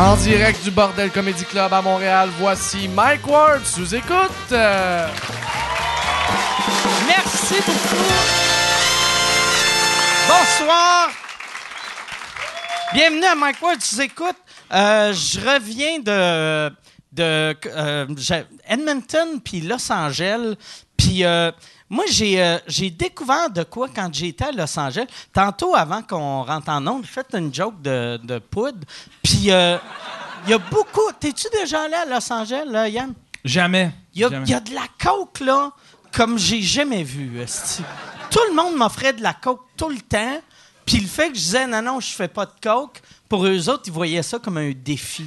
En direct du Bordel Comedy Club à Montréal, voici Mike Ward sous écoute. Merci beaucoup. Bonsoir. Bienvenue à Mike Ward, tu écoutes. Euh, je reviens de, euh, Edmonton puis Los Angeles. Puis euh, moi, j'ai euh, j'ai découvert de quoi quand j'étais à Los Angeles. Tantôt, avant qu'on rentre en ondes, j'ai fait une joke de, de poudre. Puis euh, il y a beaucoup... T'es-tu déjà allé à Los Angeles, là, Yann? Jamais. Il y, a, y de la coke, là, comme j'ai jamais vu. Tout le monde m'offrait de la coke tout le temps. Puis le fait que je disais, non, non, je fais pas de coke, pour eux autres, ils voyaient ça comme un défi.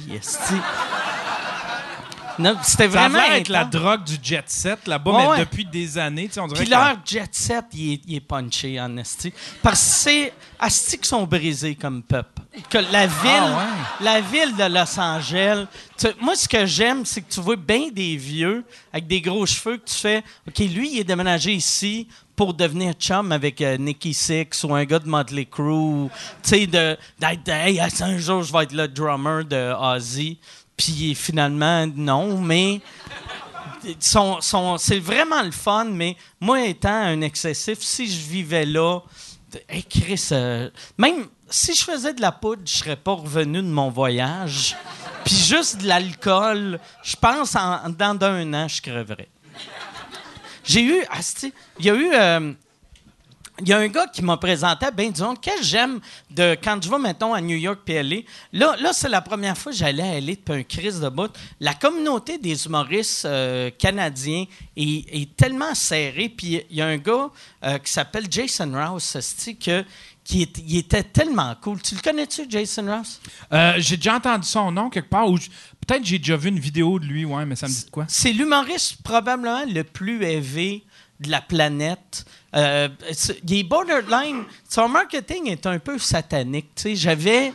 C'était Ça a vraiment. avec la drogue du jet set là-bas, Ouais, mais ouais. depuis des années, tu sais, on dirait Puis que leur jet set, il est, il est punché, en esti. Parce que c'est asti qu'ils sont brisés comme peuple. Que la ville, Ah ouais. la ville de Los Angeles. tu- moi, ce que j'aime, c'est que tu vois bien des vieux avec des gros cheveux que tu fais. OK, lui, il est déménagé ici pour devenir chum avec euh, Nicky Six ou un gars de Motley Crue. Tu sais, d'être, hey, un jour, je vais être le drummer de Ozzy. Puis finalement, non, mais sont- sont- c'est vraiment le fun, mais moi étant un excessif, si je vivais là, hey, Chris, euh, même si je faisais de la poudre, je serais pas revenu de mon voyage. Puis juste de l'alcool, je pense en, dans d'un an, je creverais. J'ai eu, il y a eu, euh, il y a un gars qui m'a présenté, ben disons, que j'aime de quand je vais, mettons, à New York puis LA. Là, là c'est la première fois que j'allais à LA depuis un crise de bout. La communauté des humoristes euh, canadiens est, est tellement serrée. Puis il y a un gars euh, qui s'appelle Jason Rouse, que, qui est- il était tellement cool. Tu le connais-tu, Jason Rouse? Euh, j'ai déjà entendu son nom quelque part, ou peut-être j'ai déjà vu une vidéo de lui, ouais, mais ça me dit de quoi? C'est l'humoriste probablement le plus élevé de la planète. Euh, il est borderline. Son marketing est un peu satanique. J'avais,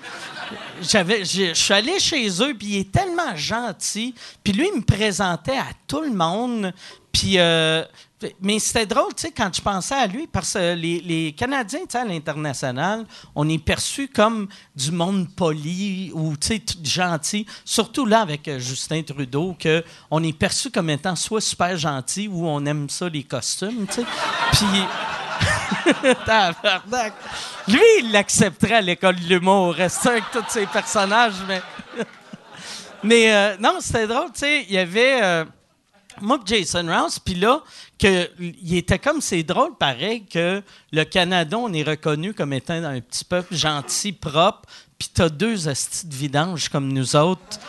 j'avais, je je suis allé chez eux, puis il est tellement gentil. Puis lui, il me présentait à tout le monde. Puis, euh, mais c'était drôle, tu sais, quand je pensais à lui, parce que les, Canadiens, tu sais, à l'international, on est perçu comme du monde poli ou, tu sais, gentil. Surtout là, avec euh, Justin Trudeau, que on est perçu comme étant soit super gentil ou on aime ça, les costumes, tu sais. Puis... Lui, il l'accepterait à l'école de l'humour, restait avec tous ses personnages, mais... mais euh, non, c'était drôle, tu sais, il y avait... euh, moi Jason Rouse, puis là, que, il était comme, c'est drôle pareil que le Canada, on est reconnu comme étant un petit peuple gentil, propre, puis t'as deux astis de vidange comme nous autres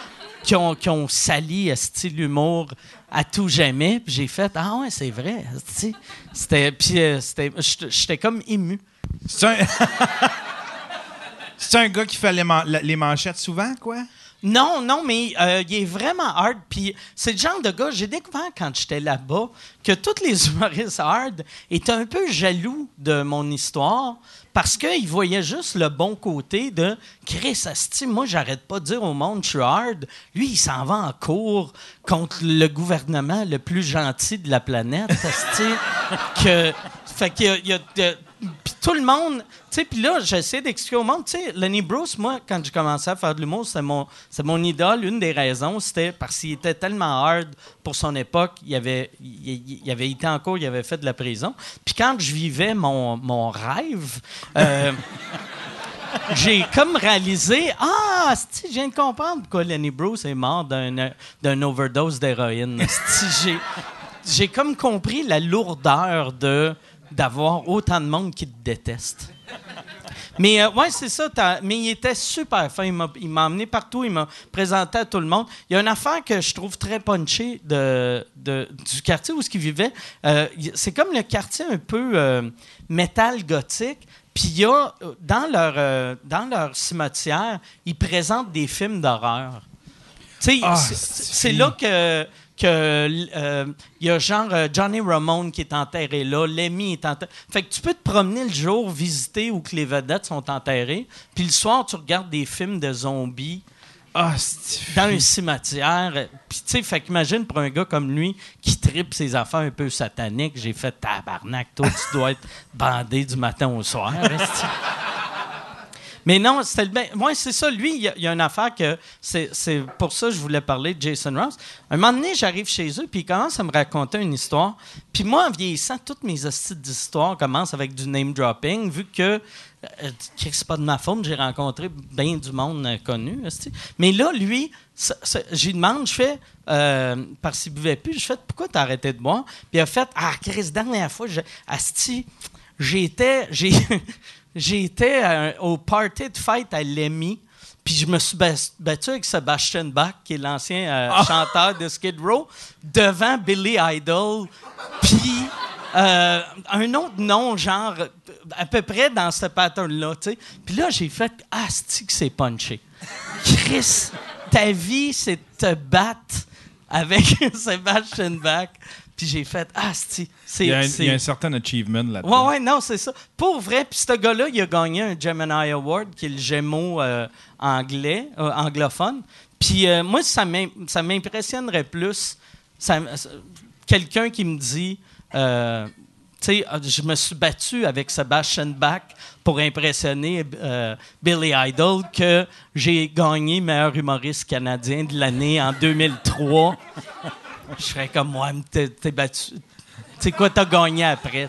qui ont, qui ont sali asti l'humour à tout jamais, puis j'ai fait, ah ouais, c'est vrai. C'était, puis euh, c'était, j'étais comme ému. C'est un... C'est un gars qui fait les manchettes souvent, quoi? Non, non, mais euh, il est vraiment hard. Puis c'est le genre de gars, j'ai découvert quand j'étais là-bas que tous les humoristes hard étaient un peu jaloux de mon histoire parce qu'ils voyaient juste le bon côté de Chris Asti. Moi, j'arrête pas de dire au monde je suis hard. Lui, il s'en va en cours contre le gouvernement le plus gentil de la planète. Asti. que, fait qu'il y puis tout le monde, tu sais, puis là, j'essaie d'expliquer au monde, tu sais, Lenny Bruce, moi, quand j'ai commencé à faire de l'humour, c'est mon, c'est mon idole. Une des raisons, c'était parce qu'il était tellement hard pour son époque. Il avait, il, il avait été en cours, il avait fait de la prison. Puis quand je vivais mon, mon rêve, euh, j'ai comme réalisé, ah, je viens de comprendre pourquoi Lenny Bruce est mort d'un, overdose d'héroïne. J'ai comme compris la lourdeur de d'avoir autant de monde qui te déteste. Mais euh, ouais, c'est ça. Mais il était super fin. Il m'a, emmené partout. Il m'a présenté à tout le monde. Il y a une affaire que je trouve très punchée de, de- du quartier où ce qu'il vivait. Euh, c'est comme le quartier un peu euh, métal gothique. Puis il y a, dans leur, euh, dans leur cimetière, ils présentent des films d'horreur. Tu sais, Ah, c'est là que que euh, il y a genre euh, Johnny Ramone qui est enterré là, Lemmy est enterré. Fait que tu peux te promener le jour, visiter où que les vedettes sont enterrées, puis le soir tu regardes des films de zombies Ah, dans un cimetière. Puis tu sais, fait qu'imagine pour un gars comme lui qui tripe ses affaires un peu sataniques, j'ai fait tabarnak, toi tu dois être bandé du matin au soir. Mais non, c'était le. Moi, c'est ça. Lui, il y, a- une affaire que. C'est pour ça que je voulais parler de Jason Ross. Un moment donné, j'arrive chez eux, puis il commence à me raconter une histoire. Puis moi, en vieillissant, toutes mes hosties d'histoires commencent avec du name dropping, vu que. euh, c'est pas de ma faute, j'ai rencontré bien du monde euh, connu. Mais là, lui, j'y demande, je fais, euh, parce qu'il buvait plus, je fais, pourquoi t'as arrêté de boire? Puis il a fait, ah, Chris, dernière fois, asti, j'étais, j'ai, j'étais au party de fête à Lemmy, puis je me suis battu avec Sebastian Bach, qui est l'ancien euh, chanteur de Skid Row, devant Billy Idol, puis euh, un autre nom, genre, à peu près dans ce pattern-là, tu sais. Puis là, j'ai fait, asti que c'est punché? Chris, ta vie, c'est de te battre avec Sebastian Bach. Puis j'ai fait, asti, c'est... Il y, a un, il y a un certain achievement là-dedans. Ouais, ouais, non, c'est ça. Pour vrai, puis ce gars-là, il a gagné un Gemini Award, qui est le Gémeaux euh, anglais, euh, anglophone. Puis euh, moi, ça m'im- ça m'impressionnerait plus quelqu'un qui me dit, tu sais, euh, je me suis battu avec Sebastian Bach pour impressionner euh, Billy Idol que j'ai gagné meilleur humoriste canadien de l'année en 2003. Je serais comme moi, t'es battu. Tu sais quoi, t'as gagné après.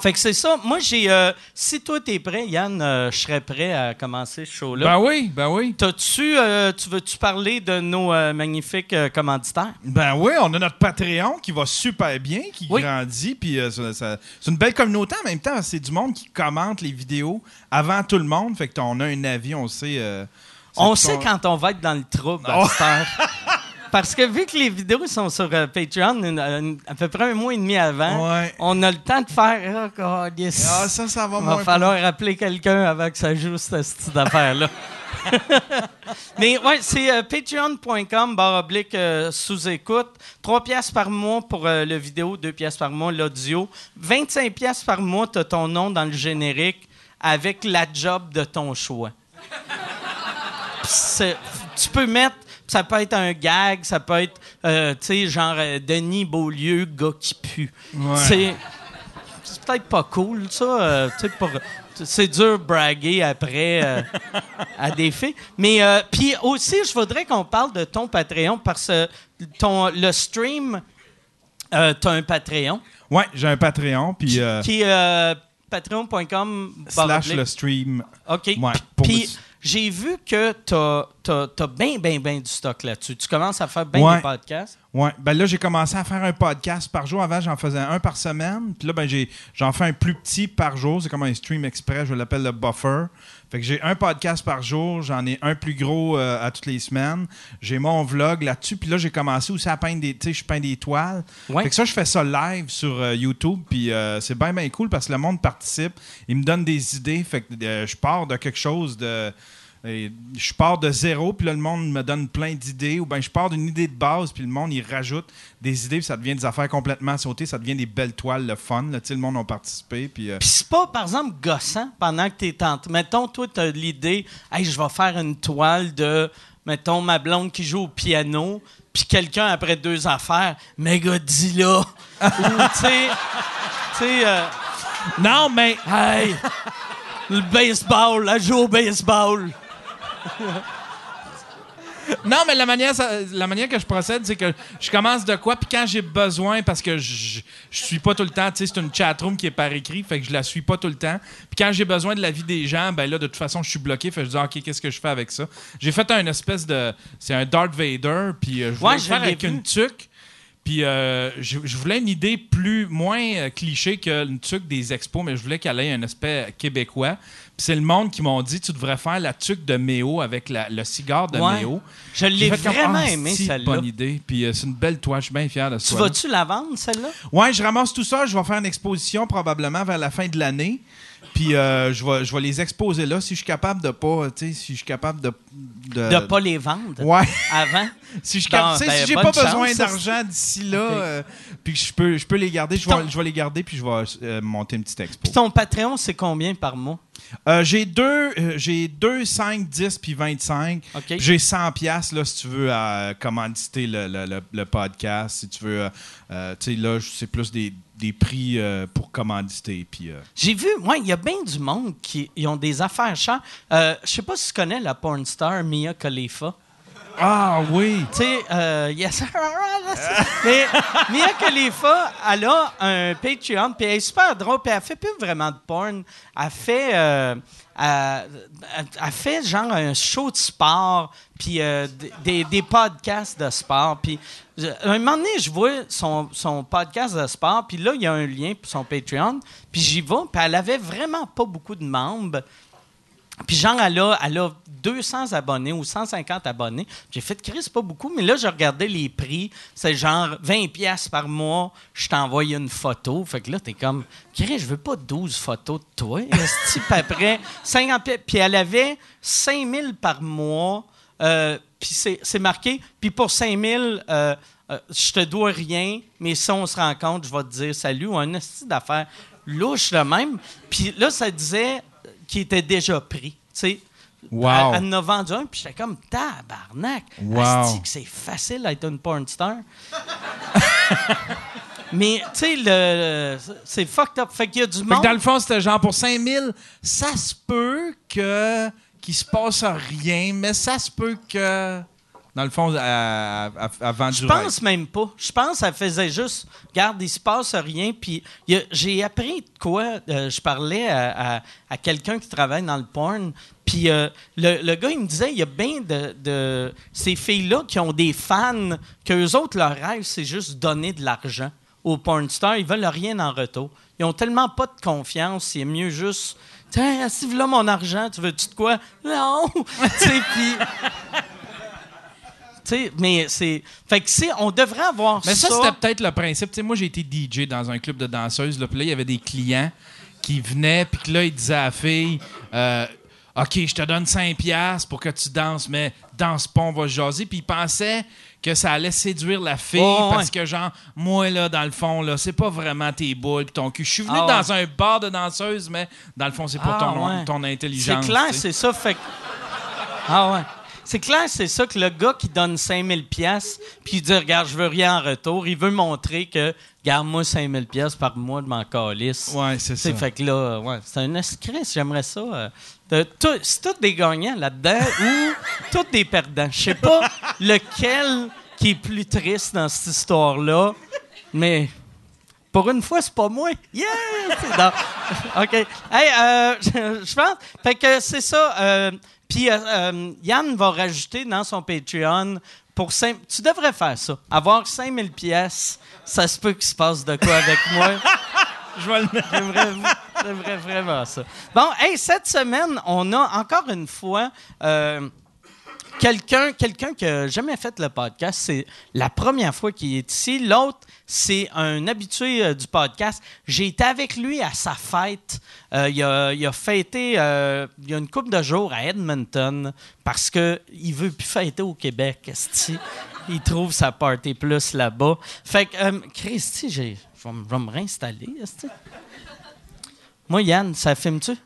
Fait que c'est ça. Moi, j'ai. euh, si toi, t'es prêt, Yann, euh, je serais prêt à commencer ce show-là. Ben oui, ben oui. T'as-tu. euh, tu veux-tu parler de nos magnifiques commanditaires? Ben oui, on a notre Patreon qui va super bien, qui Oui. grandit, puis c'est une belle communauté en même temps. C'est du monde qui commente les vidéos avant tout le monde, fait que on a un avis, on sait. On sait quand on va être dans le trouble à Oh. cette heure. Parce que vu que les vidéos sont sur euh, Patreon une- une- à peu près un mois et demi avant, Ouais. on a le temps de faire. Oh, God, yes. Ah, ça, ça va Il moins. va falloir rappeler quelqu'un avant que ça joue cette petite affaire-là. Mais ouais, c'est euh, patreon.com barre oblique euh, sous-écoute. 3 piastres par mois pour euh, le vidéo, 2 piastres par mois l'audio. 25 piastres par mois, tu as ton nom dans le générique avec la job de ton choix. Puis c'est- tu peux mettre, ça peut être un gag, ça peut être, euh, tu sais, genre euh, Denis Beaulieu, gars qui pue. Ouais. C'est peut-être pas cool, ça. euh, pour- c'est dur braguer après euh, à des filles. Mais euh, puis aussi, je voudrais qu'on parle de ton Patreon parce que ton, le stream, euh, tu as un Patreon Ouais, j'ai un Patreon, puis euh, qui est euh, patreon.com. slash le stream. OK. Ouais, pour Puis me- j'ai vu que tu as, bien, bien, bien du stock là-dessus. Tu commences à faire bien Ouais. des podcasts. Ouais, ben là j'ai commencé à faire un podcast par jour. Avant j'en faisais un par semaine, puis là ben j'ai j'en fais un plus petit par jour. C'est comme un stream express, je l'appelle le buffer. Fait que j'ai un podcast par jour, j'en ai un plus gros euh, à toutes les semaines. J'ai mon vlog là-dessus, puis là j'ai commencé aussi à peindre des, tu sais, je peins des toiles. Ouais. Fait que ça je fais ça live sur euh, YouTube, puis euh, c'est bien bien cool parce que le monde participe, il me donne des idées. Fait que je pars de quelque chose de et je pars de zéro, puis là, le monde me donne plein d'idées, ou bien je pars d'une idée de base, puis le monde, il rajoute des idées, puis ça devient des affaires complètement sautées, ça devient des belles toiles, le fun, là, le monde a participé, puis... euh, Puis c'est pas, par exemple, gossant pendant que tu es en. Mettons, toi, tu as l'idée, hey, je vais faire une toile de, mettons, ma blonde qui joue au piano, puis quelqu'un, après deux affaires, méga dis là. Ou, tu sais, tu sais, euh, Non, mais... hey, le baseball, elle joue au baseball. Non, mais la manière, ça- la manière que je procède, c'est que je commence de quoi, puis quand j'ai besoin, parce que je, je suis pas tout le temps, tu sais, c'est une chatroom qui est par écrit, fait que je la suis pas tout le temps. Puis quand j'ai besoin de la vie des gens, ben là, de toute façon, je suis bloqué, fait que je dis, OK, qu'est-ce que je fais avec ça? J'ai fait un espèce de. C'est un Darth Vader, puis euh, je voulais Ouais, le faire avec vu. une tuque. Puis euh, je, je voulais une idée plus moins euh, cliché que une tuque des expos, mais je voulais qu'elle ait un aspect québécois. C'est le monde qui m'ont dit tu devrais faire la tuque de Méo avec la- le cigare de Ouais. Méo. Je l'ai comme, vraiment Ah, aimé, c'est celle-là. bonne idée. Puis euh, c'est une belle toile. Je suis bien fier de Tu ça. vas-tu la vendre, celle-là? Ouais, je ramasse tout ça. Je vais faire une exposition probablement vers la fin de l'année. Puis euh, je, vais, je vais les exposer là. Si je suis capable de pas, tu sais, si je suis capable de. De, De pas les vendre? Ouais. avant? Si je tu sais, ben, si j'ai pas chance, besoin d'argent d'ici là, euh, puis que je peux, je peux les garder, je vais, ton- je vais les garder puis je vais euh, monter une petite expo. Puis ton Patreon, c'est combien par mois? Euh, j'ai deux, euh, j'ai deux, 5, 10 puis 25. OK. Puis J'ai 100 pièces là si tu veux à commanditer le, le- le- le podcast, si tu veux. euh, euh, tu sais là, c'est plus des, des prix euh, pour commanditer. Puis, J'ai vu, moi, il y a bien du monde qui ils ont des affaires chères. Je sais pas si tu connais la porn star Mia Khalifa. Ah oui! Tu sais, euh, yes, mais Mia Khalifa, elle a un Patreon, puis elle est super drôle, puis elle fait plus vraiment de porn. Elle fait, euh, elle, fait genre un show de sport, puis euh, des, des podcasts de sport. Puis je- un moment donné, je vois son, son podcast de sport, puis là, il y a un lien pour son Patreon, puis j'y vais, puis elle avait vraiment pas beaucoup de membres. Puis genre, elle a, elle a 200 abonnés ou 150 abonnés. J'ai fait, Chris, c'est pas beaucoup, mais là, j'ai regardé les prix. C'est genre 20 pièces par mois. Je t'envoie une photo. Fait que là, t'es comme, Chris, je veux pas 12 photos de toi. Puis après, 50 pièces. Puis elle avait 5000 par mois. Euh, puis c'est marqué. Puis pour 5000, euh, euh, je te dois rien, mais si on se rencontre, je vais te dire salut ou un esti d'affaires louche de même. Puis là, ça disait qu'il était déjà pris. Tu sais, Wow. elle, elle en a vendu un, puis j'étais comme tabarnak. Wow. Que c'est facile d'être une porn star. Mais, tu sais, le, c'est fucked up. Fait qu'il y a du monde. dans le fond, c'était genre pour 5000, ça se peut que qu'il se passe rien, mais ça se peut que. Dans le fond, elle vend du Je pense même pas. Je pense qu'elle faisait juste, regarde, il se passe rien. Puis j'ai appris de quoi. euh, je parlais à, à- à quelqu'un qui travaille dans le porn. Puis euh, le, le gars, il me disait, il y a bien de, de ces filles-là qui ont des fans, qu'eux autres, leur rêve, c'est juste donner de l'argent aux porn stars. Ils veulent rien en retour. Ils ont tellement pas de confiance, c'est mieux juste. Tiens, si là mon argent, tu veux-tu de quoi? Non! tu sais, puis. Mais c'est. Fait que c'est. On devrait avoir Mais ça, ça. c'était peut-être le principe. Tu sais, moi, j'ai été DJ dans un club de danseuses. Là, puis là, il y avait des clients qui venaient, puis que là, ils disaient à la fille euh, OK, je te donne 5$ piastres pour que tu danses, mais danse pas, on va jaser. Puis ils pensaient que ça allait séduire la fille Oh, ouais. parce que, genre, moi, là, dans le fond, là, c'est pas vraiment tes boules puis ton cul. Je suis venu Ah, dans un bar de danseuses, mais dans le fond, c'est pour Ah, ton, ouais. ton intelligence. C'est clair, c'est ça. Fait que- Ah ouais. C'est clair, c'est ça que le gars qui donne 5000 pièces puis il dit regarde, je veux rien en retour, il veut montrer que garde-moi 5000 pièces par mois de mon calice. Ouais, c'est ça. C'est fait que là, ouais, c'est un escrit, j'aimerais ça. euh, c'est tous des gagnants là-dedans ou tous des perdants. Je sais pas lequel qui est plus triste dans cette histoire-là, mais pour une fois, c'est pas moi. Yeah! OK. Hey, euh, je, pense. Fait que c'est ça. euh, Puis euh, Yann va rajouter dans son Patreon pour cinq- Tu devrais faire ça. Avoir 5000 pièces, ça se peut qu'il se passe de quoi avec moi. Je vais le J'aimerais, j'aimerais vraiment ça. Bon, hey, cette semaine, on a encore une fois euh, quelqu'un, quelqu'un qui n'a jamais fait le podcast. C'est la première fois qu'il est ici. L'autre, c'est un habitué euh, du podcast. J'ai été avec lui à sa fête. Euh, il, a, fêté euh, il y a une couple de jours à Edmonton parce qu'il ne veut plus fêter au Québec. esti. Il trouve sa party plus là-bas. Fait que, Christy, je vais me- réinstaller. Moi, Yann, ça filme-tu?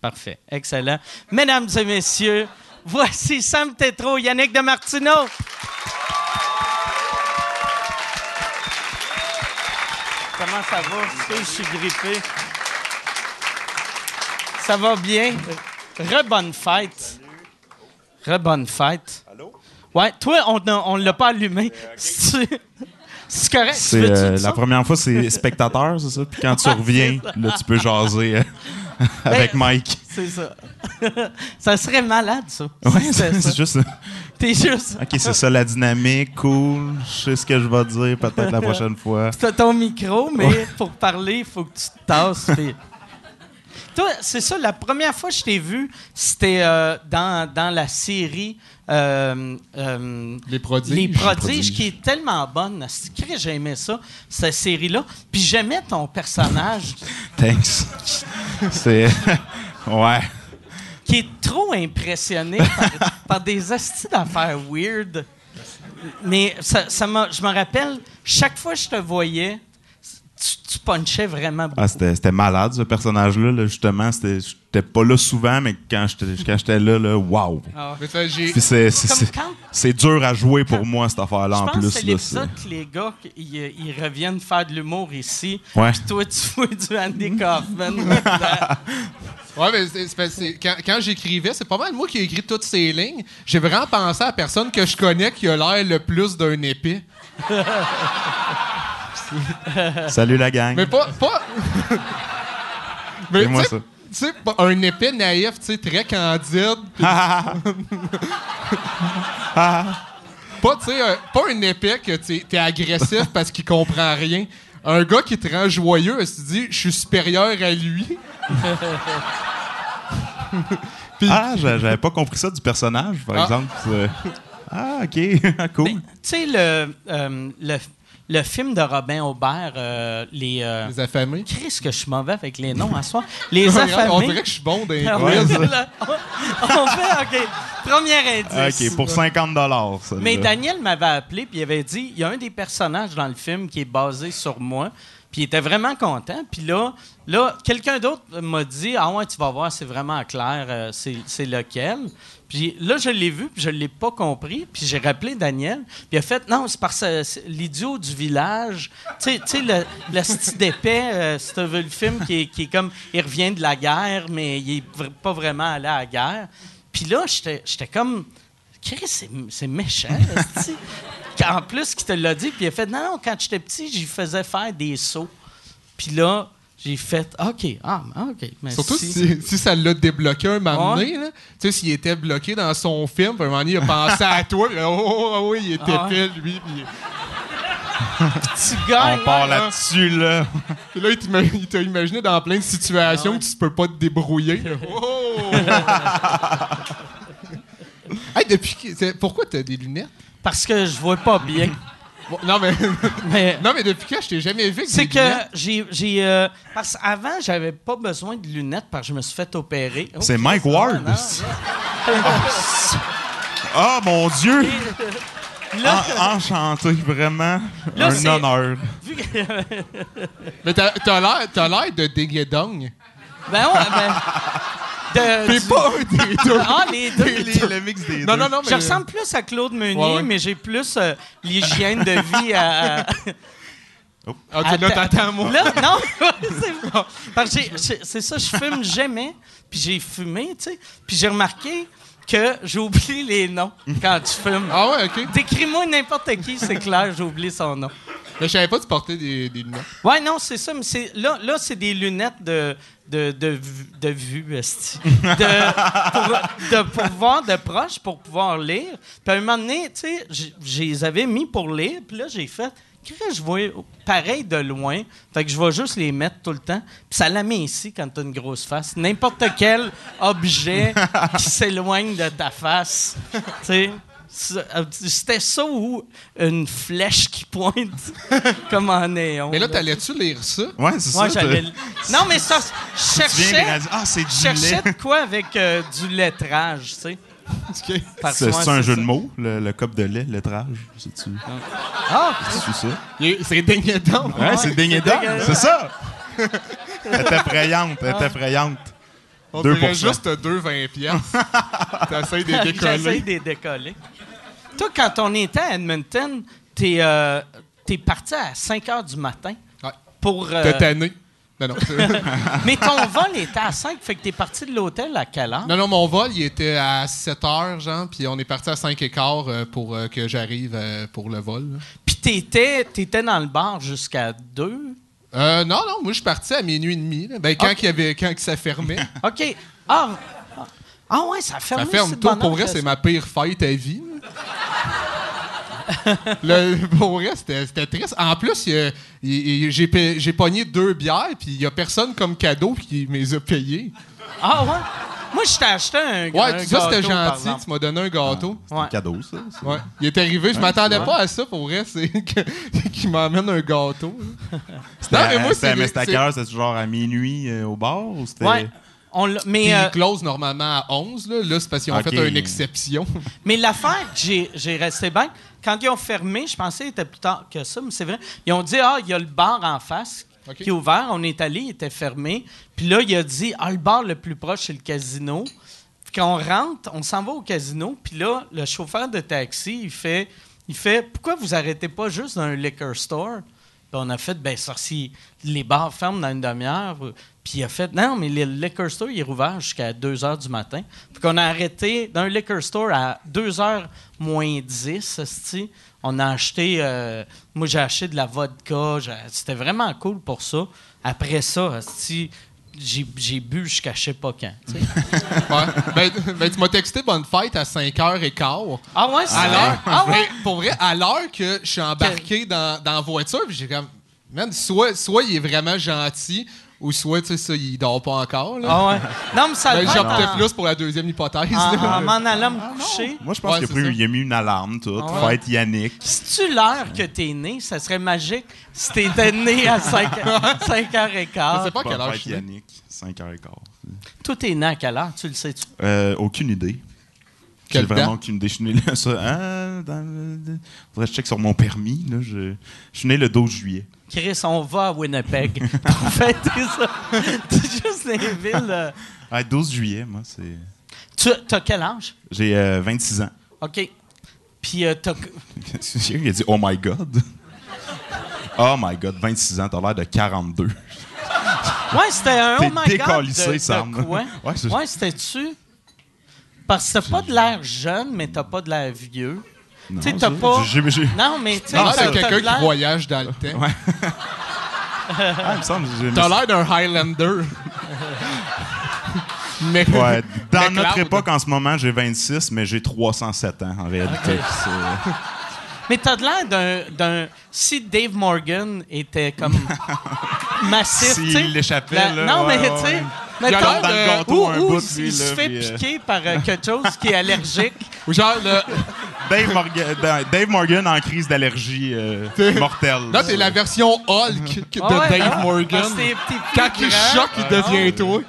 Parfait. Excellent. Mesdames et messieurs, voici Sam Tétro, Yannick de Martineau. Comment ça va? Est-ce que je suis grippé? Ça va bien? Re-bonne fête. Re-bonne fête. Allô? Ouais, toi, on ne on l'a pas allumé. C'est c'est correct? C'est euh, la première fois, c'est spectateur, c'est ça? Puis quand tu reviens, là, tu peux jaser euh, avec Ben, Mike. C'est ça. ça serait malade, ça. Ouais, C'est c'est ça. c'est juste. T'es juste. Ok, c'est ça la dynamique, cool. Je sais ce que je vais dire peut-être la prochaine fois. T'as ton micro, mais pour parler, il faut que tu te tasses. Toi, c'est ça, la première fois que je t'ai vu, c'était euh, dans, dans la série euh, euh, Les prodiges. Les prodiges, qui est tellement bonne. C'est que j'ai aimé ça, cette série-là. Puis j'aimais ton personnage Thanks. C'est. ouais. qui est trop impressionné par, par des astuces d'affaires weird. Mais ça, ça m'a- je me rappelle, chaque fois que je te voyais, tu, tu punchais vraiment beaucoup. Ah, c'était c'était malade, ce personnage-là, là, justement. C'était- J'étais pas là souvent, mais quand j'étais quand j'étais là, là, wow! Ah. C'est- c'est- Comme c'est quand c'est dur à jouer pour moi, cette affaire-là, en plus. c'est l'épisode que les gars, ils, ils reviennent faire de l'humour ici. Ouais. Puis toi, tu fous du Andy Kaufman. Ouais, mais c'est- c'est parce que c'est- quand, quand j'écrivais, c'est pas mal moi qui ai écrit toutes ces lignes. J'ai vraiment pensé à la personne que je connais qui a l'air le plus d'un épée. Salut la gang! Mais pas. pas... mais moi, tu sais- ça. Tu sais, pas- un épée naïf, tu sais, très candide. puis- pas, tu sais, un- pas un épée que t'es es agressif parce qu'il comprend rien. Un gars qui te rend joyeux, il se dit, je suis supérieur à lui. ah, j'a- j'avais pas compris ça du personnage, par Ah. exemple. C'est- Ah, ok, cool. tu sais, le, euh, le, le film de Robin Aubert, euh, les. euh, Les affamés. Chris, que je suis mauvais avec les noms à soir. Les affamés. On dirait que je suis bon dans les Ah quiz. ouais, là, on, on fait, OK. Premier indice. Ok, pour 50 ça. Mais Daniel m'avait appelé puis il avait dit il y a un des personnages dans le film qui est basé sur moi. Puis il était vraiment content. Puis là, là quelqu'un d'autre m'a dit Ah ouais, tu vas voir, c'est vraiment clair, euh, c'est c'est lequel. Là, je l'ai vu, puis je ne l'ai pas compris. Puis j'ai rappelé Daniel. Puis il a fait Non, c'est parce que c'est l'idiot du village. Tu sais- le, le style d'épais, euh, vu le film, qui est, qui est comme Il revient de la guerre, mais il est vr- pas vraiment allé à la guerre. Puis là, j'étais comme. C'est, c'est méchant. En plus, qui te l'a dit, puis il a fait Non, non, quand j'étais petit, j'y faisais faire des sauts. Puis là, j'ai fait OK, ah, OK. merci. Surtout si, si ça l'a débloqué un moment donné, là. Tu sais, s'il était bloqué dans son film, puis un moment donné, il a pensé à toi, puis, oh, oh, oh, oui, il était Ah ouais. lui. Puis, tu On gagnes. part là. là-dessus, là. puis là, il t'a imaginé dans plein de situations Ah ouais. que tu peux pas te débrouiller. Oh! hey, depuis pourquoi t'as des lunettes? Parce que je vois pas bien. Bon, non, mais, Mais non, mais depuis quand je t'ai jamais vu c'est que j'ai. j'ai euh, parce qu'avant, j'avais pas besoin de lunettes parce que je me suis fait opérer. Oh, C'est Mike Ward. Ah, mon Dieu! Là, En- enchanté, vraiment. Là, un honneur. Mais t'as t'as l'air t'as l'air de Ding-Dong. ben ouais, ben. De- T'es du- pas un des deux. Ah, les deux. le mix des Non, non, non, mais... Je ressemble plus à Claude Meunier, Ouais, ouais. mais j'ai plus euh, l'hygiène de vie à. à- Ah, tu- là, Attends. t'attends, moi. Là, non, c'est c'est c'est ça, je fume jamais, puis j'ai fumé, tu sais. Puis j'ai remarqué que j'oublie les noms quand tu fumes. Ah ouais, OK. Décris-moi n'importe qui, c'est clair, j'oublie son nom. Mais je savais pas que tu portais des, des lunettes. Ouais, non, c'est ça, mais c'est là, là c'est des lunettes de de de, de vue, de pour, de voir de proche pour pouvoir lire. Puis à un moment donné, tu sais, je les avais mis pour lire, puis là j'ai fait je vois pareil de loin, fait que je vais juste les mettre tout le temps. Puis ça la met ici quand t'as une grosse face. N'importe quel objet qui s'éloigne de ta face, tu sais. Euh, C'était ça ou une flèche qui pointe comme en néon. Mais là, t'allais-tu lire ça? Ouais, c'est Ouais, ça. Non, mais ça, je Tu viens cherchais, Ah, c'est je du cherchais lait. de quoi avec euh, du lettrage, tu sais. C'est un jeu ça. de mots, le, le cop de lait, lettrage. C'est-tu Ah, c'est ça? C'est Ding-Dong. Ouais, c'est ding et dong, dégueulasse. c'est ça! Elle est effrayante, elle est effrayante. On 2%. dirait juste 2,20 piastres. T'essayes de décoller. de les décoller. Toi, quand on était à Edmonton, t'es euh, t'es parti à 5 h du matin Ouais. pour. euh, T'es tanné. Non, non. mais ton vol était à 5, fait que t'es parti de l'hôtel à quelle heure? non, non, mon vol, il était à 7 heures, genre, puis on est parti à 5 et quart euh, pour euh, que j'arrive euh, pour le vol. là. Puis t'étais t'étais dans le bar jusqu'à 2. Euh, non, non, moi, je suis parti à minuit et demi. là. Ben, quand, Ok. il y avait, quand que ça fermait. OK. Ah, ah. ah ouais, ça ferme. Ça ferme tôt. Pour vrai, c'est ma pire fête à vie. Le- pour vrai, c'était triste. En plus, j'ai pogné deux bières, puis il y a personne comme cadeau qui me les a payées. Ah ouais? Moi, je t'ai acheté un, Ouais, un ça, c'était gâteau, gentil. Tu m'as donné un gâteau. C'est Ouais. un cadeau, ça. c'est- Ouais. Il est arrivé, je Ouais, m'attendais ouais. pas à ça, pour vrai, c'est que- qu'il m'emmène un gâteau. C'était Non, à- mais moi, c'était- c'est- mais c'était à c'est- quelle heure? C'était genre à minuit euh, au bar ou c'était. Ouais. On mais, ils euh, closent normalement à 11. Là, Là, c'est parce qu'ils ont fait une exception. mais l'affaire que j'ai, j'ai resté bien, quand ils ont fermé, je pensais qu'il était plus tard que ça, mais c'est vrai. Ils ont dit, ah, il y a le bar en face Qui est ouvert. On est allé, il était fermé. Puis là, il a dit, ah, le bar le plus proche, c'est le casino. Puis quand on rentre, on s'en va au casino. Puis là, le chauffeur de taxi, il fait, il fait pourquoi vous arrêtez pas juste dans un liquor store? Puis on a fait, ben si les bars ferment dans une demi-heure. Puis il a fait, non, mais le liquor store, il est rouvert jusqu'à 2 h du matin. Puis qu'on a arrêté dans un liquor store à 2 h moins 10, esti. On a acheté, euh, moi j'ai acheté de la vodka. C'était vraiment cool pour ça. Après ça, esti, j'ai bu jusqu'à je sais pas quand. Ouais. Ben, ben, tu m'as texté bonne fête à 5h15. ah ouais, c'est vrai? Ah ouais? pour vrai, à l'heure que je suis embarqué dans, dans la voiture, j'ai comme, man, soit, soit il est vraiment gentil, ou soit, tu sais, ça, il dort pas encore. Là. Ah ouais. Non, mais ça Ben, J'optais en- plus pour la deuxième hypothèse. en, là. en m'en allant me coucher. Moi, je pense Ouais, qu'il a, a mis une alarme, tout. Ah ouais. Fête Yannick. Si tu l'heure que t'es né, ça serait magique si t'étais né à 5, Je sais 5h15. pas à quelle heure je Fête suis. Yannick, 5h15. Tout est né à quelle heure, tu le sais-tu? Euh, aucune idée. J'ai Quelle vraiment aucune idée. Je suis né là, ça. Ah, dans le- Faudrait que je check sur mon permis. Là, je... je suis né le 12 juillet. Chris, on va à Winnipeg pour fêter ça. C'est juste des villes. euh. Ah, 12 juillet, moi, c'est. Tu as quel âge? J'ai euh, 26 ans. OK. Puis euh, t'as. Il a dit Oh my God. Oh my God, 26 ans, t'as l'air de 42. Ouais, c'était un T'es oh my god. décalissé, de- de Sam. quoi? Ouais, c'est- Ouais, c'était-tu? Parce que t'as pas de l'air jeune, mais t'as pas de l'air vieux. Tu sais, t'as pas- Non, mais tu sais, c'est quelqu'un qui voyage dans le temps. Ah, il me semble que T'as l'air d'un Highlander. mais, Ouais, dans mais notre Cloud. époque, en ce moment, j'ai 26, mais j'ai 307 ans, en réalité. C'est- Mais t'as de l'air d'un, d'un. Si Dave Morgan était comme massif, S'il l'échappait, là, Non, ouais, mais ouais, tu sais. l'air dans le gâteau ou- un ou bout, il lui, se là, fait puis, euh, piquer par euh, quelque chose qui est allergique. Ou genre, le, Dave, Morgan, Dave- Dave Morgan en crise d'allergie euh, mortelle. là, t'es la version Hulk de Ah ouais, Dave hein? Morgan. Quand il choque, il devient toi.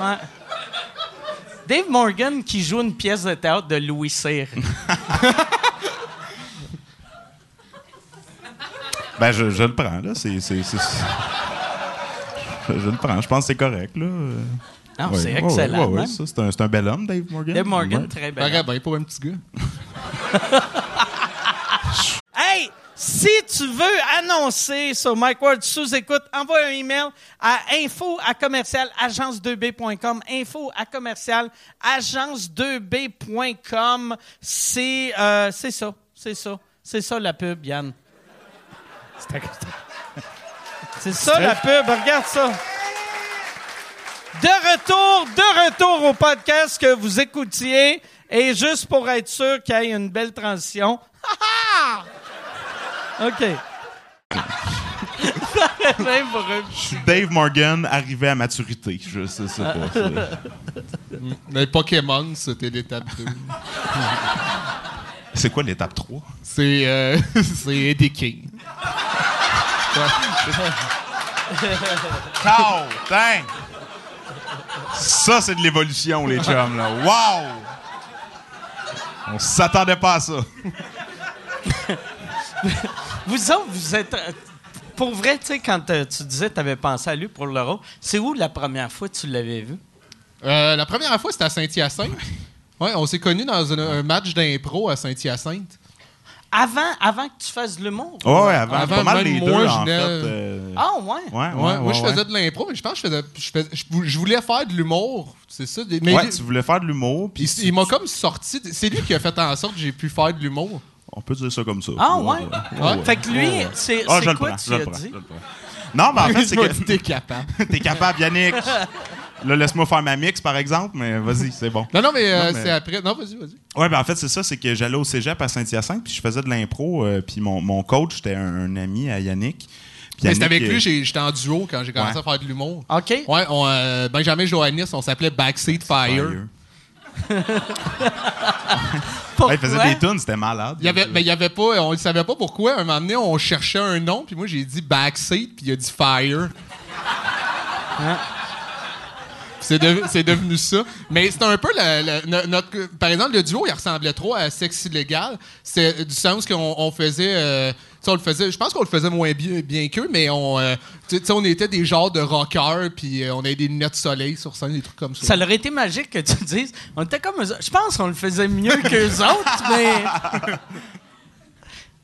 Ouais. Dave Morgan qui joue une pièce de théâtre de Louis Cyr. Ben, je, je le prends, là. C'est, c'est, c'est- Je, je le prends. Je pense que c'est correct, là. Non, ouais, c'est ouais, excellent. ouais, ouais, même. ça, c'est, un, c'est un bel homme, Dave Morgan. Dave Morgan, Ouais. très bien. Paraît bien pour un petit gars. Hey, si tu veux annoncer sur Mike Ward sous écoute, envoie un email à info à commercial agence2b.com. Info à commercial agence2b.com. C'est euh, c'est ça, c'est ça, c'est ça la pub, Yann. C'est ça la pub, regarde ça. De retour, de retour au podcast que vous écoutiez. Et juste pour être sûr qu'il y ait une belle transition. Ha, ha! OK. Même pour un Je suis Dave Morgan arrivé à maturité. Je sais, sais pas. c'est- Mais Pokémon, c'était l'étape 2. C'est quoi l'étape 3? C'est euh, c'est Eddie King. Cow! Ça, c'est de l'évolution, les chums, là. Wow! On s'attendait pas à ça. Vous autres, vous êtes. euh, Pour vrai, tu sais, quand euh, tu disais que tu avais pensé à lui pour le rôle, c'est où la première fois que tu l'avais vu? Euh, la première fois, c'était à Saint-Hyacinthe. Ouais, on s'est connus dans un, un match d'impro à Saint-Hyacinthe. Avant, avant que tu fasses de l'humour? Ouais, ouais, avant, Avant, pas mal les moi, deux, je en fait. euh, Ah, ouais. Ouais, ouais, Ouais, ouais, moi, je ouais. faisais de l'impro, mais je pense que je faisais. Je, faisais- je vou- je voulais faire de l'humour. C'est ça. des- Mais Ouais, tu voulais faire de l'humour, puis il, il m'a comme sorti. de- C'est lui qui a fait en sorte que j'ai pu faire de l'humour. on peut dire ça comme ça. Ah, ouais. Ouais? Fait que lui, c'est Ah, c'est je le quoi prends, tu je le as prends, dit? je le prends. Non, mais en fait, c'est Il m'a que dit, t'es capable. t'es capable, Yannick. Là, laisse-moi faire ma mix, par exemple, mais vas-y, c'est bon. Non, non, mais, euh, Non, mais- c'est après. Non, vas-y, vas-y. Ouais, ben en fait, c'est ça, c'est que j'allais au cégep à Saint-Hyacinthe, puis je faisais de l'impro, euh, puis mon, mon coach, c'était un, un ami à Yannick. Puis Mais c'était avec lui, j'étais en duo quand j'ai commencé Ouais. à faire de l'humour. OK. Ouais, on, euh, Benjamin Johannis, on s'appelait Backseat Fire. Ouais, il faisait des tunes, c'était malade. Il y avait, mais il y avait pas, on ne savait pas pourquoi. Un moment donné, on cherchait un nom, puis moi j'ai dit Backseat, puis il a dit Fire. C'est de- c'est devenu ça. Mais c'est un peu notre. Par exemple, le duo, il ressemblait trop à Sexe illégal. C'est du sens qu'on on faisait. euh, on le faisait. Je pense qu'on le faisait moins bien, bien qu'eux, mais on, euh, on était des genres de rockers, puis euh, on avait des lunettes de soleil sur scène, des trucs comme ça. Ça aurait été magique que tu dises. On était comme. Je pense qu'on le faisait mieux qu'eux autres, mais.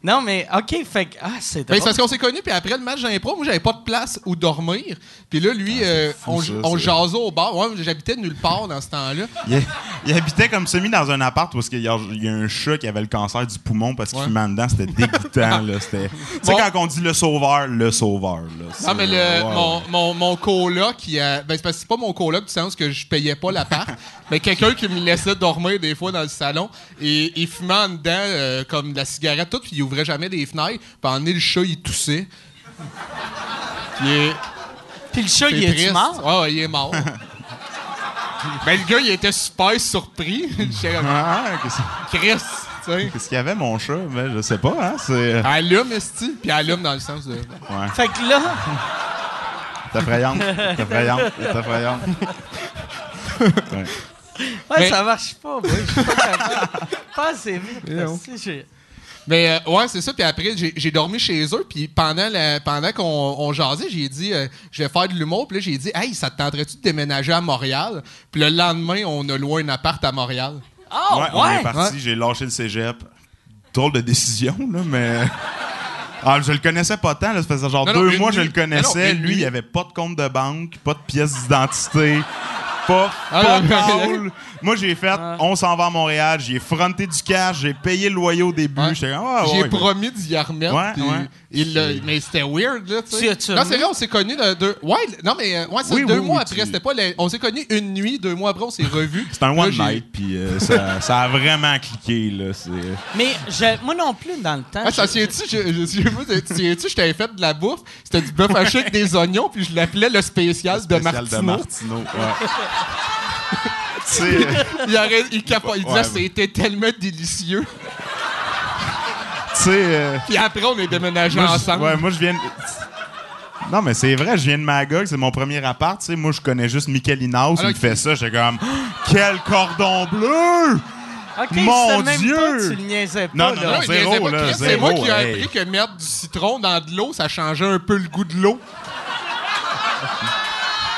Non, mais OK, fait que. Ah, c'est Ben, drôle. c'est parce qu'on s'est connus, puis après le match d'impro, moi, j'avais pas de place où dormir. Puis là, lui, euh, on, ça, on c'est- jasait au bar. Ouais, j'habitais nulle part dans ce temps-là. Il, il habitait comme semi dans un appart où il y, a, il y a un chat qui avait le cancer du poumon parce qu'il Ouais. fumait dedans. C'était dégoûtant. là. C'était- Tu sais, Bon. quand on dit le sauveur, le sauveur. Là, Non, mais le, ouais. mon, mon, mon coloc, qui a, ben, c'est parce que c'est pas mon coloc du sens que je payais pas l'appart, mais quelqu'un qui me laissait dormir des fois dans le salon et il fumait en dedans euh, comme de la cigarette, tout, puis il ouvrait jamais des fenêtres. Puis en le chat, il toussait. Puis il est- Puis le chat, c'est il est mort? Ouais, ouais, il est mort. ben, le gars, il était super surpris. Ah, qu'est-ce Chris, tu sais. qu'est-ce qu'il y avait, mon chat? Ben, je sais pas. Hein? C'est Allume, esti, puis allume dans le sens de. ouais. Fait que là, C'est effrayant. C'est effrayant. C'est effrayant. Ouais. ouais, Mais- ça marche pas. moi. Je suis pas capable. Pas assez vite. Mais euh, ouais, c'est ça. Puis après, j'ai dormi chez eux. Puis pendant, la- pendant qu'on on jasait, j'ai dit, euh, je vais faire de l'humour. Puis là, j'ai dit, hey, ça te tenterait-tu de déménager à Montréal? Puis le lendemain, on a loué un appart à Montréal. Ah, ouais, ouais! on est parti. J'ai lâché le cégep. Drôle de décision, là, mais. Ah, je le connaissais pas tant, là, ça faisait genre Non, deux mois que je le connaissais. Non, non, une Lui, il avait pas de compte de banque, pas de pièce d'identité, pas, Ah, pas non, call. Moi, j'ai fait, on s'en va à Montréal, j'ai fronté du cash, j'ai payé le loyer au début. Ouais. J'étais comme, ah, j'ai ouais, promis d'y remettre. Ouais, puis ouais. il l'a- mais c'était weird, là, tu Tu sais. Non, c'est vrai, on s'est connus le deux. Ouais, le- non, mais euh, ouais, c'est Oui, deux oui, mois oui, après. tu- C'était pas. les- On s'est connus une nuit, deux mois après, on s'est revus. C'était un Là, one j'ai- night, puis euh, ça, ça a vraiment cliqué, là. C'est... Mais je- moi non plus, dans le temps. Ah, ça je- tu tu je t'avais fait de la bouffe, c'était du bœuf haché avec des oignons, puis je l'appelais le spécial, spécial de Martineau. Martineau, ouais. euh, Il, aurait- il, capa- il disait Ouais, c'était tellement délicieux. tu sais, euh, Puis après, on est Moi, je- ensemble. ouais, moi, je viens de... Non, mais c'est vrai, je viens de Magog, c'est mon premier appart. Tu sais, moi, je connais juste Michael Inaus. Il me fait ça, j'étais comme, quel cordon bleu! Mon même Dieu! pas, tu le niaisais pas. Non, zéro, là, C'est moi qui ai hey. appris que mettre du citron dans de l'eau, ça changeait un peu le goût de l'eau.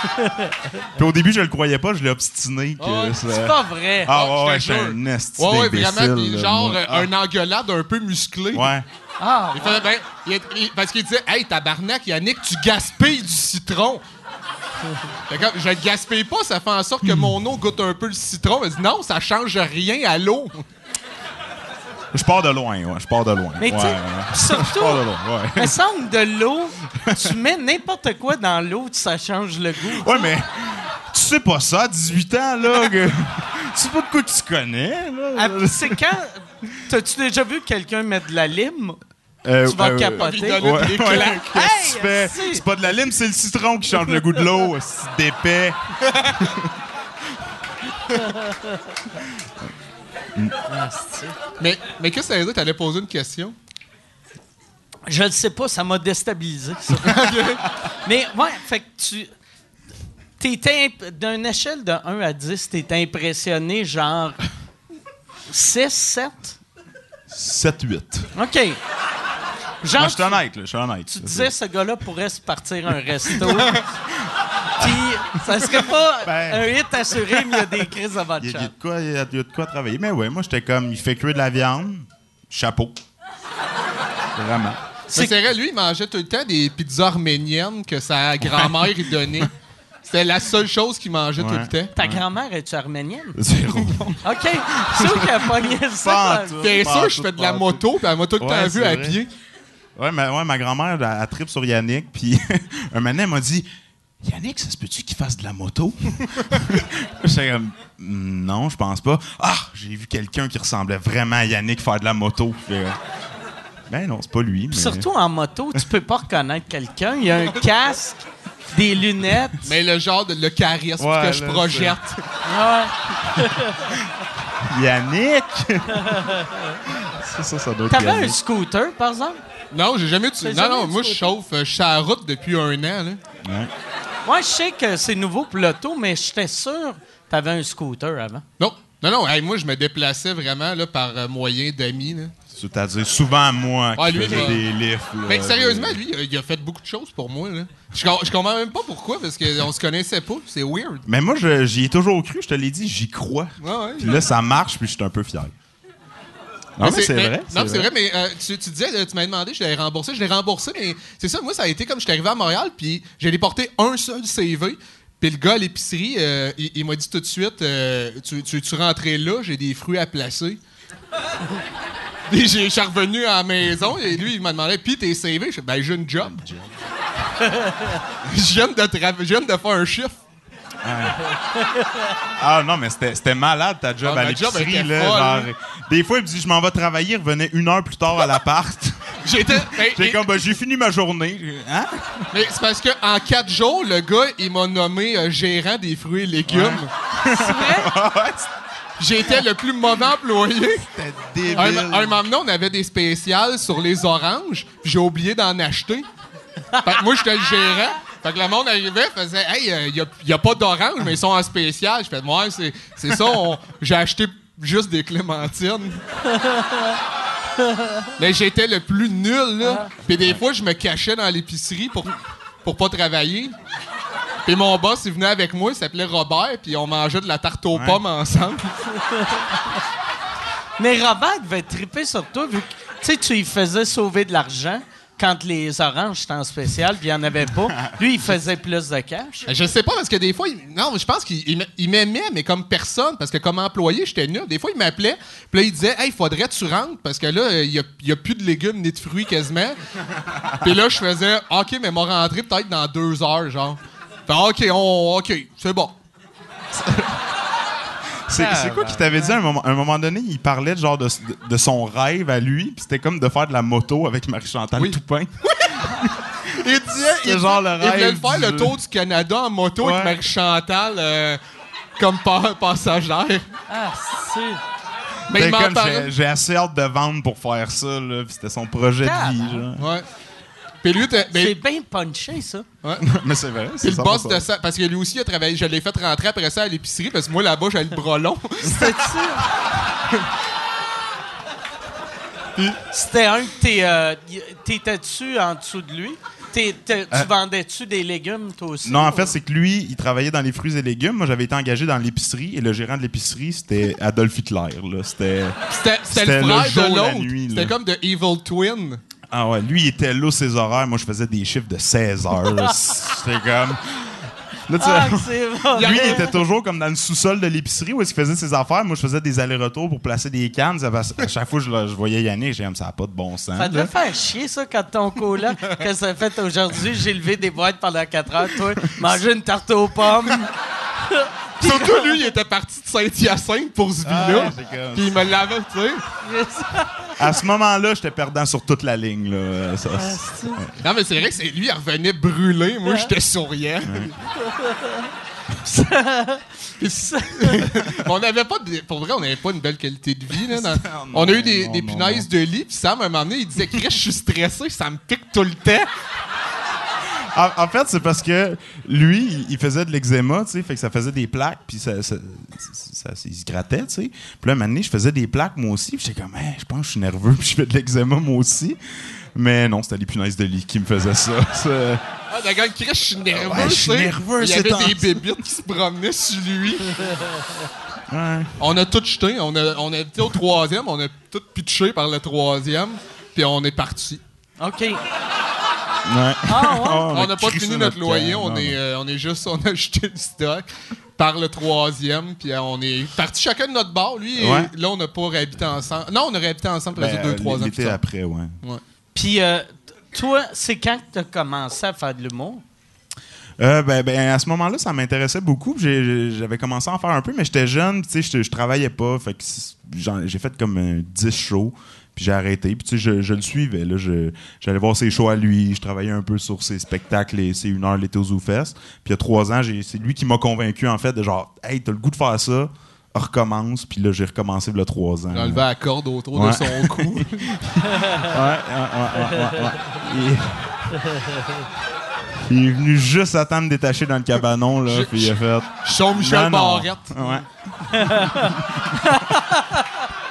Puis au début, je le croyais pas, je l'ai obstiné. que ça- C'est pas vrai. Ah je ouais, j'étais jure. un esti Ouais, ouais, d'imbécile, vraiment, puis là, genre moi. euh, un engueulade un peu musclé. Ouais. Ah, Il faisait, ben, il- il- parce qu'il disait, hey, tabarnak, Yannick, tu gaspilles du citron. Fait que, je le gaspille pas, ça fait en sorte que mon eau goûte un peu le citron. Il dit, non, ça change rien à l'eau. Je pars de loin, ouais, je pars de loin. Mais tu Ouais, surtout, Je pars de loin, ouais. me semble de l'eau, tu mets n'importe quoi dans l'eau, ça change le goût. Ouais, mais tu sais pas ça à 18 ans, là. Que... tu sais pas de quoi tu connais, là. Ah, C'est quand. T'as-tu déjà vu quelqu'un mettre de la lime? Euh, Tu vas euh, capoter. Ouais, ouais, Hey, que tu fais? si. C'est pas de la lime, c'est le citron qui change le goût de l'eau. C'est d'épais. Mais, mais qu'est-ce que ça veut dire? T'allais poser une question? Je le sais pas, ça m'a déstabilisé. ça. Mais ouais, fait que tu. D'une échelle de 1 à 10, t'étais impressionné genre 6, 7? 7-8. OK. Moi, Genre, je suis honnête, là. Je suis honnête. tu disais ce gars-là pourrait se partir un resto. Puis ça serait pas Ben. un hit assuré, mais il y a des crises à votre Il y, a, il y a chat. de quoi, il y a- de quoi travailler. Mais ouais, moi, j'étais comme, il fait cuire de la viande, chapeau. Vraiment. C'est vrai, lui, il mangeait tout le temps des pizzas arméniennes que sa grand-mère lui donnait. C'était la seule chose qu'il mangeait tout le temps. Ta grand-mère, es-tu arménienne? Zéro. OK. C'est où qu'elle a pogné Pas ça? Pas sûr, je fais de la moto, puis m'a tout le Ouais, temps vu c'est à pied. Ouais, ma, ouais, ma grand-mère, elle, elle tripe sur Yannick, puis un moment, elle m'a dit Yannick, ça se peut-tu qu'il fasse de la moto? J'étais comme Mm, Non, je pense pas. Ah, j'ai vu quelqu'un qui ressemblait vraiment à Yannick faire de la moto. Fait, euh, ben non, c'est pas lui. Mais... Surtout en moto, tu peux pas reconnaître quelqu'un. Il y a un casque, des lunettes. Mais le genre de le charisme Ouais, que je projette. Ouais. Yannick Ça, ça, ça doit être T'avais un scooter, par exemple? Non, j'ai jamais jamais Non, non, moi, je scooter? chauffe. euh, Je suis à la route depuis un an. Là. Ouais. Moi, je sais que c'est nouveau pour l'auto, mais j'étais sûr que t'avais un scooter avant. Non, non, non. hey, moi, je me déplaçais vraiment là, par euh, moyen d'amis. là. C'est-à-dire souvent moi Ah, qui lui, faisais des lifts. là, sérieusement, lui, il a- il a fait beaucoup de choses pour moi. Là. Je, com- je comprends même pas pourquoi, parce qu'on se connaissait pas. C'est weird. Mais moi, je- j'y ai toujours cru, je te l'ai dit, j'y crois. Ouais. Puis là, ça marche, puis je suis un peu fier. Non, mais c'est vrai. Non, c'est vrai, mais euh, tu, tu disais, euh, tu m'as demandé, je l'avais remboursé. Je l'ai remboursé, mais c'est ça, moi, ça a été comme je suis arrivé à Montréal, puis j'allais porter un seul CV. Puis le gars à l'épicerie, euh, il, il m'a dit tout de suite euh, tu, tu, tu rentrais là, j'ai des fruits à placer. Puis j'ai- je suis revenu à la maison et lui, il m'a demandé Puis tes CV Je fais Ben, j'ai une job. je, viens de de faire un chiffre. Ah non, mais c'était c'était malade ta job Ah, à ma job l'épicerie. était là, folle, genre, Des fois, il me dit, je m'en vais travailler, il revenait une heure plus tard à l'appart. J'étais. J'ai comme, ben, j'ai fini ma journée. Hein? Mais c'est parce qu'en quatre jours, le gars, il m'a nommé euh, gérant des fruits et légumes. J'étais le plus mauvais employé. C'était débile. Un, un moment donné, on avait des spéciales sur les oranges, puis j'ai oublié d'en acheter. Fait que moi, j'étais le gérant. Fait que le monde arrivait, faisait Hey, il n'y a, pas d'orange, mais ils sont en spécial. Je fais Moi, c'est c'est ça, on- j'ai acheté juste des clémentines. Mais j'étais le plus nul, là. Puis des fois, je me cachais dans l'épicerie pour, pour pas travailler. Puis mon boss, il venait avec moi, il s'appelait Robert, puis on mangeait de la tarte aux pommes ensemble. Mais Robert devait triper sur toi, vu que tu sais, tu lui faisais sauver de l'argent quand les oranges étaient en spécial, puis il n'y en avait pas. Lui, il faisait plus de cash. Je sais pas, parce que des fois, non, je pense qu'il il m'a- il m'aimait, mais comme personne, parce que comme employé, j'étais nul. Des fois, il m'appelait, puis là, il disait, hey, faudrait que tu rentres, parce que là, il n'y a, plus de légumes ni de fruits quasiment. puis là, je faisais, OK, mais m'a rentré peut-être dans deux heures, genre. OK, on, OK, c'est bon. C'est Ah, quoi qui t'avait dit à un moment, à un moment donné? Il parlait de, genre de, de- de son rêve à lui, puis c'était comme de faire de la moto avec Marie-Chantal Oui. Toupin. Il disait, il, genre le il voulait faire le tour du Canada en moto Ouais. avec Marie-Chantal euh, comme pa- passagère. Ah, c'est. Mais parlait. j'ai- assez hâte de vendre pour faire ça, là, puis c'était son projet de vie, genre. Ouais. Puis lui, t'es- ben, C'est bien punché, ça. ouais. Mais c'est vrai, C'est le boss 100%. de ça. Parce que lui aussi, il a travaillé. Je l'ai fait rentrer après ça à l'épicerie parce que moi, là-bas, j'avais le bras long. C'était ça. C'était un de tes. euh, T'étais-tu en dessous de lui? T'es- t'es- tu Euh, vendais-tu des légumes, toi aussi? Non, en fait, c'est que lui, il travaillait dans les fruits et légumes. Moi, j'avais été engagé dans l'épicerie et le gérant de l'épicerie, c'était Adolf Hitler. Là. C'était... C'était c'était C'était le le frère jour, de la l'autre. nuit, C'était comme de Evil Twin. Ah ouais, lui, il était là, ses horaires. Moi, je faisais des chiffres de 16 heures. là. C'était comme... Là, tu Ah, sais, que. Lui, il était toujours comme dans le sous-sol de l'épicerie où est-ce qu'il faisait ses affaires. Moi, je faisais des allers-retours pour placer des cannes. À chaque fois, je, le- je voyais Yannick, j'ai comme ça n'a pas de bon sens. Ça là. devait faire chier, ça, quand ton coloc, que ça fait aujourd'hui, j'ai levé des boîtes pendant 4 heures, toi, manger une tarte aux pommes. Surtout lui, il était parti de Saint-Hyacinthe pour ce Ah, comme- Puis il me l'avait, tu sais. À ce moment-là, j'étais perdant sur toute la ligne. Là. Ça- Non, mais c'est vrai que c'est lui, il revenait brûlé. Moi, j'étais souriant. On n'avait pas de- pour vrai on n'avait pas une belle qualité de vie là, dans- Non, on a eu des, non, des non, punaises de lit puis Sam à un moment donné il disait Chris je suis stressé ça me pique tout le temps En, en fait, c'est parce que lui, il- faisait de l'eczéma, tu sais, fait que ça faisait des plaques, puis ça, ça, ça- ça- il se grattait, tu sais. Puis là, un moment donné, je faisais des plaques, moi aussi, puis j'étais comme, Hey, je pense que je suis nerveux, puis je fais de l'eczéma, moi aussi. Mais non, c'était les punaises de lit qui me faisaient ça. Ça- ah d'accord Chris je suis nerveux Ouais, je suis nerveux, il y avait des bébites qui se promenaient sur lui Ouais. on a tout jeté on a, on a été au troisième on a tout pitché par le troisième puis on est parti OK. Ouais. Ah, ouais? Oh, on n'a pas fini notre loyer, on Non, est, non. euh, on est juste, on a acheté du stock par le troisième, puis euh, on est parti chacun de notre bar. Lui, et Ouais. là, on n'a pas réhabité ensemble. Non, on a réhabité ensemble les Ben, deux, trois ans. Plus tard. après, ouais. Puis, euh, toi, c'est quand que tu as commencé à faire de l'humour? Euh, ben, ben, à ce moment-là, ça m'intéressait beaucoup. J'avais commencé à en faire un peu, mais j'étais jeune, tu sais, je, je travaillais pas. Fait que j'ai fait comme euh, 10 shows, puis j'ai arrêté. Puis tu sais, je, je le suivais. là. J'allais voir ses shows à lui, je travaillais un peu sur ses spectacles, et c'est une heure l'été aux ZooFest. Puis il y a trois ans, c'est lui qui m'a convaincu, en fait, de genre, hey, t'as le goût de faire ça, recommence. Puis là, j'ai recommencé il y a trois ans. Enlevé la corde autour Ouais. de son cou. Ouais, ouais, ouais, ouais, ouais, ouais. Il est venu juste à temps de me détacher dans le cabanon, là, puis il a fait... Je suis Michel Non, non. Barrette. Ouais.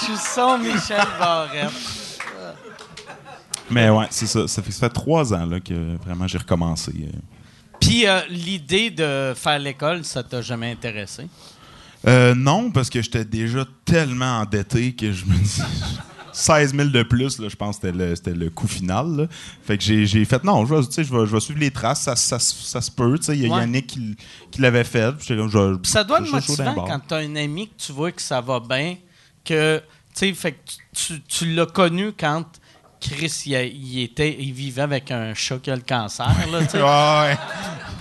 Je suis son Michel Barrette. Mais ouais, c'est ça. Ça fait, ça fait trois ans là, que vraiment j'ai recommencé. euh. Puis euh, l'idée de faire l'école, ça t'a jamais intéressé? Euh, non, parce que j'étais déjà tellement endetté que je me dis... 16 000 de plus, là, je pense que c'était le, le coût final. là. Fait que j'ai, fait, non, je vais, je vais, je vais suivre les traces, ça, ça, ça se peut. Il y a Ouais. Yannick qui, qui l'avait fait. je ça doit être motivant quand tu as un ami que tu vois que ça va bien, que fait que tu, tu- tu l'as connu quand Chris il, était, il vivait avec un chat qui a le cancer, là.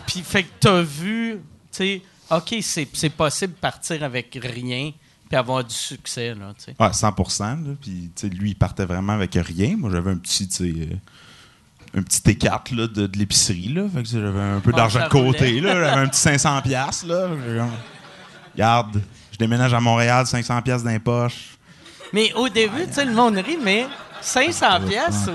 Puis fait que t'as vu, tu sais, ok, c'est c'est possible de partir avec rien puis avoir du succès, là, tu sais. Ouais, 100 là. Puis, tu sais, lui, il partait vraiment avec rien. Moi, j'avais un petit, euh, un petit T4 là, de, de l'épicerie, là. Fait que j'avais un peu Ah, d'argent de côté, là. J'avais un petit 500 piastres, là. J'ai comme, Regarde, déménage à Montréal, 500 piastres dans les poches. Mais au début, tu sais, le monde rit, mais 500 pièces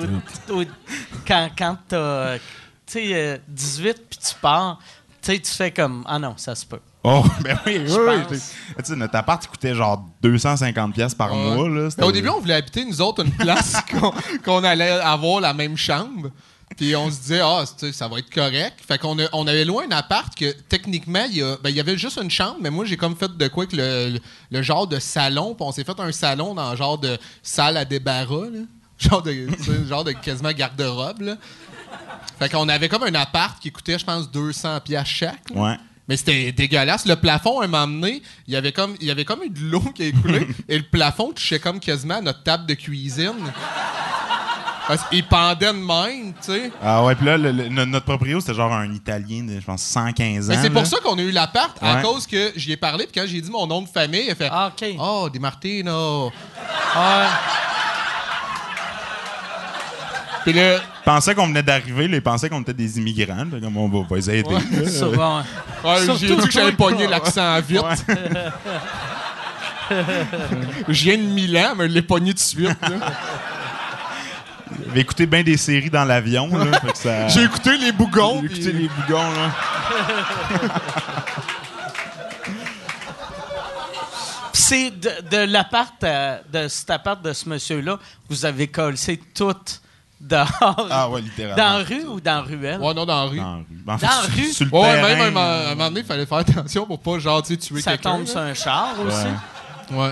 quand, quand t'as, tu sais, euh, 18 puis tu pars, tu sais, tu fais comme, ah non, ça se peut. Oh, ben oui, oui. Tu sais, notre appart, il coûtait genre 250 piastres par Ouais. mois, là. Au début, on voulait habiter, nous autres, une place qu'on qu'on allait avoir la même chambre. Puis on se disait, ah, ça va être correct. Fait qu'on a- on avait loin un appart que techniquement, il y, a- ben, il y avait juste une chambre, mais moi, j'ai comme fait de quoi avec le, le- le genre de salon. Puis on s'est fait un salon dans le genre de salle à débarras, là. Genre de, genre de quasiment garde-robe, là. Fait qu'on avait comme un appart qui coûtait, je pense, 200 piastres chaque. là. Ouais. Mais c'était dégueulasse. Le plafond, un moment donné, il y avait comme, il y avait comme eu de l'eau qui a écoulé et le plafond touchait comme quasiment à notre table de cuisine. Parce qu'il pendait de même, tu sais. Ah ouais, puis là, le- le- no- notre proprio, c'était genre un Italien de, je pense, 115 ans. Mais c'est pour là. ça qu'on a eu l'appart, à Ouais. cause que j'y ai parlé, puis quand j'ai dit mon nom de famille, il a fait Ah, OK. Oh, Di Martino. Ah, Puis là, Il pensait qu'on venait d'arriver, là, il pensait qu'on était des immigrants. là, Comme on va, va les aider. là. souvent. ouais, Surtout j'ai dit que j'allais pogner l'accent vite. Je viens de Milan, mais je l'ai pogné tout de suite. là. J'avais écouté bien des séries dans l'avion. ça- J'ai écouté les bougons. J'ai puis- écouté les bougons. Là. Puis c'est de, de l'appart, à- de cet appart de ce monsieur-là, vous avez collé tout dehors. Ah ouais, littéralement. Dans la rue ou dans la ruelle? Ouais, non, dans la rue. Dans la rue. Ben, en fait, Dans la sur- rue? Sur le Ouais, terrain, même à un moment- euh, à un moment donné, il fallait faire attention pour pas, genre, tu sais, tuer Ça quelqu'un. tombe là. sur un char aussi? Ouais.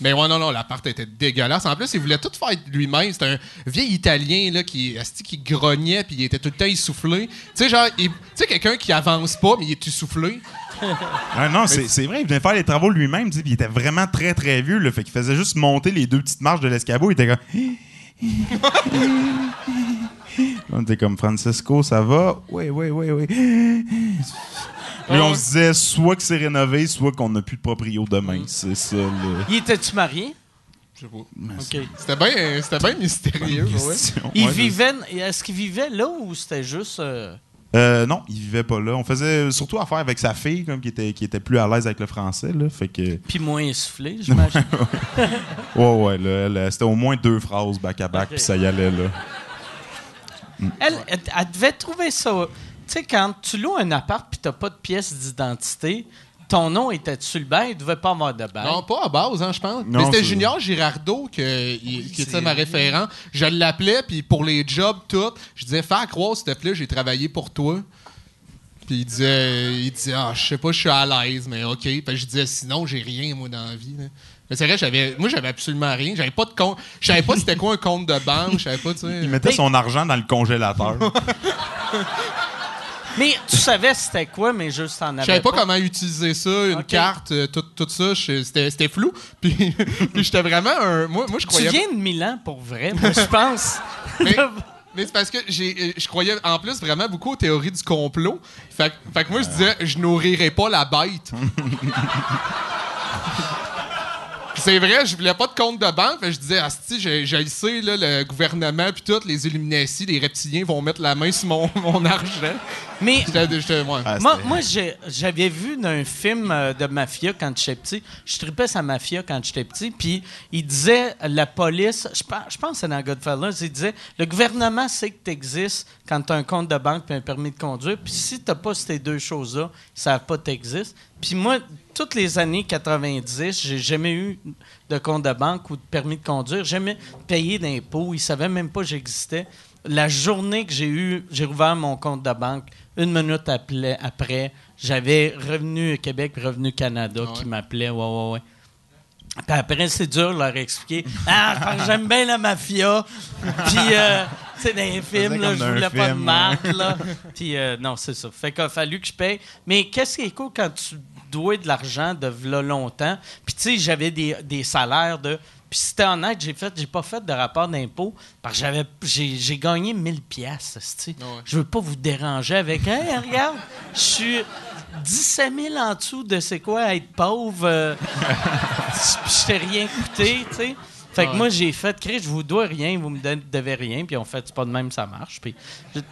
Mais ouais, non, non, l'appart était dégueulasse. En plus, il voulait tout faire lui-même. C'était un vieil Italien là, qui, asti, qui grognait puis il était tout le temps essoufflé. Tu sais, genre, il- tu sais, quelqu'un qui avance pas, mais il est essoufflé. Ouais, non, c'est c'est vrai, il venait faire les travaux lui-même, tu sais, puis il était vraiment très très vieux, là, fait qu'il faisait juste monter les deux petites marches de l'escabeau, il était comme... on était comme, Francesco, ça va? Oui, oui, oui, oui. Lui, on se disait soit que c'est rénové, soit qu'on n'a plus de proprio demain. C'est ça, là. Il était-tu marié? Je sais pas. OK. C'était bien c'était bien mystérieux. ouais. Question. Il Ouais, vivait... Est-ce qu'il vivait là ou c'était juste... euh, Euh, non, il vivait pas là. On faisait surtout affaire avec sa fille, comme, qui, était, qui était plus à l'aise avec le français, là, fait que... Puis moins essoufflé, j'imagine. Ouais, ouais, là, elle, c'était au moins deux phrases back-à-back, Ok. puis ça y allait, là. elle, elle, elle devait trouver ça... Tu sais, quand tu loues un appart puis t'as pas de pièce d'identité, ton nom était sur le banc, il devait pas avoir de bain. Non, pas à base, hein, je pense. Non, Mais c'était Junior Girardeau que- il- qui était ma référent. Je l'appelais, puis pour les jobs, tout, je disais, fais croire, s'il te plaît, j'ai travaillé pour toi. Puis il disait, il disait ah, je sais pas, je suis à l'aise, mais OK. Puis je disais, sinon, j'ai rien, moi, dans la vie. là. Mais c'est vrai, j'avais, moi, j'avais absolument rien. J'avais pas de compte. Je savais pas c'était quoi un compte de banque. Je savais pas, tu sais. Il mettait Mais- son argent dans le congélateur. Mais tu savais c'était quoi, mais juste en avais Je savais pas, comment utiliser ça, une carte, euh, tout, tout ça. C'était, c'était flou. Puis, puis j'étais vraiment un. Moi, moi je Tu croyais. viens de Milan pour vrai, moi, je pense. Mais, mais c'est parce que j'ai, euh, je croyais en plus vraiment beaucoup aux théories du complot. Fait, que- fait que moi, je disais, je nourrirai pas la bête. Puis c'est vrai, je voulais pas de compte de banque. fait je disais, Asti, j'ai j'ai le sais, là, le gouvernement, puis tout, les Illuminati, les reptiliens vont mettre la main sur mon, mon argent. Mais J'étais- j'étais- ouais. Ah, moi, moi j'ai- j'avais vu d'un film euh, de mafia quand j'étais petit. Je tripais sa mafia quand j'étais petit. Puis il disait, la police, je pense, je pense que c'est dans Godfellas, il disait le gouvernement sait que tu existes quand tu as un compte de banque et un permis de conduire. Puis si tu pas ces deux choses-là, ils savent pas que tu existes. Puis moi, toutes les années 90, j'ai jamais eu de compte de banque ou de permis de conduire. J'ai jamais payé d'impôts. Ils savaient même pas que j'existais. La journée que j'ai eu, j'ai rouvert mon compte de banque, une minute après, après j'avais Revenu Québec et Revenu Canada qui m'appelaient. Ouais, ouais, ouais. Puis après, c'est dur de leur expliquer. Ah, j'aime bien la mafia. Puis, euh, tu sais, dans les films, là, je voulais pas de marque, là. Puis, euh, non, c'est ça. Fait qu'il a fallu que je paye. Mais qu'est-ce qui est cool quand tu de l'argent de v'là longtemps? Puis, tu sais, j'avais des, des salaires de. Puis, si t'es honnête, j'ai fait, j'ai pas fait de rapport d'impôt parce que j'avais, j'ai, j'ai gagné 1000 pièces. ouais. Je veux pas vous déranger avec. Hey, regarde, je suis 17 000 en dessous de c'est quoi être pauvre. euh, je t'ai rien coûté, tu sais. Fait que moi, j'ai fait, Chris, je vous dois rien, vous me devez rien. Puis on fait, c'est pas de même, ça marche. Puis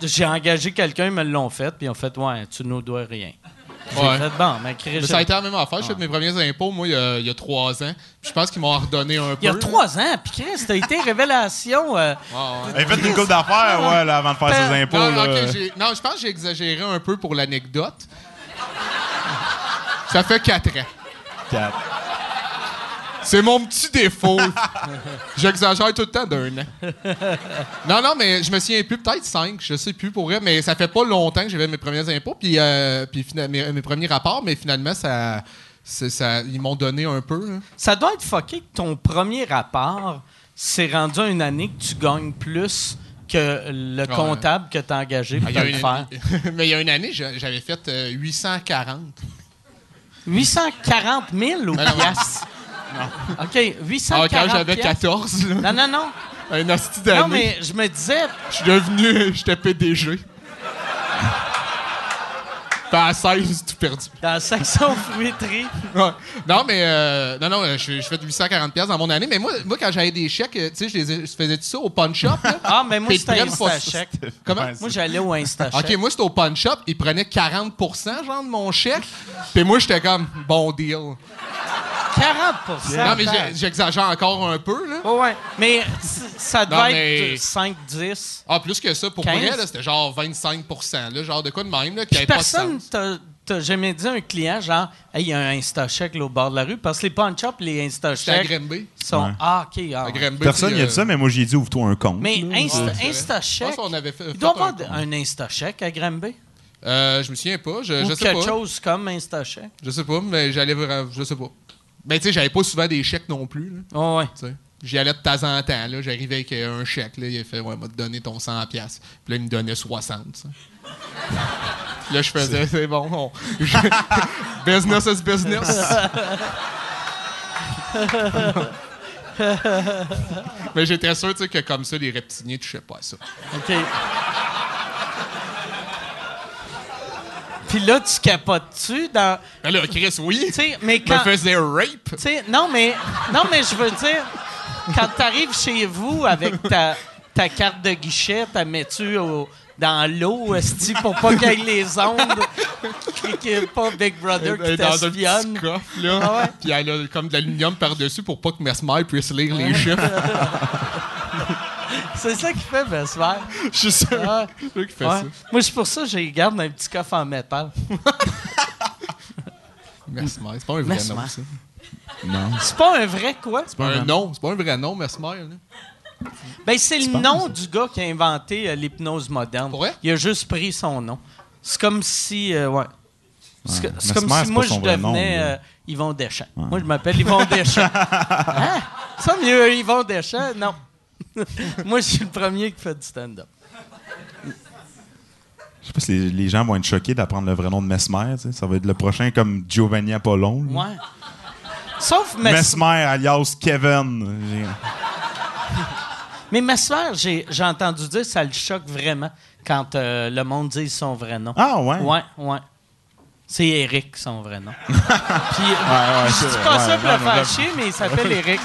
j'ai engagé quelqu'un, ils me l'ont fait. Puis on fait, ouais, tu nous dois rien. J'ai Ouais. fait, bon, mais Chris, Mais je- ça a été la même affaire. J'ai fait mes premiers impôts, moi, il y a, il y a trois ans. Puis je pense qu'ils m'ont redonné un peu. il y a trois ans, puis Chris, t'as été révélation. euh, ouais. Elle fait une coupe d'affaires, ouais, là, avant de faire ses impôts. Non, non, je pense que j'ai exagéré un peu pour l'anecdote. Ça fait quatre ans. Quatre. C'est mon petit défaut. J'exagère tout le temps d'un an. Non, non, mais je me souviens plus, peut-être cinq, je sais plus pour vrai, mais ça fait pas longtemps que j'avais mes premiers impôts, puis, euh, puis mes, mes premiers rapports, mais finalement, ça, c'est- ça, ils m'ont donné un peu. là. Ça doit être fucké que ton premier rapport s'est rendu à une année que tu gagnes plus que le comptable que tu as engagé pour Ah, il y a te le une- faire. mais il y a une année, j'a- j'avais fait euh, 840. 840 000 ou Ben non. OK, 840 Ah, quand j'avais piastres. 14, là, Non, non, non. un hostie d'année, Non, mais je me disais, je suis devenu, j'étais PDG. Puis à 16, tout perdu. dans la section fruiterie, Ouais. Non, mais euh, non, non, je, je fais 840 pièces dans mon année. Mais moi, moi quand j'avais des chèques, tu sais, je, les je faisais tout ça au punch shop. là. ah, mais moi, c'était InstaCheck. Comment? Ouais, Moi, j'allais au InstaCheck. Ok, moi c'était au punch shop, ils prenaient 40% genre de mon chèque. Puis moi j'étais comme bon deal. 40% Non, mais j'exagère encore un peu là. Ouais. Mais ça Non, devait mais- être 5-10. Ah, plus que ça, pour 15. vrai, c'était genre 25 là, genre de quoi de même, là, qui avait pas de Personne sens. t'a t'a jamais dit à un client, genre, hey, il y a un InstaCheck là, au bord de la rue, parce que les punch-up, les InstaCheck sont. Ouais. Ah, OK. ah, ouais. Personne n'y a euh, dit ça, mais moi, j'ai dit ouvre-toi un compte. Mais. Insta, Ouais. InstaCheck, il doit y avoir un InstaCheck à Granby. Euh, je me souviens pas, je, Ou je sais quelque pas. chose comme InstaCheck. Je sais pas, mais j'allais. Je sais pas. Ben, tu sais, j'avais pas souvent des chèques non plus. Là, Oh, ouais. tu sais. J'y allais de temps en temps. Là, j'arrivais avec euh, un chèque. Là, il a fait Ouais, m'a te donner ton 100$. piastres. Puis là, il me donnait 60$. tu sais. là, je faisais C'est bon. on- business is business. mais j'étais sûr tu sais, que comme ça, les reptiliens touchaient pas à ça. OK. Puis là, tu capotes-tu dans. Ben là, Chris, oui. Tu sais, mais Je me quand. faisais rape. Tu sais, non, mais, non, mais je veux dire, quand tu arrives chez vous avec ta, ta carte de guichet, tu mets-tu au- dans l'eau, esti, pour pas qu'il y ait les ondes, et qu'il n'y ait pas Big Brother qui dans un petit coffre, là. Ah ouais? Puis elle a comme de l'aluminium par-dessus pour pas que Mesmer puisse lire les chiffres. C'est ça qui fait Besmer. Je suis sûr. Ah, qu'il fait ouais. ça. Moi, c'est pour ça que je les garde dans un petit coffre en métal. Mesmer, c'est pas un vrai Mesmer. nom, ça. Non. C'est pas un vrai quoi? C'est pas un nom, c'est pas un vrai nom, Mesmer. Là. Ben, c'est le nom du gars qui a inventé euh, l'hypnose moderne. Pour vrai? Il a juste pris son nom. C'est comme si. euh, ouais. C'est Ouais. que- c'est comme si moi, je nom, devenais là. euh, Yvon Deschamps. Moi, je m'appelle Yvon Deschamps. hein? Ça mieux, Yvon Deschamps? Non. moi, je suis le premier qui fait du stand-up. Je sais pas si les, les gens vont être choqués d'apprendre le vrai nom de Mesmer. tu sais. Ça va être le prochain comme Giovanni Apollon. là. Ouais. Sauf Mes- Mesmer alias Kevin. J'ai- Mais Mesmer, j'ai j'ai entendu dire ça le choque vraiment quand euh, le monde dit son vrai nom. Ah ouais? Ouais, ouais. C'est Eric, son vrai nom. Puis, je c'est- dis pas ouais, ça pour le non, faire non. chier, mais il s'appelle Eric.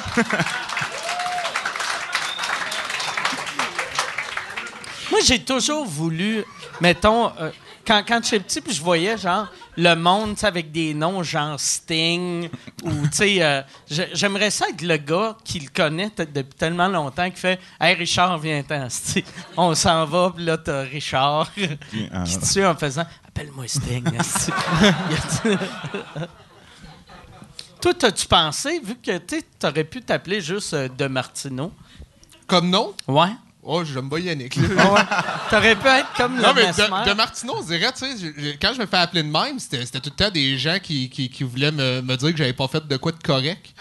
Moi, j'ai toujours voulu, mettons, euh, quand, quand j'étais petit, puis je voyais, genre, le monde, tu sais, avec des noms genre Sting, ou, tu sais, euh, j'ai- j'aimerais ça être le gars qui le connaît depuis tellement longtemps, qui fait « Hey, Richard, viens-t'en, on s'en va, puis là, t'as Richard Ah, qui tue en faisant « Appelle-moi Sting. Toi, t'as-tu pensé, vu que tu aurais pu t'appeler juste euh, De Martino? Comme nom? Ouais. Oh, j'aime pas Yannick. là. T'aurais pu être comme Non, le mais de, de Martineau, on dirait, tu sais, quand je me fais appeler de même, c'était tout le temps des gens qui, qui, qui voulaient me, me dire que j'avais pas fait de quoi de correct.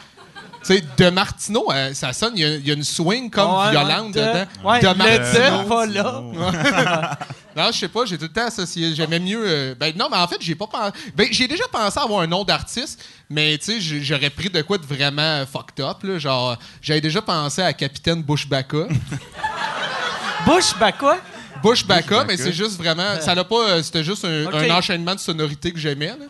Tu sais, de Martineau, euh, ça sonne, il y y, a une swing comme Ouais, violente ouais, de- dedans. Ouais, de le Martineau. de, pas là. Non, je sais pas, j'ai tout le temps associé. J'aimais mieux. euh, ben non, mais en fait, j'ai pas pensé. Ben, j'ai déjà pensé avoir un nom d'artiste, mais tu sais, j'ai- j'aurais pris de quoi de vraiment fucked up. Là, genre, j'avais déjà pensé à Capitaine Bushbaka. Bush, bah quoi? Mais c'est juste vraiment. Ça l'a pas. euh, C'était juste un, Ok. un enchaînement de sonorités que j'aimais. là.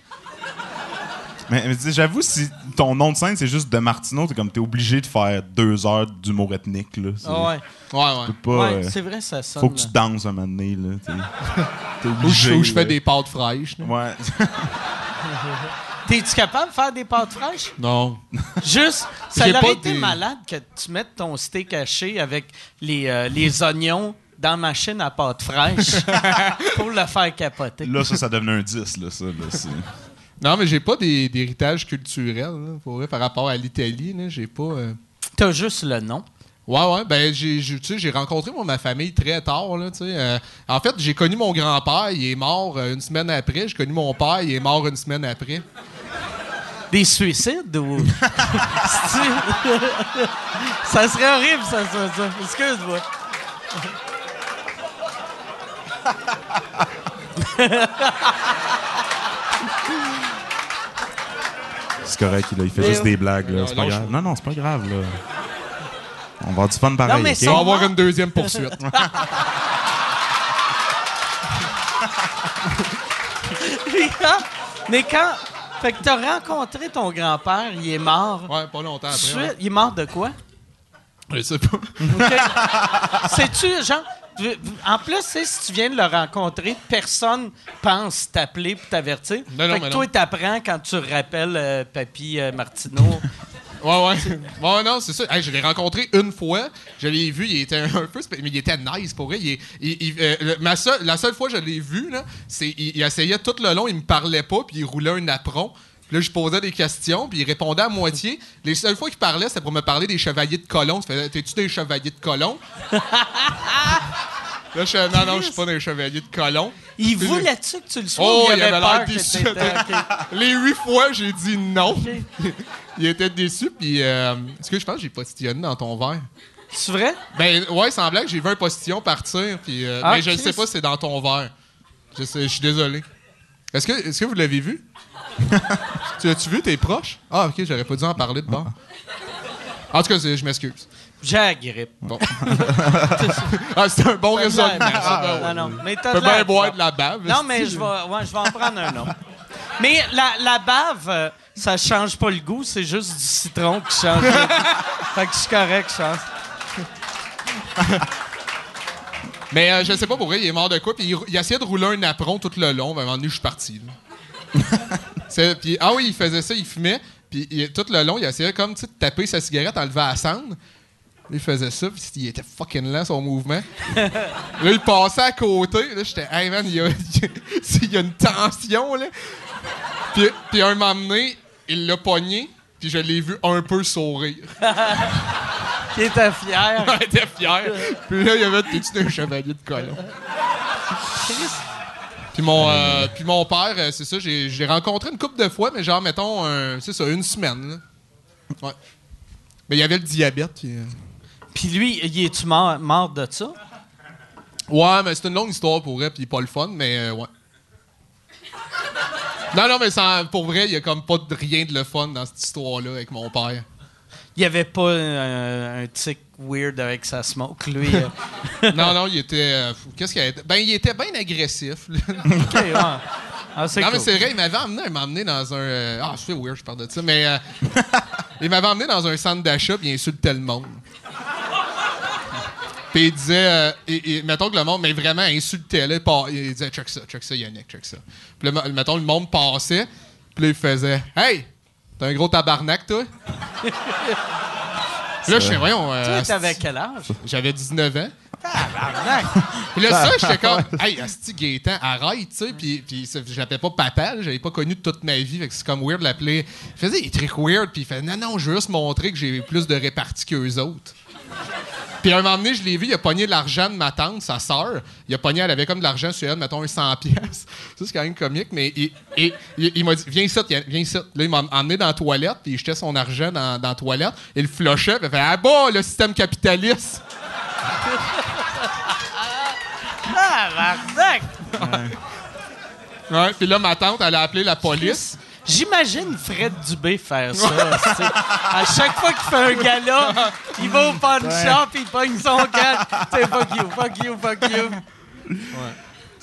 Mais, j'avoue, si ton nom de scène, c'est juste de Martineau, t'es comme t'es obligé de faire deux heures d'humour ethnique. Là. Ah ouais. Ouais, ouais. tu peux Ouais, pas, euh, c'est vrai, ça sonne. faut que tu danses un moment donné. Là, t'es- obligé. je, ou je fais des pâtes fraîches. là. Ouais. T'es-tu capable de faire des pâtes fraîches? Non. Juste, ça J'ai aurait pas été des- malade que tu mettes ton steak haché avec les, euh, les oignons dans la machine à pâtes fraîches pour le faire capoter. Là, ça, ça devenait un 10. Là, ça, là, c'est- Non, mais j'ai pas d'héritage culturel. là, pour vrai, par rapport à l'Italie. J'ai pas. euh, T'as juste le nom. Ouais, ouais. Ben, j'ai, j'ai- tu sais, j'ai rencontré moi, ma famille très tard. Là. Euh, en fait, j'ai connu mon grand-père, il est mort euh, une semaine après. J'ai connu mon père, il est mort une semaine après. Des suicides ou? Ça serait horrible, ça, ça, ça. Excuse-moi. C'est correct, là, il fait Mais juste ouais. des blagues. Là. Non, C'est pas non, grave. Non, non, c'est pas grave. Là. On va avoir du fun pareil. Non, mais? On va avoir une deuxième poursuite. Mais quand. Fait que t'as rencontré ton grand-père, il est mort. ouais, pas longtemps après. suite, il est mort de quoi? Je sais pas. OK. Sais-tu, genre, en plus, si tu viens de le rencontrer, personne pense t'appeler pour t'avertir. Non, non, fait que toi, t'apprends quand tu rappelles euh, Papy euh, Martineau. Ouais, ouais. Ouais, non, c'est ça. Hey, je l'ai rencontré une fois. Je l'ai vu, il était un peu. Mais il était nice pour vrai. Il, est- il- il- euh, le- ma la seule fois que je l'ai vu, là, c'est il, il essayait tout le long, il me parlait pas, puis il roulait un apron. Puis là, je posais des questions, puis il répondait à moitié. Les seules fois qu'il parlait, c'était pour me parler des chevaliers de colon. T'es-tu des chevaliers de colon? Là, je non, non, je suis pas des chevaliers de colon. Il voulait-tu que tu le sois Oh, il il avait l'air déçu. Les huit fois, j'ai dit non. il était déçu, puis euh, est-ce que je pense que j'ai postillonné dans ton verre? C'est vrai? Ben ouais, semblait que j'ai vu un postillon partir, puis euh, Ah, mais je ne sais pas si c'est dans ton verre. Je, sais- je suis désolé. Est-ce que, est-ce que vous l'avez vu? tu l'as-tu vu, tes proches? Ah, ok, j'aurais pas dû en parler de bord. En tout cas, je m'excuse. J'ai la grippe. Bon. ah, c'est un bon raisonnement. ben ouais. non, non. Mais Tu t'as peux bien boire de la bave. Non, mais je vais, ouais, je vais en prendre un autre. Mais la, la bave, euh, ça change pas le goût, c'est juste du citron qui change le goût. Fait que je suis correct, je pense. Mais euh, je sais pas pour vrai, il est mort de quoi. Puis il, il essayait de rouler un apron tout le long. Ben, à un moment donné, je suis parti. là. Puis, ah oui, il faisait ça, il fumait. Puis il- tout le long, il essayait comme de taper sa cigarette, enlever la cendre. Il faisait ça, puis il était fucking lent son mouvement. là, il passait à côté. Là, j'étais, hey man, il y a, il y a une tension, là. Puis, puis un moment donné, il l'a pogné, puis je l'ai vu un peu sourire. Qui était fier. Il était fier. Puis là, il y avait T'es-tu un chevalier de colon? Puis mon, euh, puis mon père, euh, c'est ça, j'ai, je l'ai rencontré une couple de fois, mais genre, mettons, un- c'est ça, une semaine. là. Ouais. Mais il y avait le diabète. puis, euh, Puis lui, il est-tu mort, mort de ça? Ouais, mais c'est une longue histoire pour vrai, puis pas le fun, mais euh, ouais. Non, non, mais sans- pour vrai, il y a comme pas de rien de le fun dans cette histoire-là avec mon père. Il y avait pas euh, un tic weird avec sa smoke, lui. euh. non, non, il était. euh. Qu'est-ce qu'il a été? Ben, il était bien agressif. OK, ouais. Ah, Non, mais c'est vrai, il m'avait emmené, il m'a emmené dans un. euh, Ah, je weird, je parle de ça, mais. euh, il m'avait emmené dans un centre d'achat, puis il insultait le monde. Puis il disait. et- et mettons que le monde, mais vraiment, insultait. Là, il disait, check ça, check ça, Yannick, check ça. Puis là, mettons, le monde passait, puis là, il faisait, hey, t'as un gros tabarnak, toi? Là, je fais, voyons. euh, Toi, t'avais quel âge? J'avais 19 ans. Puis là, ça, j'étais comme, hey, Asti Gaétan, arrête, tu sais. Puis, puis je l'appelais pas papa, j'avais pas connu toute ma vie, fait que c'est comme weird de l'appeler. Il faisait des trucs weird, puis il fait, non, non, je veux juste montrer que j'ai plus de répartie qu'eux autres. Puis un moment donné, je l'ai vu, il a pogné de l'argent de ma tante, sa sœur. Il a pogné, elle avait comme de l'argent sur elle, mettons un 100 pièces. Ça, c'est quand même comique, mais il, il- il- il m'a dit, viens ici, viens ici. Là, il m'a emmené dans la toilette, puis il jetait son argent dans, dans la toilette. Il le flushait, puis il fait, ah bah, le système capitaliste. Tabarnak! Ouais, puis là, ma tante, elle a appelé la police. J'imagine Fred Dubé faire ça. à chaque fois qu'il fait un gala, il va au pawn shop, il pogne son gars. C'est fuck you, fuck you, fuck you.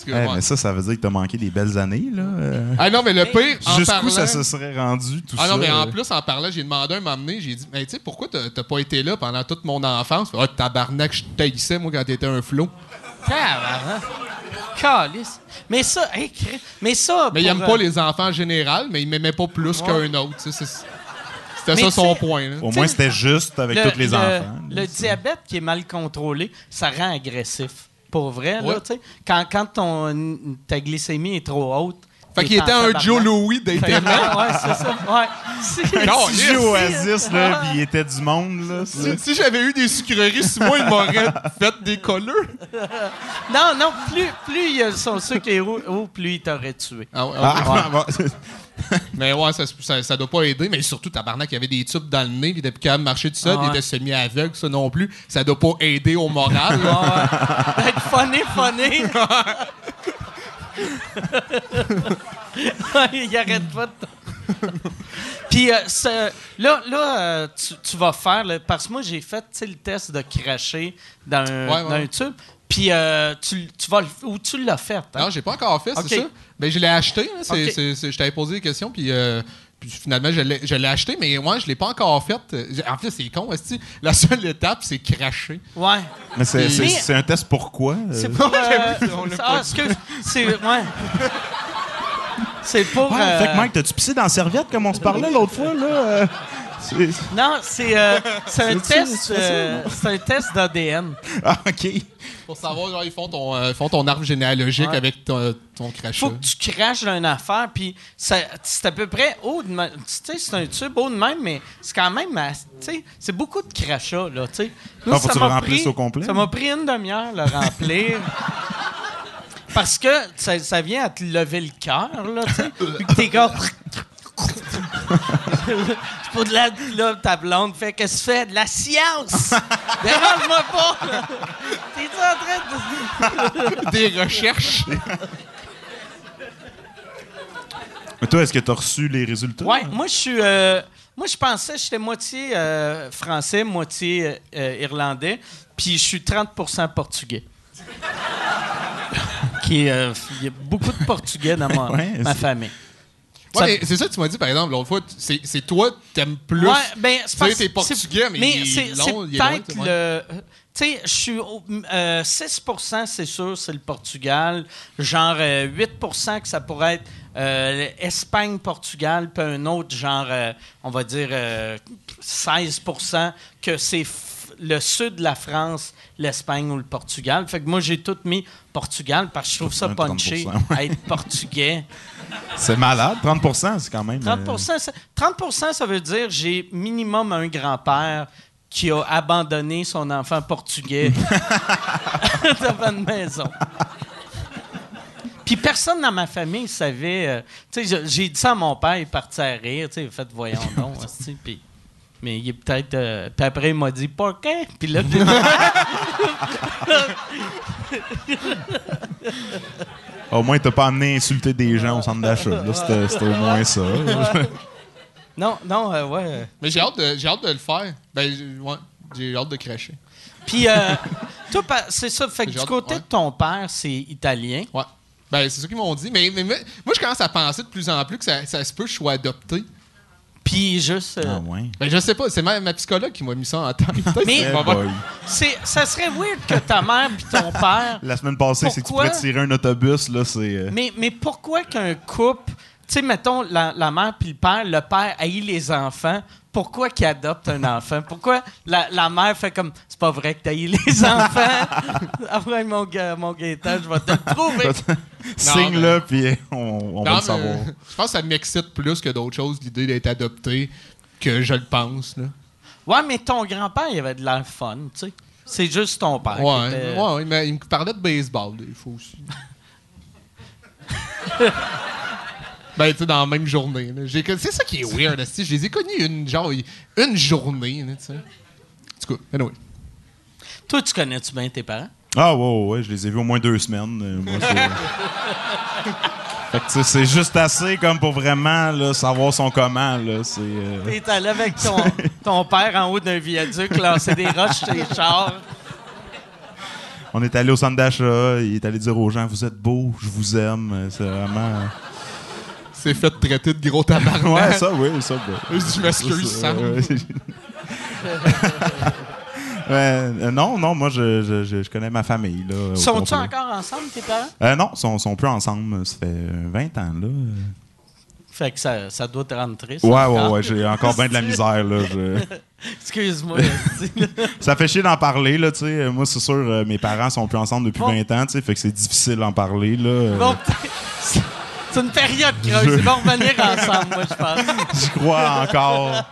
Que, Eh, ouais. mais ça, ça veut dire que t'as manqué des belles années, là. euh. Ah non, mais le pire, Jusqu'où parlant... ça se serait rendu, tout Ah ça? non, mais en euh? plus, en parlant, j'ai demandé à un moment donné, j'ai dit, mais tu sais, pourquoi t'as pas été là pendant toute mon enfance? Ah, tabarnak, je taillissais, moi, quand t'étais un flot. Tabarnak. Calice. Mais ça, hey, mais ça. Mais il aime euh, pas les enfants en général, mais il m'aimait pas plus qu'un autre. C'était ça son point. là. Au moins, c'était juste avec le, tous les le- enfants. Le diabète qui est mal contrôlé, ça rend agressif. Pour vrai, Ouais. là, tu sais. Quand, quand ton, ta glycémie est trop haute. Fait qu'il était un. Joe Louis d'Internet. ouais, c'est ça. Ouais. Si- si- jeu Oasis, là, Ouais. il était du monde, là. Si, si j'avais eu des sucreries sur moi, il m'aurait fait des colleux. Non, non, plus, plus il y a son sucre est haut, plus il t'aurait tué. Ah, ouais, Ah, ouais. bon. Mais ouais, ça, ça, ça doit pas aider. Mais surtout, tabarnak, il y avait des tubes dans le nez, puis il était plus capable de marcher tout seul, Ah il ouais. était semi-aveugle, ça non plus. Ça doit pas aider au moral. là. Ah ouais. Être funny, funny. Il arrête pas de... Puis euh, ce- là, là euh, tu, tu vas faire, parce que moi, j'ai fait tu sais, le test de cracher dans un, Ouais, ouais. dans un tube. Puis euh, tu, tu vas le- Ou tu l'as fait. hein? Non, j'ai pas encore fait, c'est Ok. ça. Ben, je l'ai acheté. hein, c'est- Ok. c'est- c'est- je t'avais posé des questions, puis, euh, puis finalement, je l'ai je l'ai acheté, mais moi, je l'ai pas encore fait. Euh, En fait, c'est con. esti. La seule étape, c'est cracher. Ouais. Mais c'est c'est- Mais- c'est un test pourquoi? euh? C'est pour. euh, ah, excuse. C'est. Ouais. C'est pour. Ouais, euh, Fait que Mike, t'as-tu pissé dans la serviette comme on se parlait l'autre fois, là? Non, c'est euh, c'est un test. euh, C'est un test d'ADN. Ah, OK. Pour savoir, genre, ils font ton, euh, ils font ton arbre généalogique Ouais. avec ton, ton crachat. Faut que tu craches dans une affaire, puis ça- c'est à peu près haut de même. Tu sais, c'est un tube haut de même, mais c'est quand même. assez- Tu sais, c'est beaucoup de crachats, là, tu sais. Nous, Ah, faut que ça tu le m'a remplisses pris- au complet? Ça m'a pris une demi-heure le remplir. Parce que ça, ça vient à te lever le cœur, là, tu sais. Puis que t'es comme. C'est pas de la. Là, ta blonde fait Qu'est-ce que tu fais? De la science! Dérange-moi pas! T'es en train de. Des recherches. Mais toi, est-ce que t'as reçu les résultats? Ouais, moi, je suis. euh, moi, je pensais que j'étais moitié euh, français, moitié euh, irlandais, puis je suis 30% portugais. Qui Il y a beaucoup de portugais dans ma, Ouais, ma c'est- famille. Ça- mais c'est ça que tu m'as dit, par exemple, l'autre fois. C'est toi, t'aimes plus. Ouais, ben, c'est portugais, mais il est c'est long, il est loin, le. Tu sais, je suis. euh, 6% c'est sûr, c'est le Portugal. Genre euh, 8% que ça pourrait être euh, Espagne, Portugal, puis un autre, genre, euh, on va dire euh, 16% que c'est f- le sud de la France, l'Espagne ou le Portugal. Fait que moi, j'ai tout mis Portugal parce que je trouve ça Un punché, 30%, être portugais. C'est malade. 30% c'est quand même... 30 euh, ça, 30% ça veut dire j'ai minimum un grand-père qui a abandonné son enfant portugais devant une maison. Puis personne dans ma famille savait. euh, tu sais, je- j'ai dit ça à mon père, il est parti à rire. Tu sais, il a fait voyons donc. Puis, mais il est peut-être. euh, puis après, il m'a dit pourquoi? Puis là, Au moins, t'as pas amené insulter des gens au centre d'achat. Là, c'était au moins ça. Non, non, euh, ouais. Mais j'ai hâte, de- j'ai hâte de le faire. Ben, j'ai- ouais, j'ai hâte de cracher. Puis, euh, toi, c'est ça. Fait que du hâte- côté ouais. de ton père, c'est italien. Ouais. Ben, c'est ça qu'ils m'ont dit. Mais, mais- mais moi, je commence à penser de plus en plus que ça, ça se peut que je sois adopté. Puis juste. euh, Ah ouais. Ben, je sais pas. C'est ma, ma psychologue qui m'a mis ça en tête. Mais- c'est, ça serait weird que ta mère puis ton père. La semaine passée, c'est que tu Pourquoi? pourrais tirer un autobus, là, c'est... euh, Mais, mais pourquoi qu'un couple. Tu sais, mettons, la, la mère puis le père, le père haït les enfants. Pourquoi qu'il adopte un enfant? Pourquoi la, la mère fait comme c'est pas vrai que t'as les enfants? Après mon, mon Gaétan, je vais te le prouver. Signe-le, puis on, on va le savoir. mais je pense que ça m'excite plus que d'autres choses, l'idée d'être adopté, que je le pense. Là. Ouais, mais ton grand-père, il avait de l'air fun, tu sais. C'est juste ton père. qui Ouais, était- ouais, il me- il me parlait de baseball, des fois aussi. ben, tu sais, dans la même journée. là. J'ai con- C'est ça qui est weird, esti. Je les ai connus une, genre, une journée, là, tu sais. En tout cas, anyway. Toi, tu connais-tu bien tes parents? Ah ouais, ouais, ouais, je les ai vus au moins deux semaines. euh, moi, c'est- fait que, tu sais, c'est juste assez comme pour vraiment là, savoir son comment. Là, c'est, euh, T'es allé avec ton, ton père en haut d'un viaduc, lancer des roches sur les chars. On est allé au centre d'achat, il est allé dire aux gens Vous êtes beaux, je vous aime. Euh, C'est vraiment. C'est fait traiter de gros tabarnak. Ouais, ça, oui, ça. ben, Je m'excuse, ça, euh, non, non, moi, je, je, je, je connais ma famille. Sont-ils complet. encore ensemble, tes parents? Euh, non, ils sont, sont plus ensemble. Ça fait euh, 20 ans. Là. Fait que ça, ça doit te rendre triste. Ouais, ouais, ouais, j'ai encore bien de la misère. Là, je- Excuse-moi. Ça fait chier d'en parler, là, tu sais. Euh, Moi, c'est sûr, mes parents sont plus ensemble depuis Bon. 20 ans, tu sais, fait que c'est difficile d'en parler, là. Bon, c'est- une période creuse. Ils vont revenir ensemble, moi, je pense. J'y crois encore.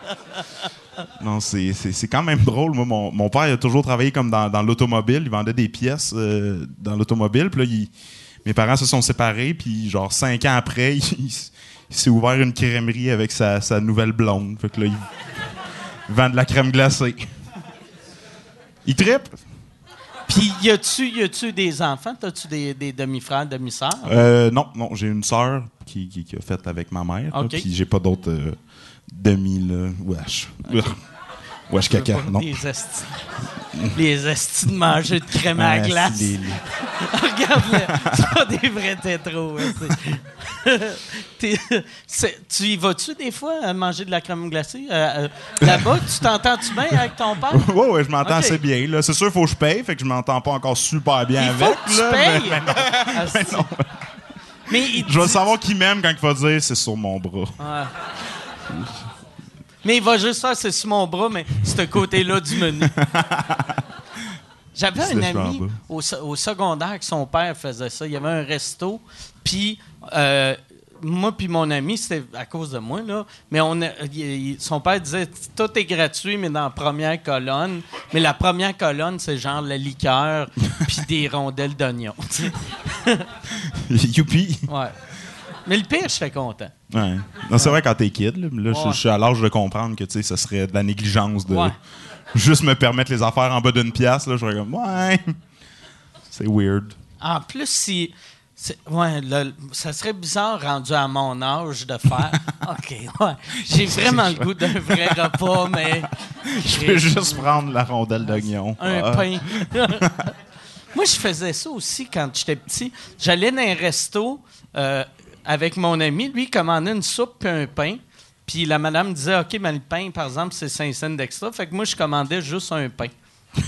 Non, c'est, quand même drôle. Moi, mon, mon père il a toujours travaillé comme dans, dans l'automobile. Il vendait des pièces euh, dans l'automobile. Puis là, il- mes parents se sont séparés. Puis, genre, cinq ans après, il, il s'est ouvert une crèmerie avec sa, sa nouvelle blonde. Fait que là, il, il vend de la crème glacée. Il trippe. Puis, y a-tu, y a-tu des enfants? T'as-tu des, des demi-frères, demi-sœurs? Euh, non, non, j'ai une sœur qui, qui, qui a fait avec ma mère. Puis j'ai pas d'autres euh, demi, là. Wesh. Wesh, caca. Non. Les estis. Les estis de manger de crème à Ah, glace. les- Regarde-le. C'est pas des vrais tétros. hein, tu y vas-tu des fois à manger de la crème glacée? Euh, euh, Là-bas, tu t'entends-tu bien avec ton père? Ouais, ouais, je m'entends assez bien. C'est sûr, il faut que je paye, fait que je m'entends pas encore super bien Il avec. faut que tu là, payes. Mais, il je vais dit- savoir qui m'aime quand il va dire c'est sur mon bras. Mais il va juste faire, c'est sur mon bras, mais ce côté-là du menu. J'avais un ami au, se- au secondaire que son père faisait ça. Il y avait un resto, puis euh, moi puis mon ami, c'était à cause de moi, là, mais on a- il- son père disait tout est gratuit, mais dans la première colonne. Mais la première colonne, c'est genre la liqueur puis des rondelles d'oignon. Youpi! ouais. Mais le pire, j'étais content. Ouais. Non, c'est vrai quand t'es kid, là, là, je- Ouais. je suis à l'âge de comprendre que tu sais, ce serait de la négligence de Ouais. juste me permettre les affaires en bas d'une pièce. Là, je serais comme, ouais, c'est weird. En plus, si. Ouais, le- ça serait bizarre rendu à mon âge de faire. OK, ouais. J'ai vraiment le goût d'un vrai repas, mais. Je peux juste prendre la rondelle d'oignon. Un Ah. pain. Moi, je faisais ça aussi quand j'étais petit. J'allais dans un resto euh, avec mon ami. Lui, il commandait une soupe puis un pain. Puis la madame disait OK, mais le pain, par exemple, c'est 5 cents d'extra. Fait que moi, je commandais juste un pain.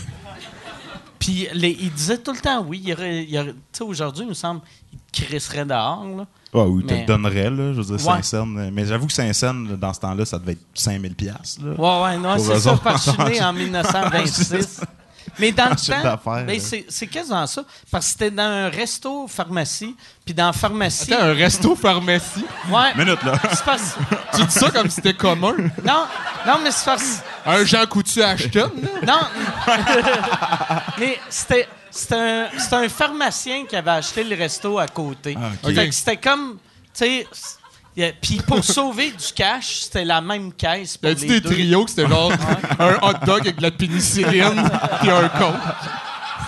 Puis les- il disait tout le temps oui. Il y aurait- il Tu sais, aujourd'hui, il me semble, il te crisserait dehors. Là. Ah oui, tu Mais- te donnerais, là. Je veux dire, Ouais. Saint-Saëns. euh, Mais j'avoue que Saint-Saëns, là, dans ce temps-là, ça devait être 5000 piastres, là. Ouais, ouais, non, c'est ça, parce que je suis né en en 1926. Mais dans le temps, ben, c'est c'est quasiment ça. Parce que c'était dans un resto pharmacie, puis dans la pharmacie. Attends, un resto pharmacie? Ouais. Minute, là. c'est parce- tu dis ça comme si c'était commun. Non, non, mais c'est parce. Un Jean Coutu Ashton, là? Non. mais c'était. C'était un, c'était un pharmacien qui avait acheté le resto à côté. Ah, ok. Fait que c'était comme. Tu sais. Y Puis pour sauver du cash, c'était la même caisse pour les des deux. trios que c'était genre un hot dog avec de la pénicilline puis un con.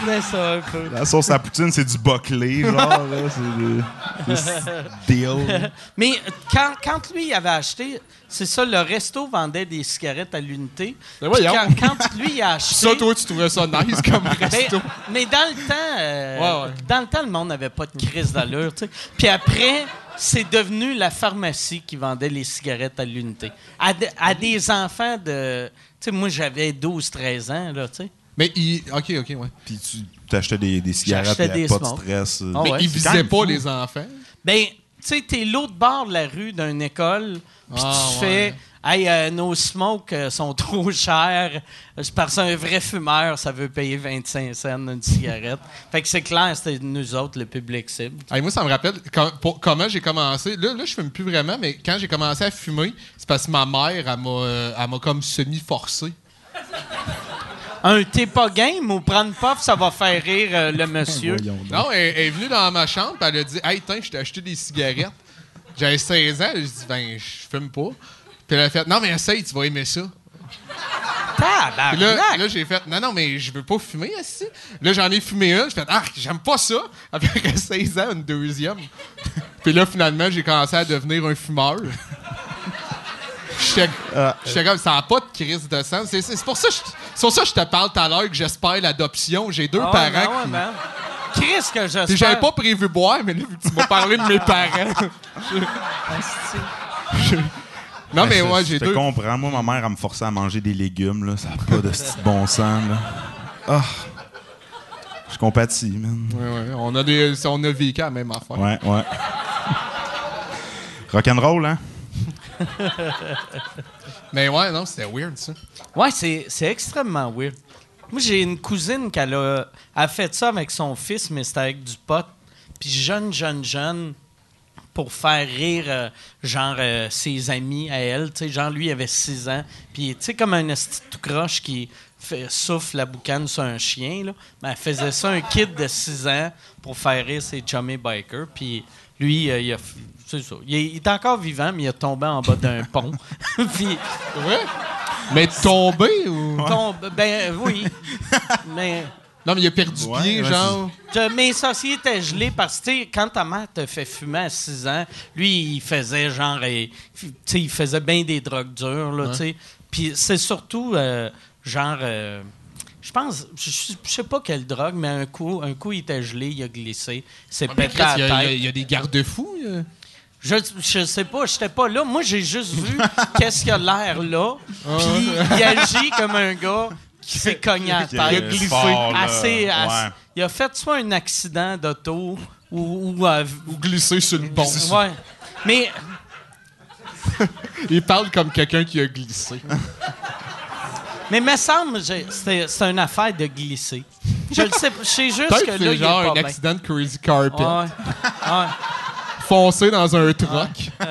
Mais ça, un peu. La sauce à poutine, c'est du boclé, genre, là. C'est de- c'est deal. Mais quand, quand lui il avait acheté, c'est ça, le resto vendait des cigarettes à l'unité. Ben voyons. quand, quand lui il a acheté. Ça, toi, tu trouvais ça nice comme mais, resto. mais dans le temps, euh, Ouais, ouais. dans le temps, le monde n'avait pas de crise d'allure. tu sais. Puis après, c'est devenu la pharmacie qui vendait les cigarettes à l'unité. À, de- à des enfants de. Tu sais, moi, j'avais 12-13 ans, là, tu sais. Mais il. Ok, ok, ouais. Puis tu t'achetais des, des cigarettes, des pas de stress. euh. Ah Mais ouais. il quand visait même pas fou. les enfants. Ben, tu sais, t'es l'autre bord de la rue d'une école, puis Ah, tu ouais. fais Hey, euh, nos smokes euh, sont trop chers. C'est parce qu'un vrai fumeur, ça veut payer 25 cents une cigarette. fait que c'est clair, c'était nous autres, le public cible. Hey, moi, ça me rappelle com- pour- comment j'ai commencé. Là, là, je fume plus vraiment, mais quand j'ai commencé à fumer, c'est parce que ma mère, elle m'a, euh, elle m'a comme semi-forcé. Un t'es pas game ou prendre puff, ça va faire rire euh, le monsieur? Non, elle, elle est venue dans ma chambre, puis elle a dit Hey, tiens, je t'ai acheté des cigarettes. J'avais 16 ans, j'ai dit Ben, je fume pas. Puis elle a fait Non, mais essaye, tu vas aimer ça. Puis là, là j'ai fait Non, non, mais je veux pas fumer, ici. Là, j'en ai fumé une, j'ai fait Ah, j'aime pas ça. Après 16 ans, une deuxième. Puis là, finalement, j'ai commencé à devenir un fumeur. J'étais comme, ça n'a pas de crise de sens. C'est c'est pour, ça que je- c'est pour ça que je te parle tout à l'heure que j'espère l'adoption. J'ai deux Ah ouais, parents ben qui. ben. Chris, que j'espère. Puis j'avais pas prévu boire, mais là, tu m'as parlé de mes parents. non, mais je- ouais, je j'ai te deux. comprends. Moi, ma mère, elle me forçait à manger des légumes. Là. Ça n'a pas de petit bon sens. Là. Ah. Je compatis, man. Ouais, ouais, on, a des, on a vécu la même affaire. Ouais, ouais. Rock'n'roll, hein? Mais ouais, non, c'était weird, ça. Ouais, c'est, extrêmement weird. Moi, j'ai une cousine qui a, a fait ça avec son fils, mais c'était avec du pot. Puis jeune, jeune, jeune, pour faire rire, euh, genre, euh, ses amis à elle. Tu sais, genre, lui, il avait 6 ans. Puis, tu sais, comme un tout croche qui fait, souffle la boucane sur un chien, là. Ben, elle faisait ça, un kid de 6 ans, pour faire rire ses chummy bikers. Puis, lui, euh, il a... C'est ça. Il est, il est encore vivant, mais il est tombé en bas d'un pont. Puis... Vrai? Mais tombé ou? Tombe, ben oui. mais, Non, mais il a perdu Ouais, pied, ouais, genre. je- mes sorciers étaient gelés parce que, tu sais, quand ta mère te fait fumer à 6 ans, lui, il faisait genre. euh, Tu sais, il faisait bien des drogues dures, là, Ouais. tu sais. Puis c'est surtout, euh, genre. euh, je pense, je sais pas quelle drogue, mais un coup, un coup, il était gelé, il a glissé, c'est Ah, pété à il y, la il y a- tête. il y a des garde-fous. Je, je sais pas, j'étais pas là. Moi, j'ai juste vu qu'est-ce qu'il a l'air là. Puis il agit comme un gars qui s'est cogné à Qui a glissé. Fort, là. Assez, assez- Ouais. Il a fait soit un accident d'auto ou. ou, euh, Ou glisser sur pont. ouais. Mais Il parle comme quelqu'un qui a glissé. mais me semble c'est une affaire de glisser. Je le sais, je sais juste que là, c'est il un accident de Crazy Carpet. Ouais. Ouais. Foncé dans un truck.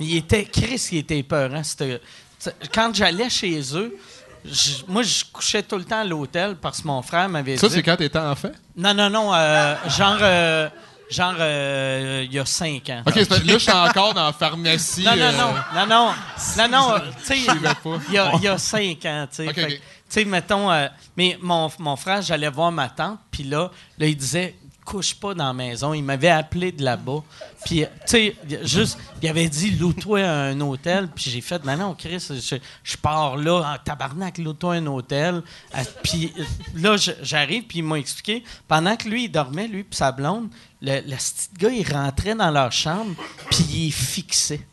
Il était, Chris, il était épeurant. C'était- c'est- Quand j'allais chez eux, je- moi, je couchais tout le temps à l'hôtel parce que mon frère m'avait Ça, dit... c'est quand t'étais enfant? Non, non, non, euh, genre, euh, genre, euh, il y a cinq ans. Ok, là, je suis encore dans la pharmacie. Non, non, non, non, non, non, non, tu sais, il y a, cinq ans, tu sais. Ok, Fait que, ok. Tu sais, mettons, mais mon, mon frère, j'allais voir ma tante, puis là, là, il disait, couche pas dans la maison. Il m'avait appelé de là-bas. Puis, tu sais, juste, il avait dit, loue-toi un hôtel. Puis j'ai fait, non, non, Chris, je, je pars là, en tabarnak, loue-toi un hôtel. Euh, Puis là, j'arrive, puis il m'a expliqué, pendant que lui, il dormait, lui, puis sa blonde, le, le petit gars, il rentrait dans leur chambre, puis il est fixé.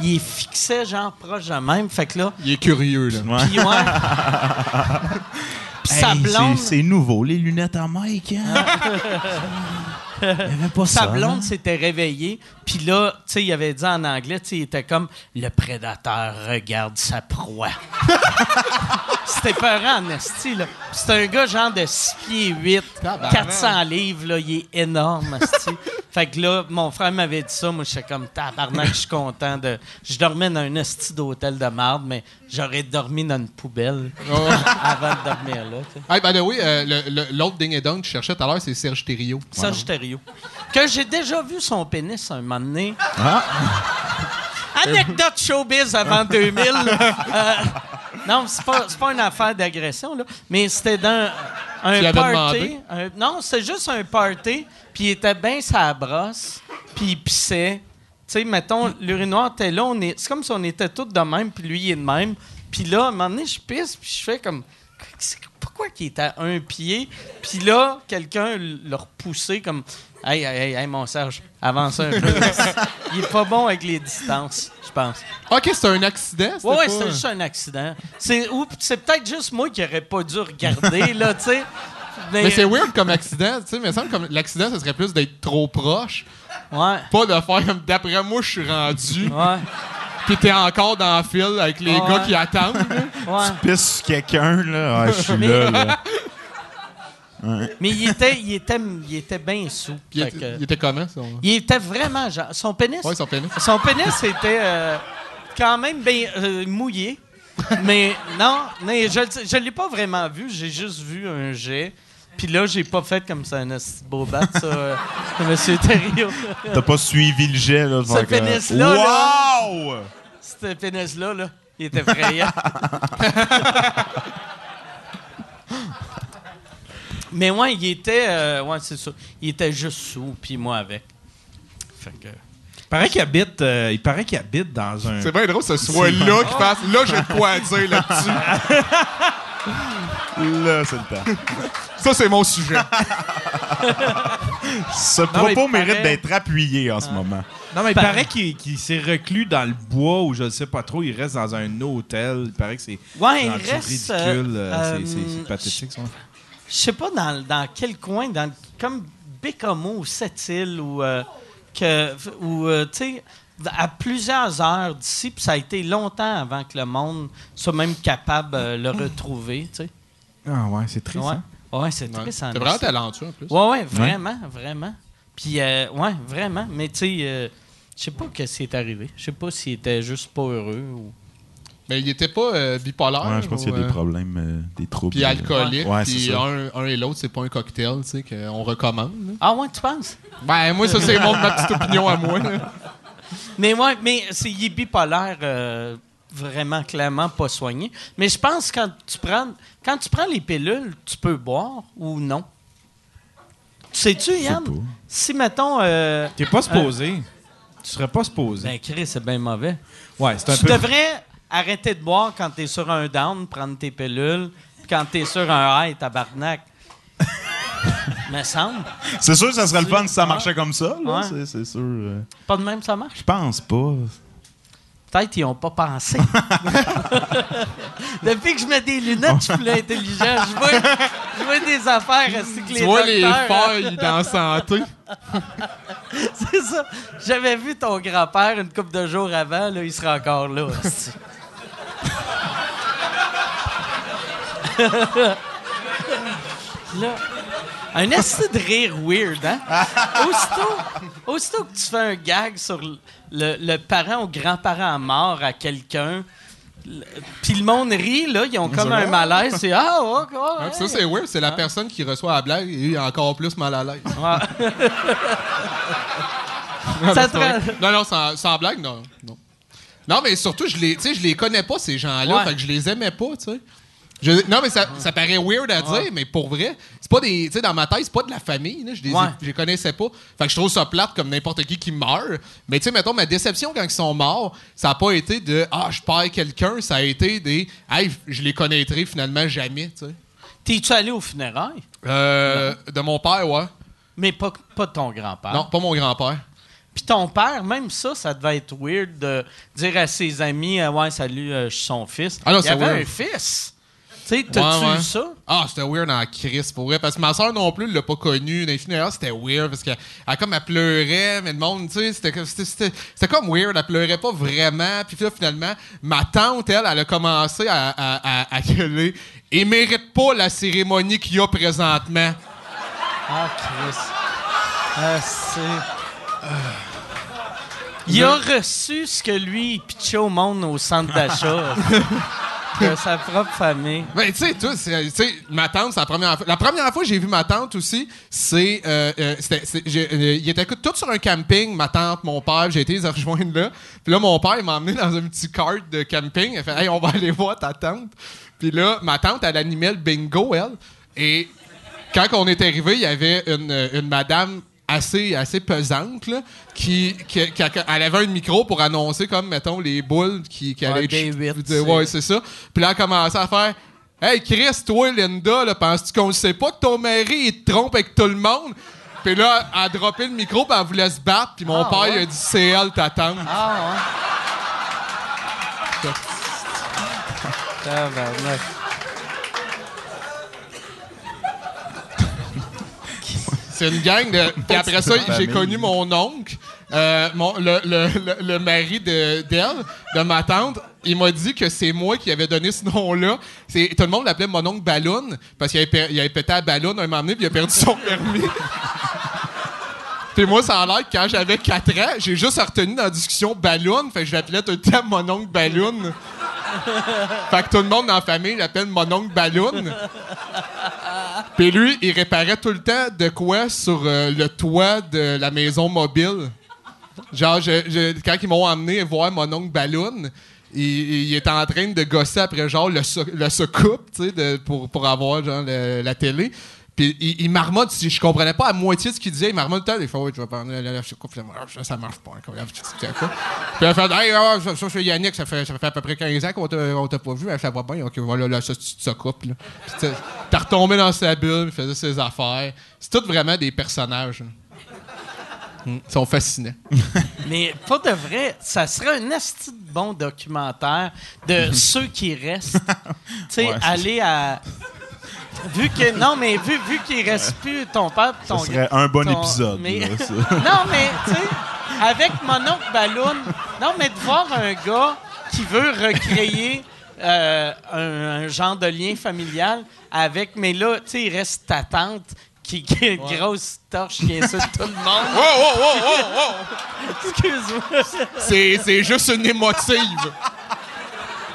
Il est fixé, genre, proche de même. Fait que là, Il est curieux, là. Puis ouais. Sa blonde, C'est nouveau, les lunettes à Mike. Hein? Il y avait pas sa ça. blonde hein? s'était réveillée. Puis là, tu sais, il avait dit en anglais, tu sais, il était comme le prédateur regarde sa proie. C'était peurant en esti, là. C'est un gars genre de 6 pieds 8, Tabarnak. 400 livres, là. Il est énorme, esti. fait que là, mon frère m'avait dit ça. Moi, j'étais comme tabarnak, je suis content de. Je dormais dans un esti d'hôtel de marde, mais j'aurais dormi dans une poubelle Oh. avant de dormir là, tu sais. Hey, the way, euh, l'autre ding et dong que je cherchais tout à l'heure, c'est Serge Thériault. Serge Thériault. Que j'ai déjà vu son pénis un moment donné. Ah. Anecdote showbiz avant 2000. Euh, Non, c'est pas, pas une affaire d'agression, là. Mais c'était dans un Tu party. un- non, c'était juste un party. Puis il était bien sa brosse. Puis il pissait. Tu sais, mettons, l'urinoir était là. Est, c'est comme si on était tous de même. Puis lui, il est de même. Puis là, à un moment donné, je pisse. Puis je fais comme. Pourquoi qu'il est à un pied? Puis là, quelqu'un l'a repoussé comme. Hey, hey, hey, hey, mon Serge, avance un peu. il est pas bon avec les distances, je pense. OK, c'est un accident? c'était Ouais, ouais, pas- c'est juste un accident. C'est ou c'est peut-être juste moi qui aurais pas dû regarder là, tu sais. Mais c'est weird comme accident, tu sais, mais semble que l'accident, ce serait plus d'être trop proche, Ouais. pas de faire comme d'après moi, je suis rendu, Ouais. Puis t'es encore dans le fil avec les Ouais. gars qui attendent. Ouais. Pisse sur quelqu'un, là. Ah, je suis Mais- là. Mais il était il était il était bien sous. Il, était, que- il était comment, ça? il était vraiment genre son pénis Ouais, son pénis. son pénis était euh, quand même bien euh, mouillé. Mais non, mais je je l'ai pas vraiment vu, j'ai juste vu un jet. Puis là, j'ai pas fait comme ça un beau bat, ça, euh, Monsieur Thériault. T'as pas suivi le jet, là. de Ce pénis-là, là. Ce pénis-là, là, il était effrayant. Mais ouais, il était. euh, ouais, c'est ça. Il était juste sous, puis moi avec. Fait que. Il paraît qu'il habite, euh, il paraît qu'il habite dans un. C'est bien drôle que ce soit là qui fasse. Là, j'ai de quoi à dire là-dessus. Là, c'est le temps. Ça, c'est mon sujet. Ce mais propos il mérite paraît- d'être appuyé en ce moment. Non, mais il Par- paraît qu'il qu'il s'est reclus dans le bois ou je ne sais pas trop. Il reste dans un hôtel. Il paraît que c'est Ouais, il rendu reste. ridicule. euh, euh, c'est- c'est euh, c'est pathétique, ça. Je sais pas dans, dans quel coin, dans comme Bécomo ou Sept-Îles ou euh, que ou euh, tu sais à plusieurs heures d'ici, puis ça a été longtemps avant que le monde soit même capable de le retrouver, tu sais. Ah ouais, c'est triste. Ouais, hein? ouais, c'est Ouais. triste. en T'es vraiment talentueux, en plus. Ouais, ouais, vraiment, vraiment. Puis euh, ouais, vraiment. Mais tu sais, euh, je sais pas qu'est-ce qui est arrivé. Je sais pas s'il était juste pas heureux ou. Mais il était pas euh, bipolaire. Ouais, je pense qu'il y a des euh, problèmes, euh, des troubles. Puis alcoolique. Ouais, c'est puis un, un et l'autre, c'est pas un cocktail, tu sais, qu'on recommande. là. Ah ouais, tu penses? Ben, moi, ça, c'est mon, ma petite opinion à moi. là. Mais ouais, mais c'est il est bipolaire euh, vraiment clairement pas soigné. Mais je pense que quand tu prends quand tu prends les pilules, tu peux boire ou non? Sais-tu, Yann? pas. Si mettons euh, T'es pas supposé. Tu serais pas supposé. ben Chris, c'est bien mauvais. ouais, c'est un Tu peu. devrais arrêter de boire quand t'es sur un down, prendre tes pilules, puis quand t'es sur un high, tabarnak. Me semble. C'est sûr que ça serait le fun si ça marchait comme ça, là. Ouais. C'est- C'est sûr. euh, Pas de même, ça marche? Je pense pas. Peut-être qu'ils n'ont pas pensé. Depuis que je mets des lunettes, je suis plus intelligent. Je vois, je vois des affaires ainsi que les Tu vois les docteurs, hein. feuilles dans la santé. C'est ça. J'avais vu ton grand-père une couple de jours avant, là, il serait encore là. hostie. là, un esti de rire weird, hein? Aussitôt, aussitôt que tu fais un gag sur le, le parent ou grand-parent mort à quelqu'un, puis le monde rit, là, ils ont comme un malaise. C'est Ah, ouais, Ouais, puis Ça, c'est weird. C'est la personne qui reçoit la blague et il est encore plus mal à l'aise. Ouais. Non, Ça te non, non, sans, sans blague, non. Non, non mais surtout, je les, tu sais, je les connais pas, ces gens-là. Ouais. Fait que je les aimais pas, tu sais. Je- non, mais ça, ça paraît weird à dire, mais pour vrai, pas des. Tu sais, dans ma tête, c'est pas de la famille. Là, je, les, ai- Ouais. je les connaissais pas. Fait que je trouve ça plate comme n'importe qui qui meurt. Mais tu sais, mettons, ma déception quand ils sont morts, ça a pas été de Ah, je perds quelqu'un. Ça a été des Hey, je les connaîtrai finalement jamais. T'es-tu allé au funérailles? Euh, de mon père, ouais. Mais pas, pas de ton grand-père. Non, pas mon grand-père. Puis ton père, même ça, ça devait être weird de dire à ses amis euh, Ouais, salut, euh, je suis son fils. Ah non, Il avait weird. un fils. Tu sais, t'as-tu Ouais, ouais. eu ça? Ah, c'était weird en crise, pour vrai. Parce que ma soeur non plus l'a pas connu. Dans les funérailles, c'était weird. Parce qu'elle elle, comme elle pleurait, mais le monde, tu sais, c'était comme- c'était- c'était c'était comme weird. Elle pleurait pas vraiment. Puis là, finalement, ma tante, elle, elle a commencé à, à, à, à gueuler. Et mérite pas la cérémonie qu'il y a présentement. Ah, Chris. Ah, c'est. Il a reçu ce que lui, pitchait au monde au centre d'achat. sa propre famille. Ben, tu sais, tu sais, ma tante, c'est la première fois. La première fois que j'ai vu ma tante aussi, c'est. Euh, euh, ils étaient tous sur un camping, ma tante, mon père, j'ai été les rejoindre là. Puis là, mon père, il m'a emmené dans un petit cart de camping. Il a fait, hey, on va aller voir ta tante. Puis là, ma tante, elle animait le bingo, elle. Et quand on est arrivé, il y avait une, une madame assez, assez pesante, là, qui, qui, qui- elle avait un micro pour annoncer, comme, mettons, les boules qui, qui allaient être- c'est- Ouais, c'est ça. Puis là, elle a commencé à faire Hey, Chris, toi, Linda, là, penses-tu qu'on ne sait pas que ton mari, il te trompe avec tout le monde? Puis là, elle a droppé le micro, puis elle voulait se battre, puis mon Ah, père, ouais? il a dit C'est elle, ta tante. Ah, ouais. C'est une gang de. Puis après ça, j'ai connu mon oncle, euh, mon- le, le- le- le mari de- d'elle, de, ma tante. Il m'a dit que c'est moi qui avais donné ce nom-là. Tout le monde l'appelait mon oncle Balloon parce qu'il avait, per- il avait pété à Ballon un moment donné puis il a perdu son permis. Puis moi, ça a l'air que quand j'avais 4 ans, j'ai juste retenu dans la discussion Balloon. Fait que je l'appelais tout le temps mon oncle Balloon. fait que tout le monde dans la famille l'appelle mon oncle Balloon. Puis lui, il réparait tout le temps de quoi sur euh, le toit de la maison mobile. Genre, je- quand ils m'ont emmené voir mon oncle Balloon, il, il était en train de gosser après genre le, le secoupe, tu sais, pour, pour avoir genre la télé. Puis il, il marmonne, si je comprenais pas à moitié de ce qu'il disait, il marmonne tout le temps, des fois, oui, je vais prendre secoupe, là, ça, ça marche pas. Puis il a fait, hey, ah, ça, ça, c'est Yannick, ça fait, ça fait à peu près 15 ans qu'on t'a pas vu, ça va bien, ok, voilà, là, ça, tu te secoupe, là. Puis t'es retombé dans sa bulle, il faisait ses affaires. C'est tout vraiment des personnages. Hmm, Ils sont fascinants. Mais pas de vrai, ça serait un esti de bon documentaire de ceux qui restent. Tu sais, Ouais, aller à. Vu que. Non, mais vu, vu qu'il reste plus ton père pis Ce ton serait un bon ton- épisode. mais- là, ça. non, mais, tu sais, avec mon oncle Balloon, non, mais de voir un gars qui veut recréer euh, un, un genre de lien familial avec, mais là, tu sais, il reste ta tante qui, qui a une grosse torche qui insulte tout le monde. Oh, oh, oh, oh, oh! Excuse-moi. C'est, c'est juste une émotive.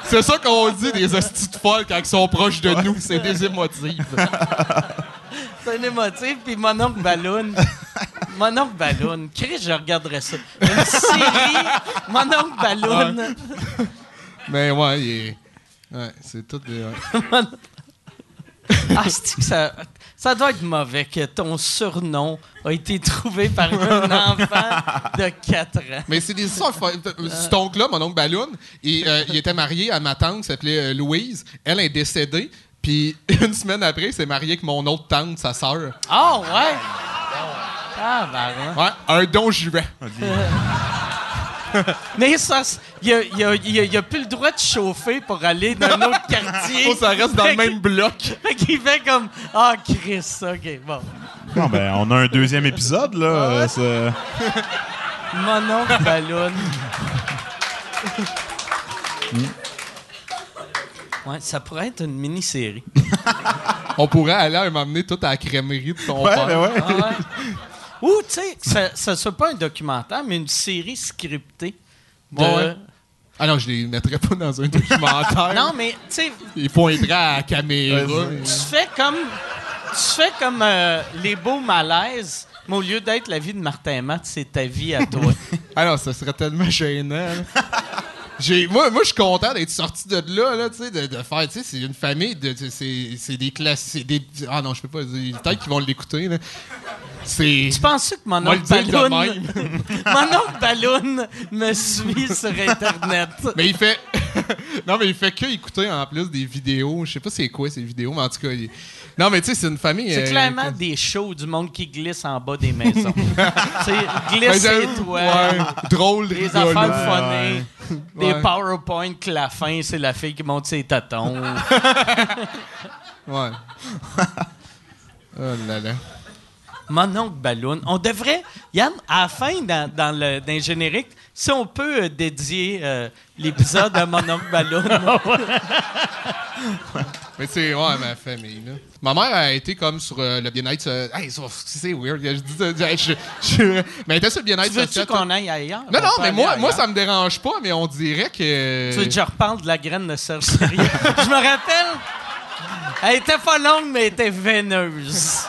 C'est ça qu'on dit des hosties de folles quand ils sont proches de nous. C'est des émotives. C'est un émotif, puis mon oncle Balloon. Mon oncle Balloon. Chris, je regarderais ça. Une série, mon oncle Balloon. Mais ouais, il est... Ouais, c'est tout... des-. Ah, c'est que ça, ça doit être mauvais que ton surnom a été trouvé par un enfant de 4 ans. Mais c'est des histoires... fo- Cet oncle-là, mon oncle Balloon, il, euh, il était marié à ma tante qui s'appelait euh, Louise. Elle est décédée. Puis une semaine après, il s'est marié avec mon autre tante, sa sœur. Ah, ouais? Ah, ben, Ouais, un don juin. Mais ça, il a, il a- a- a plus le droit de chauffer pour aller dans un autre quartier. Faut que ça reste dans le même bloc. Fait qu'il fait comme Ah, Chris, OK, bon. Bon, ben, on a un deuxième épisode, là. euh, c'est- Mon oncle Balloon. Ouais, ça pourrait être une mini-série. On pourrait aller à un moment donné tout à la crèmerie de ton Ouais, père. ben ouais. Ah ouais. Ou, tu sais, ça, ça soit pas un documentaire, mais une série scriptée. de- Ouais. Ah non, je les mettrais pas dans un documentaire. Non, mais, tu sais, Ils pointeraient à la caméra. Tu fais comme. Tu fais comme euh, les beaux malaises, mais au lieu d'être la vie de Martin Matt, c'est ta vie à toi. Ah non, ça serait tellement gênant. moi, moi je suis content d'être sorti de là, là tu sais, de, de faire, tu sais, c'est une famille, de, c'est, c'est des classiques, des, ah non, je peux pas dire, peut-être qu'ils vont l'écouter, là. C'est... tu penses que mon oncle Balloon. mon oncle Balloon me suit sur Internet? Mais il fait... non, mais il fait que écouter, en plus, des vidéos, je sais pas c'est quoi, ces vidéos, mais en tout cas, il- non, mais tu sais, c'est une famille... C'est euh, clairement des shows du monde qui glisse en bas des maisons. sais, glisse Ben, j'avoue, toits. ouais, drôle, Des rigolo. affaires funnées. Des. PowerPoint que la fin, c'est la fille qui monte ses tatons. Ouais. oh là là. Mon oncle Balloon. On devrait, Yann, à la fin, dans, dans le, dans le générique, si on peut euh, dédier euh, l'épisode à mon oncle Balloon. Mais c'est, ouais, ma famille, là. Ma mère a été comme sur euh, le bien-être. euh, hey, ça, c'est weird. Je dis ça, je- je- je- mais elle était sur le bien-être Tu veux-tu social. qu'on aille ailleurs? Non, On non, peut mais aller moi, moi, ailleurs. ça me dérange pas, mais on dirait que. Tu veux que je reparle de la graine de Serge je me rappelle. Elle était pas longue, mais elle était veineuse.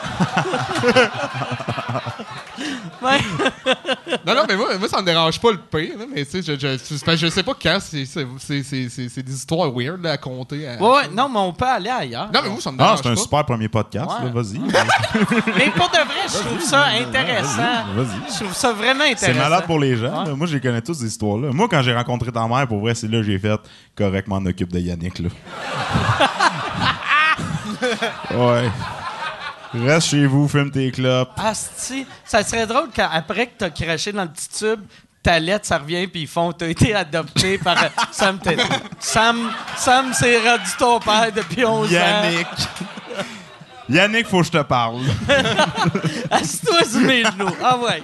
Non, non, mais moi, moi, ça me dérange pas le pire, là, mais tu sais, je, je, je sais pas quand. C'est, c'est, c'est, c'est, c'est- c'est des histoires weird là, à compter. à- Ouais, ouais, non, mais on peut aller ailleurs. Non, mais moi, ça me Ah, dérange c'est un pas. super premier podcast, Ouais. là, vas-y. Mais pour de vrai, je trouve ça intéressant. Vas-y. Je trouve ça vraiment intéressant. C'est malade pour les gens. Ouais. Moi, je les connais tous, ces histoires-là. Moi, quand j'ai rencontré ta mère, pour vrai, c'est là que j'ai fait correct, m'en occupe de Yannick. Là. ouais. Reste chez vous, fume tes clopes. Asti, ça serait drôle qu'après que t'as craché dans le petit tube, ta lettre, ça revient, puis ils font T'as été adopté par euh, Sam Tété. Sam, Sam c'est rendu ton père depuis 11 ans. Yannick. Yannick, faut que je te parle. Assis-toi sur mes genoux. Ah ouais.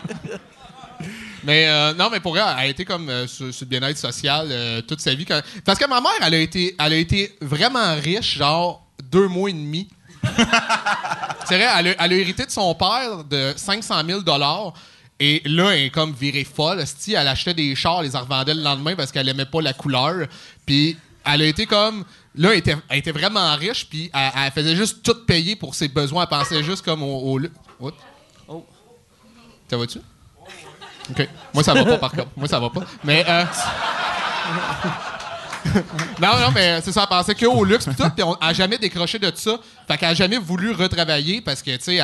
Mais euh, non, mais pour vrai, elle a été comme euh, sur, sur le bien-être social euh, toute sa vie. quand- Parce que ma mère, elle a été, elle a été vraiment riche, genre deux mois et demi. C'est vrai, elle a, elle a hérité de son père de 500 000 et là, elle est comme virée folle. esti. Elle achetait des chars, les revendait le lendemain parce qu'elle aimait pas la couleur. Puis elle a été comme... Là, elle était, elle était vraiment riche, puis elle, elle faisait juste tout payer pour ses besoins. Elle pensait juste comme au... au? Oh. Ça va-tu? OK. Moi, ça va pas, par contre. Moi, ça va pas. Mais, euh... non, non, mais c'est ça. Elle pensait qu'au luxe pis tout, puis on a jamais décroché de ça. Fait qu'elle a jamais voulu retravailler parce que, tu sais,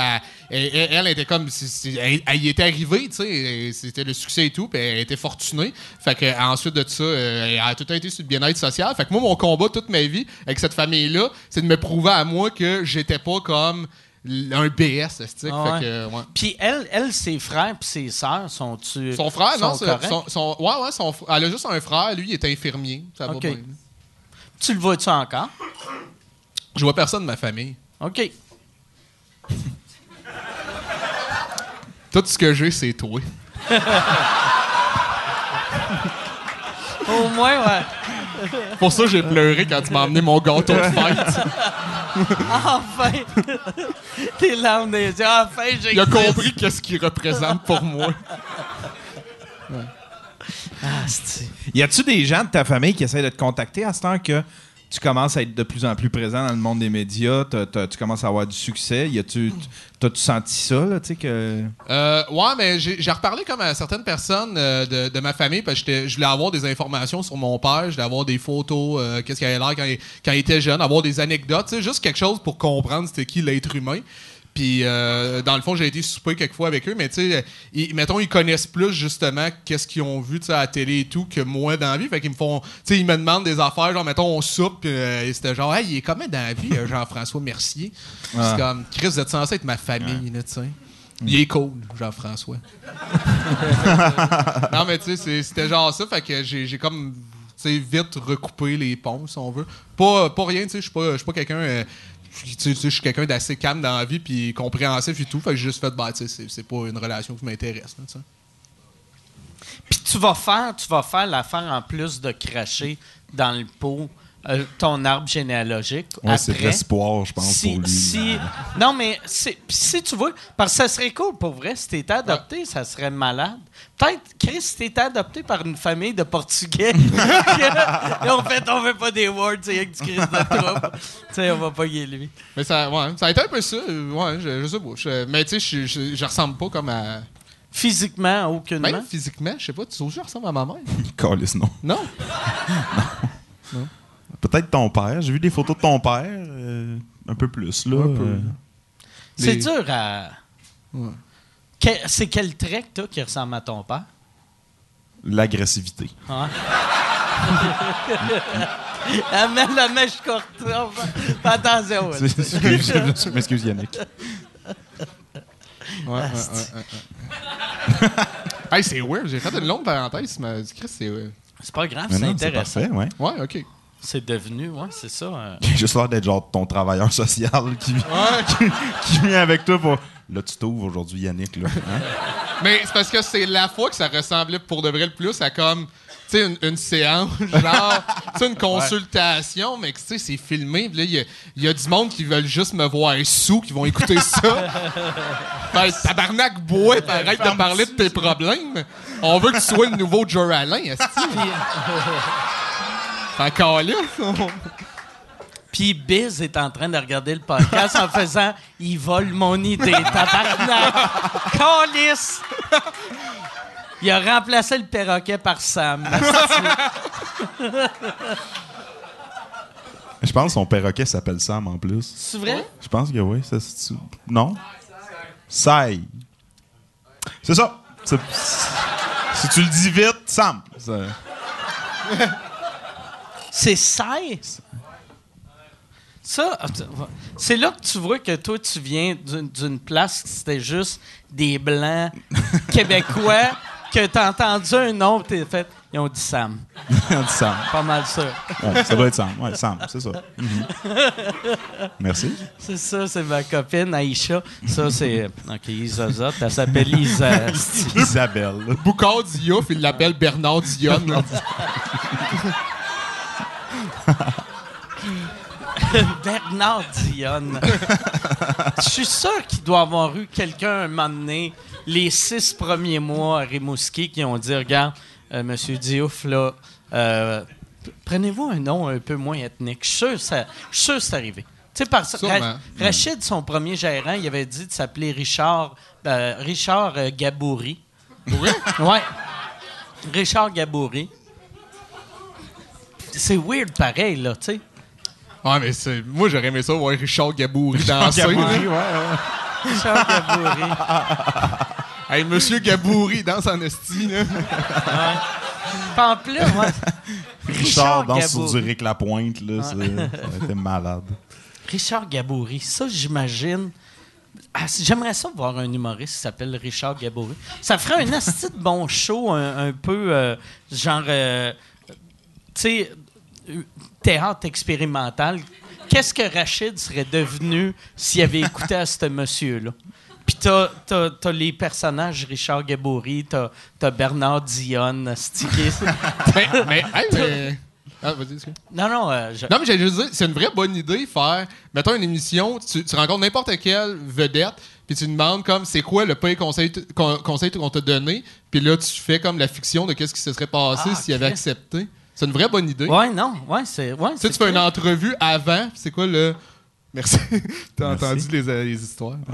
elle, était comme... elle, y était arrivée, tu sais. C'était le succès et tout, puis elle était fortunée. Fait que ensuite de ça, euh, elle a tout été sur le bien-être social. Fait que moi, mon combat toute ma vie avec cette famille-là, c'est de me prouver à moi que j'étais pas comme un BS, esti. Ah ouais. Ouais. Puis elle, elle, ses frères puis ses sœurs sont-tu. Son frère, non, sont c'est- corrects? son, son- ouais, ouais, son elle a juste un frère, lui, il est infirmier. Ça va bien. Tu le vois-tu encore? Je vois personne de ma famille. OK. Tout ce que j'ai, c'est toi. Au moins, ouais. Pour ça, j'ai pleuré quand tu m'as emmené mon gâteau de fête. Enfin! Tes larmes des yeux. Enfin, j'ai. Il a compris qu'est-ce qu'il représente pour moi. Asti. Y a-tu des gens de ta famille qui essaient de te contacter à ce temps que tu commences à être de plus en plus présent dans le monde des médias, tu commences à avoir du succès? Y a-tu, t'as-tu senti ça, là, tu sais, que... Euh, ouais, mais j'ai reparlé comme à certaines personnes euh, de, ma famille parce que je voulais avoir des informations sur mon père, je voulais avoir des photos, euh, qu'est-ce qu'il avait l'air quand, il- quand il était jeune, avoir des anecdotes, tu juste quelque chose pour comprendre c'était qui l'être humain. Puis, euh, dans le fond, j'ai été souper quelques fois avec eux, mais tu sais, ils- mettons, ils connaissent plus justement qu'est-ce qu'ils ont vu à la télé et tout que moi dans la vie. Fait qu'ils me font, tu sais, ils me demandent des affaires, genre, mettons, on soupe, euh, et c'était genre, hey, il est comment dans la vie, euh, Jean-François Mercier? C'est comme, Chris, vous êtes censé être ma famille, tu sais. Il est cool, Jean-François. non, mais tu sais, c'était genre ça, fait que j'ai comme, vite recoupé les ponts, si on veut. Pas, pas rien, tu sais, je suis pas, je suis pas quelqu'un. euh, je suis quelqu'un d'assez calme dans la vie puis compréhensif et tout. Fait que j'ai juste fait, bah, tu sais, c'est- pas une relation qui m'intéresse. Puis tu vas faire, tu vas faire l'affaire en plus de cracher dans le pot euh, ton arbre généalogique. Ouais, c'est l'espoir, je pense, si, pour lui. si- non, mais si tu veux, parce que ça serait cool pour vrai, si t'étais adopté, ça serait malade. Peut-être, Chris, si t'étais adopté par une famille de Portugais, et en fait, on veut pas des words, c'est avec du Chris de trouble. tu sais, on va pas y lui. Mais ça, ouais, ça a été un peu ça. Ouais, je, je sais pas. Je- mais tu sais, je, je, je ressemble pas comme à. Physiquement, aucunement. Même physiquement, je sais pas, tu aussi, je ressemble à ma mère. Calisse, non. Non? Peut-être ton père. J'ai vu des photos de ton père. euh, un peu plus, là. Un peu. euh. C'est Les- dur à. Ouais. Que- c'est quel trait que qui ressemble à ton père? L'agressivité. Met la mèche courte. Fais attention. ouais. C'est- Excuse, je m'excuse, Yannick. Ouais, hey, c'est weird. J'ai fait une longue parenthèse. mais Chris, c'est. C'est pas grave, Mais c'est non, c'est intéressant. parfait, ouais. Ouais, ok. C'est devenu, ouais, c'est ça. euh. J'ai juste l'air d'être genre ton travailleur social qui, qui, qui vient avec toi pour. Là, tu t'ouvres aujourd'hui, Yannick. Là. Hein? Mais c'est parce que c'est la fois que ça ressemblait pour de vrai le plus à comme. Tu sais, une, une séance, genre, tu sais, une consultation, mais que, tu sais, c'est filmé. puis là, il y a- il y, a du monde qui veulent juste me voir sous, qui vont écouter ça. ben, tabarnak, bois, puis arrête de parler de tes problèmes. On veut que tu sois le nouveau Joe Allen, esti. Encore là. Puis Biz est en train de regarder le podcast en faisant Il vole mon idée, tabarnak! Calice! Il a remplacé le perroquet par Sam. Je pense que son perroquet s'appelle Sam en plus. C'est vrai? Je pense que oui. Ça, c'est- non? Sai. C'est ça. C'est- Si tu le dis vite, Sam. Ça- C'est ça? Ça, c'est là que tu vois que toi, tu viens d'une- place que c'était juste des Blancs québécois, que t'as entendu un nom, t'es fait, ils ont dit Sam. Sam. Pas mal sûr. Ouais, ça doit être Sam. Ouais, Sam, c'est ça. Mhm. Merci. C'est ça, c'est ma copine Aïcha. Ça, c'est. OK, Isazot. Elle s'appelle Isa. Isabelle. Boucard Diouf, il l'appelle Bernard Dionne. Bernard Dionne. Je suis sûr qu'il doit avoir eu quelqu'un un moment donné, les six premiers mois à Rimouski, qui ont dit Regarde, euh, Monsieur Diouf, là, euh, prenez-vous un nom un peu moins ethnique. Je suis sûr que ça- je suis sûr que c'est arrivé. Tu sais, parce que Sûrement. Ra- Rachid, son premier gérant, il avait dit de s'appeler Richard, euh, Richard Gabouri. Oui? Ouais. Richard Gabouri. C'est weird pareil, là, tu sais. Ouais, mais c'est- moi, j'aurais aimé ça voir Richard Gabouri danser. là. Richard Gabouri. Hey, Monsieur Gabouri danse en esti, là. Puis en plus, ouais. Richard danse sur Gabouri. du Rick Lapointe, là. c'est- Ça était malade. Richard Gabouri, ça, j'imagine. Ah, J'aimerais ça voir un humoriste qui s'appelle Richard Gabouri. Ça ferait un asti de bon show, un, un peu euh, genre, euh, tu sais, euh, théâtre expérimental. Qu'est-ce que Rachid serait devenu s'il avait écouté à ce monsieur-là? Puis t'as, t'as- t'as les personnages Richard Gabouri, t'as, t'as Bernard Dionne, mais, mais, hey, mais... Ah, vas-y, excuse. Non, non, euh, je- Non, mais j'allais juste dire, c'est une vraie bonne idée faire, mettons une émission, tu, tu rencontres n'importe quelle vedette, puis tu demandes comme c'est quoi le pire conseil, t- conseil qu'on t'a donné, puis là tu fais comme la fiction de qu'est-ce qui se serait passé Ah, s'il avait accepté. C'est une vraie bonne idée. Ouais, non, ouais, c'est. Ouais, Tu sais, tu fais une entrevue avant, c'est quoi le. Merci. T'as Merci. entendu les, euh, les histoires?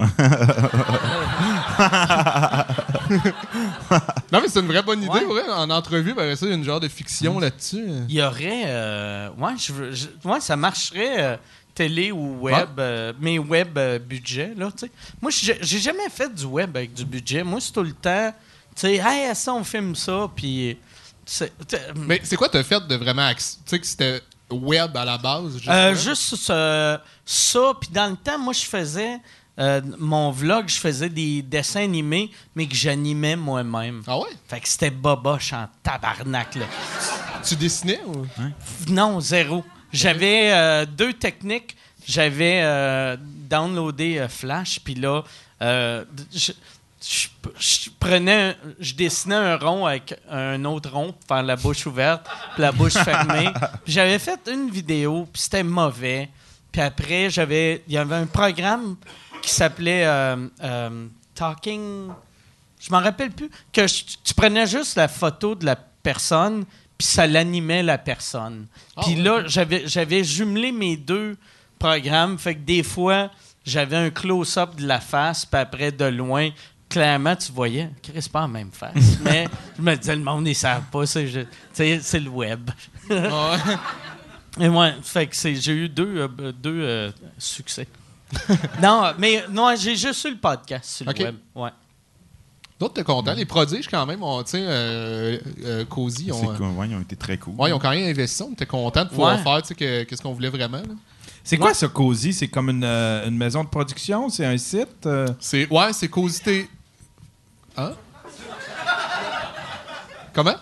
non, mais c'est une vraie bonne idée, Ouais. ouais. En entrevue, ben, ça, il y a une genre de fiction là-dessus. Il y aurait. euh, ouais, je veux- je- ouais, ça marcherait euh, télé ou web, euh, mais web euh, budget, là, tu sais. Moi, j'ai j'ai jamais fait du web avec du budget. Moi, c'est tout le temps, tu sais, hey, ça, on filme ça, puis. C'est- t'sais, Mais c'est quoi t'as fait de vraiment. Tu sais, que c'était web à la base? juste Euh, juste ce- ça, puis dans le temps, moi, je faisais euh, mon vlog, je faisais des dessins animés, mais que j'animais moi-même. Ah ouais? Fait que c'était boboche en tabarnak, là. Tu dessinais ou? Non, zéro. J'avais euh, deux techniques. J'avais euh, downloadé euh, Flash, puis là, euh, je, je- je prenais, un- je dessinais un rond avec un autre rond pour faire la bouche ouverte, puis la bouche fermée. J'avais fait une vidéo, puis c'était mauvais. Puis après, j'avais, il y avait un programme qui s'appelait euh, euh, Talking. Je m'en rappelle plus. Que je- tu prenais juste la photo de la personne, puis ça l'animait la personne. Ah, Puis là, j'avais, j'avais jumelé mes deux programmes. Fait que des fois, j'avais un close-up de la face, puis après, de loin, clairement, tu voyais, Chris, pas la même face. Mais je me disais, le monde, ils savent pas. C'est, c'est le web. Et moi, fait que c'est, j'ai eu deux, euh, deux euh, succès. non, mais non, j'ai juste eu le podcast sur le web. Ouais. D'autres, t'es content. Les prodiges, quand même, ont, tu sais, euh, euh, Cozy, ont, euh, cool. Ouais, ils ont été très cool. ouais, ils ont quand même investi. On était content de pouvoir Ouais. faire, tu sais, que- qu'est-ce qu'on voulait vraiment. là. C'est quoi ce Cozy? C'est comme une, euh, une maison de production? C'est un site? euh? C'est, ouais, c'est Cozy. Hein? Comment?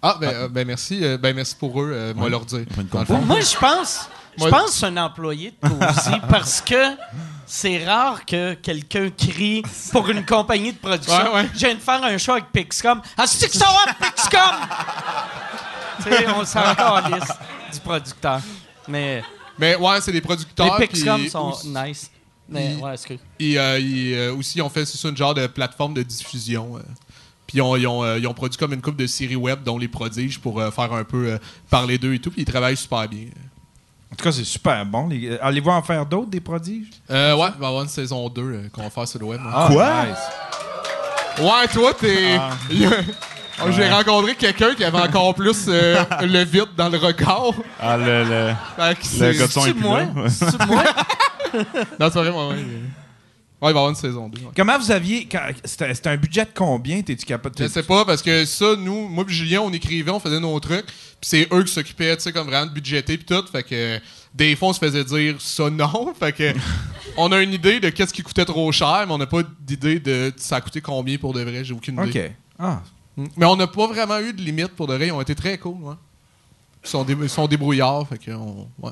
Ah, ben, euh, ben merci. euh, ben merci pour eux, euh, moi leur dire. Moi, je pense, je pense que c'est un employé de Cozy parce que c'est rare que quelqu'un crie pour une compagnie de production. Ouais, ouais. Je viens de faire un show avec Pixcom. Ah, c'est que ça va, Pixcom! tu sais, on s'en calisse du producteur. Mais Mais ouais, c'est des producteurs. les Pixcom sont aussi- nice. Mais ils- ouais, excuse. Et euh, ils, euh, aussi, ils ont fait, c'est ça, une genre de plateforme de diffusion. euh. Puis ils ont, ils, ont, ils ont produit comme une couple de séries web, dont les prodiges, pour faire un peu parler d'eux et tout. Puis ils travaillent super bien. En tout cas, c'est super bon. les- Allez-vous en faire d'autres, des prodiges? Euh, ouais, il va y avoir une saison 2 euh, qu'on va faire sur le web. Ah, Quoi? nice. Ouais, toi, t'es. Oh, J'ai rencontré quelqu'un qui avait encore plus euh, le vide dans le regard. Ah, le, le, Fait que le son est C'est plus moi? là. C'est moi? Non, c'est vraiment, ouais. Ouais, il va y avoir une saison 2. Comment vous aviez. quand- C'était c'était un budget de combien? T'es-tu capable Je de. sais pas, parce que ça, nous, moi et Julien, on écrivait, on faisait nos trucs, puis c'est eux qui s'occupaient, tu sais, comme vraiment de budgéter puis tout, fait que des fois, on se faisait dire ça non, fait que on a une idée de qu'est-ce qui coûtait trop cher, mais on n'a pas d'idée de ça a coûté combien pour de vrai, j'ai aucune idée. OK. Ah. Mais on n'a pas vraiment eu de limite pour de vrai, ils ont été très cool, ouais. Ils sont, dé- ils sont débrouillards, fait que on, ouais.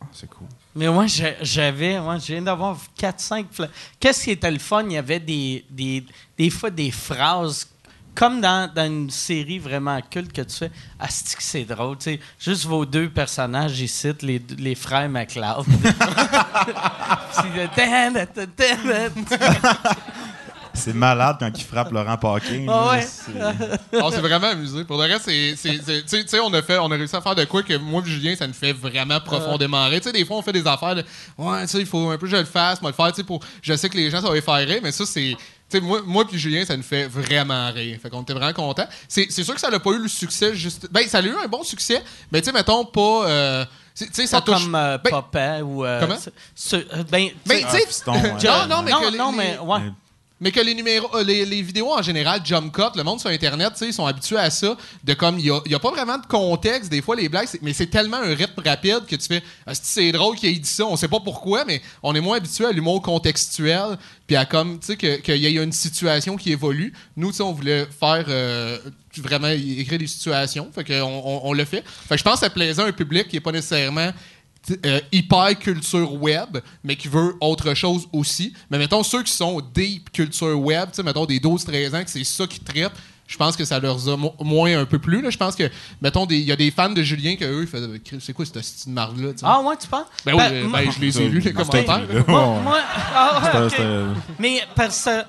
ah, c'est cool. Mais moi, j'ai- j'avais, moi, je viens d'avoir 4-5 fla- Qu'est-ce qui était le fun? Il y avait des, des, des fois des phrases, comme dans, dans une série vraiment culte que tu fais. Ah, c'est que c'est drôle, tu sais. Juste vos deux personnages ici, les, les frères McLeod. C'est le. C'est malade quand il frappe Laurent Paquin. Ah ouais. C'est- On s'est vraiment amusé. Pour le reste, c'est, c'est, c'est- tu sais- tu sais, on a fait, on a réussi à faire de quoi que moi et Julien, ça nous fait vraiment profondément rire. Tu sais, des fois, on fait des affaires de, ouais, tu sais, il faut un peu que je le fasse, moi le faire, tu sais, pour, je sais que les gens, ça va les faire rire, mais ça, c'est, tu sais, moi, moi puis Julien, ça nous fait vraiment rire. Fait qu'on était vraiment contents. C'est, c'est sûr que ça n'a pas eu le succès juste, ben, ça a eu un bon succès, mais tu sais, mettons pas, euh, tu sais, ça Pas touche. comme euh, Ben, Papa ou. euh, Comment? ce- ce- ben, tu Ben, sais, tu sais, Ah, ouais. non, non, mais non, que les- non, les- mais ouais. Mais que les numéros, euh, les, les vidéos en général, jump cut, le monde sur Internet, ils sont habitués à ça. De comme, il n'y a, pas vraiment de contexte, des fois, les blagues, mais c'est tellement un rythme rapide que tu fais, Ah, c'est- drôle qu'il ait dit ça, on sait pas pourquoi, mais on est moins habitué à l'humour contextuel, puis à comme, tu sais, qu'il y ait une situation qui évolue. Nous, tu on voulait faire euh, vraiment écrire des situations, fait qu'on on, le fait. Fait que je pense que ça plaisait à un public qui est pas nécessairement euh, hyper culture web, mais qui veut autre chose aussi. Mais mettons, ceux qui sont deep culture web, tu sais, mettons des 12-13 ans, que c'est ça qui traitent, je pense que ça leur a mo- moins un peu plus. Là. Je pense que, mettons, des- il y a des fans de Julien que eux, ils faisaient, c'est quoi cette marde-là? tu sais? Ah, ouais, tu penses? ben oui, Ben, ben, je les ai lus, les commentaires. là. Moi, moi- ah, Mais parce que.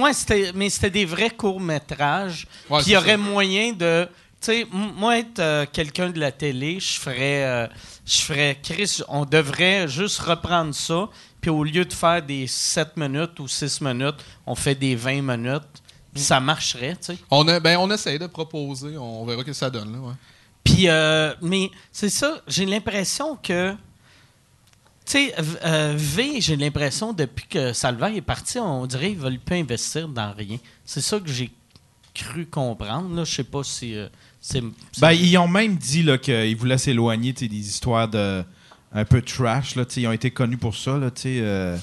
Ouais, c'était, mais c'était des vrais courts-métrages. Ouais, Puis il y c'est aurait ça. moyen de. Tu sais, moi, être euh, quelqu'un de la télé, je ferais. euh, je ferais. Chris, on devrait juste reprendre ça. Puis au lieu de faire des 7 minutes ou 6 minutes, on fait des 20 minutes. Puis ça marcherait, tu sais. On, a, ben, on essaie de proposer, on verra ce que ça donne. Là, ouais. Puis, euh, mais c'est ça, j'ai l'impression que. Tu sais, v- euh, V, j'ai l'impression, depuis que Salvaire est parti, on dirait qu'ils veulent pas investir dans rien. C'est ça que j'ai cru comprendre. Là. Je sais pas si. euh, c'est, Ben, ils ont même dit là, qu'ils voulaient s'éloigner des histoires de un peu trash. Là, ils ont été connus pour ça. Là, euh,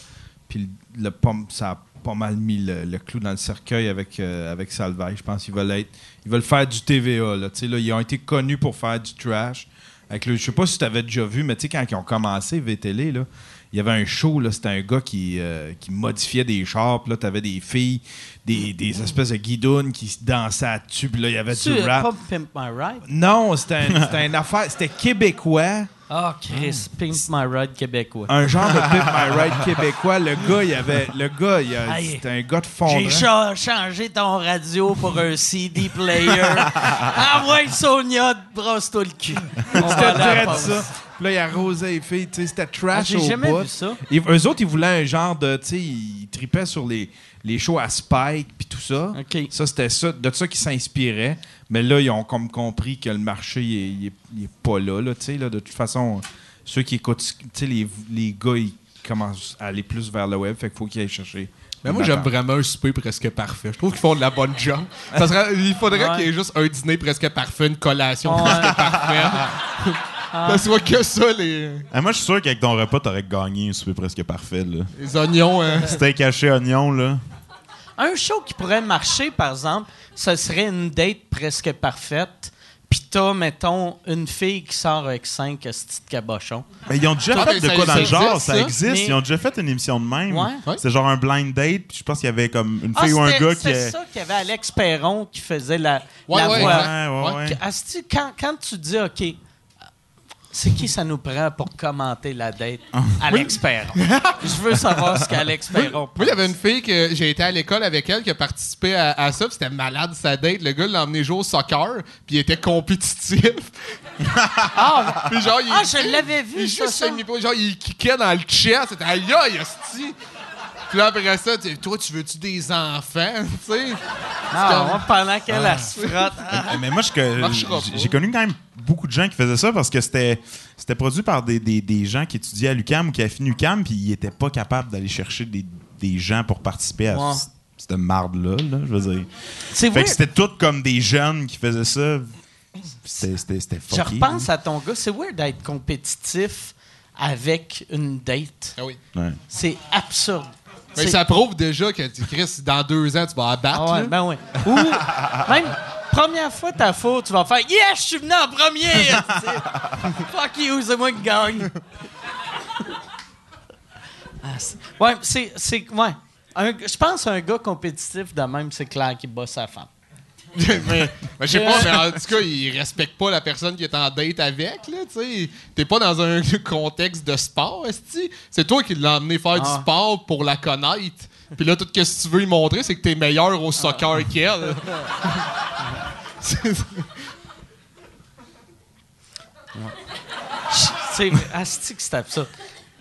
puis le, ça a pas mal mis le, clou dans le cercueil avec, euh, avec. Je pense qu'ils veulent être. Ils veulent faire du TVA. Là, là, ils ont été connus pour faire du trash. Avec le, je sais pas si tu avais déjà vu, mais quand ils ont commencé VTL, là, il y avait un show, là, c'était un gars qui, euh, qui modifiait des chars, puis là, t'avais des filles, des, des espèces de guidounes qui se dansaient dessus, puis là, il y avait du rap. pas Pimp My Ride? Non, c'était un- c'était une affaire, c'était québécois, Ah, Chris, Pimp My Ride québécois. un genre de Pimp My Ride québécois. Le gars, il avait, le gars, il a- c'était un gars de J'ai fondant. cha- changé ton radio pour un CD player. ah ouais, Sonia, brosse-toi le cul. C'était ça. Puis là, il arrosait les filles, tu sais, c'était Ah, trash J'ai au jamais bout. vu ça. Et eux autres, ils voulaient un genre de, tu sais, ils tripaient sur les, les shows à Spike puis tout ça. OK. Ça, c'était ça, de ça qu'ils s'inspiraient. Mais là, ils ont comme compris que le marché, il est, il est- il est pas là, là, tu sais, là. De toute façon, ceux qui écoutent, tu sais, les, les gars, ils commencent à aller plus vers le web, fait qu'il faut qu'ils aillent chercher. Mais moi, j'aime vraiment un souper presque parfait. Je trouve qu'ils font de la bonne job. Ça serait- il faudrait Ouais. qu'il y ait juste un dîner presque parfait, une collation Ouais. presque parfaite. Ça soit que ça, les, Ah, moi, je suis sûr qu'avec ton repas, t'aurais gagné un souper presque parfait. Là. les oignons. hein. Steak haché, oignon, là. Un show qui pourrait marcher, par exemple, ce serait une date presque parfaite. Puis t'as, mettons, une fille qui sort avec cinq petits cabochons. Mais ils ont déjà fait de quoi dans ça le genre, existe, ça existe. Ils ont déjà fait une émission de même. Ouais. C'était genre un blind date, puis je pense qu'il y avait comme une Ah, fille ou un gars qui. c'est est- ça qu'il y avait Alex Perron qui faisait la, Ouais, la ouais, voix. Asti, quand tu dis, OK, c'est qui ça nous prend pour commenter la date? Ah. Alex Perron. Je veux savoir ce qu'Alex Perron Moi, il y avait une fille que j'ai été à l'école avec elle qui a participé à, à ça, c'était malade sa date. Le gars l'a emmené jouer au soccer, puis il était compétitif. Ah, Puis genre, il, Ah, je l'avais vu, Il ça, juste ça. genre, il kickait dans le chest. C'était aïe aïe, esti. Puis là, après ça, toi, tu veux-tu des enfants, tu sais? non, pendant qu'elle elle se frotte. Ah, Mais moi, je que- Marchera j'ai- connu quand même beaucoup de gens qui faisaient ça parce que c'était c'était produit par des, des- des gens qui étudiaient à l'UCAM ou qui avaient fini l'UCAM, puis ils n'étaient pas capables d'aller chercher des, des gens pour participer à Ouais. cette marde-là. là, je veux dire. C'est Fait vrai. que c'était tout comme des jeunes qui faisaient ça. C'était Je repense à ton gars. C'est weird d'être compétitif avec une date. Ah oui. Ouais. C'est absurde. Mais ça prouve déjà que, Chris, dans deux ans, tu vas abattre. Ah ouais, ben oui. Ou, même, première fois ta faute, tu vas faire Yes, je suis venu en premier! Fuck you, c'est moi qui gagne. Ah, ouais, c'est. ouais. Un- Je pense qu'un gars compétitif de même, c'est clair qu'il bat sa femme. Mais, mais je sais pas, mais en tout cas, il respecte pas la personne qui est en date avec, là, tu sais. T'es pas dans un contexte de sport, esti. C'est toi qui l'as emmené faire Ah. du sport pour la connaître. Puis là, tout ce que tu veux lui montrer, c'est que t'es meilleur au soccer qu'elle. C'est- C'est asti que c'est absurde.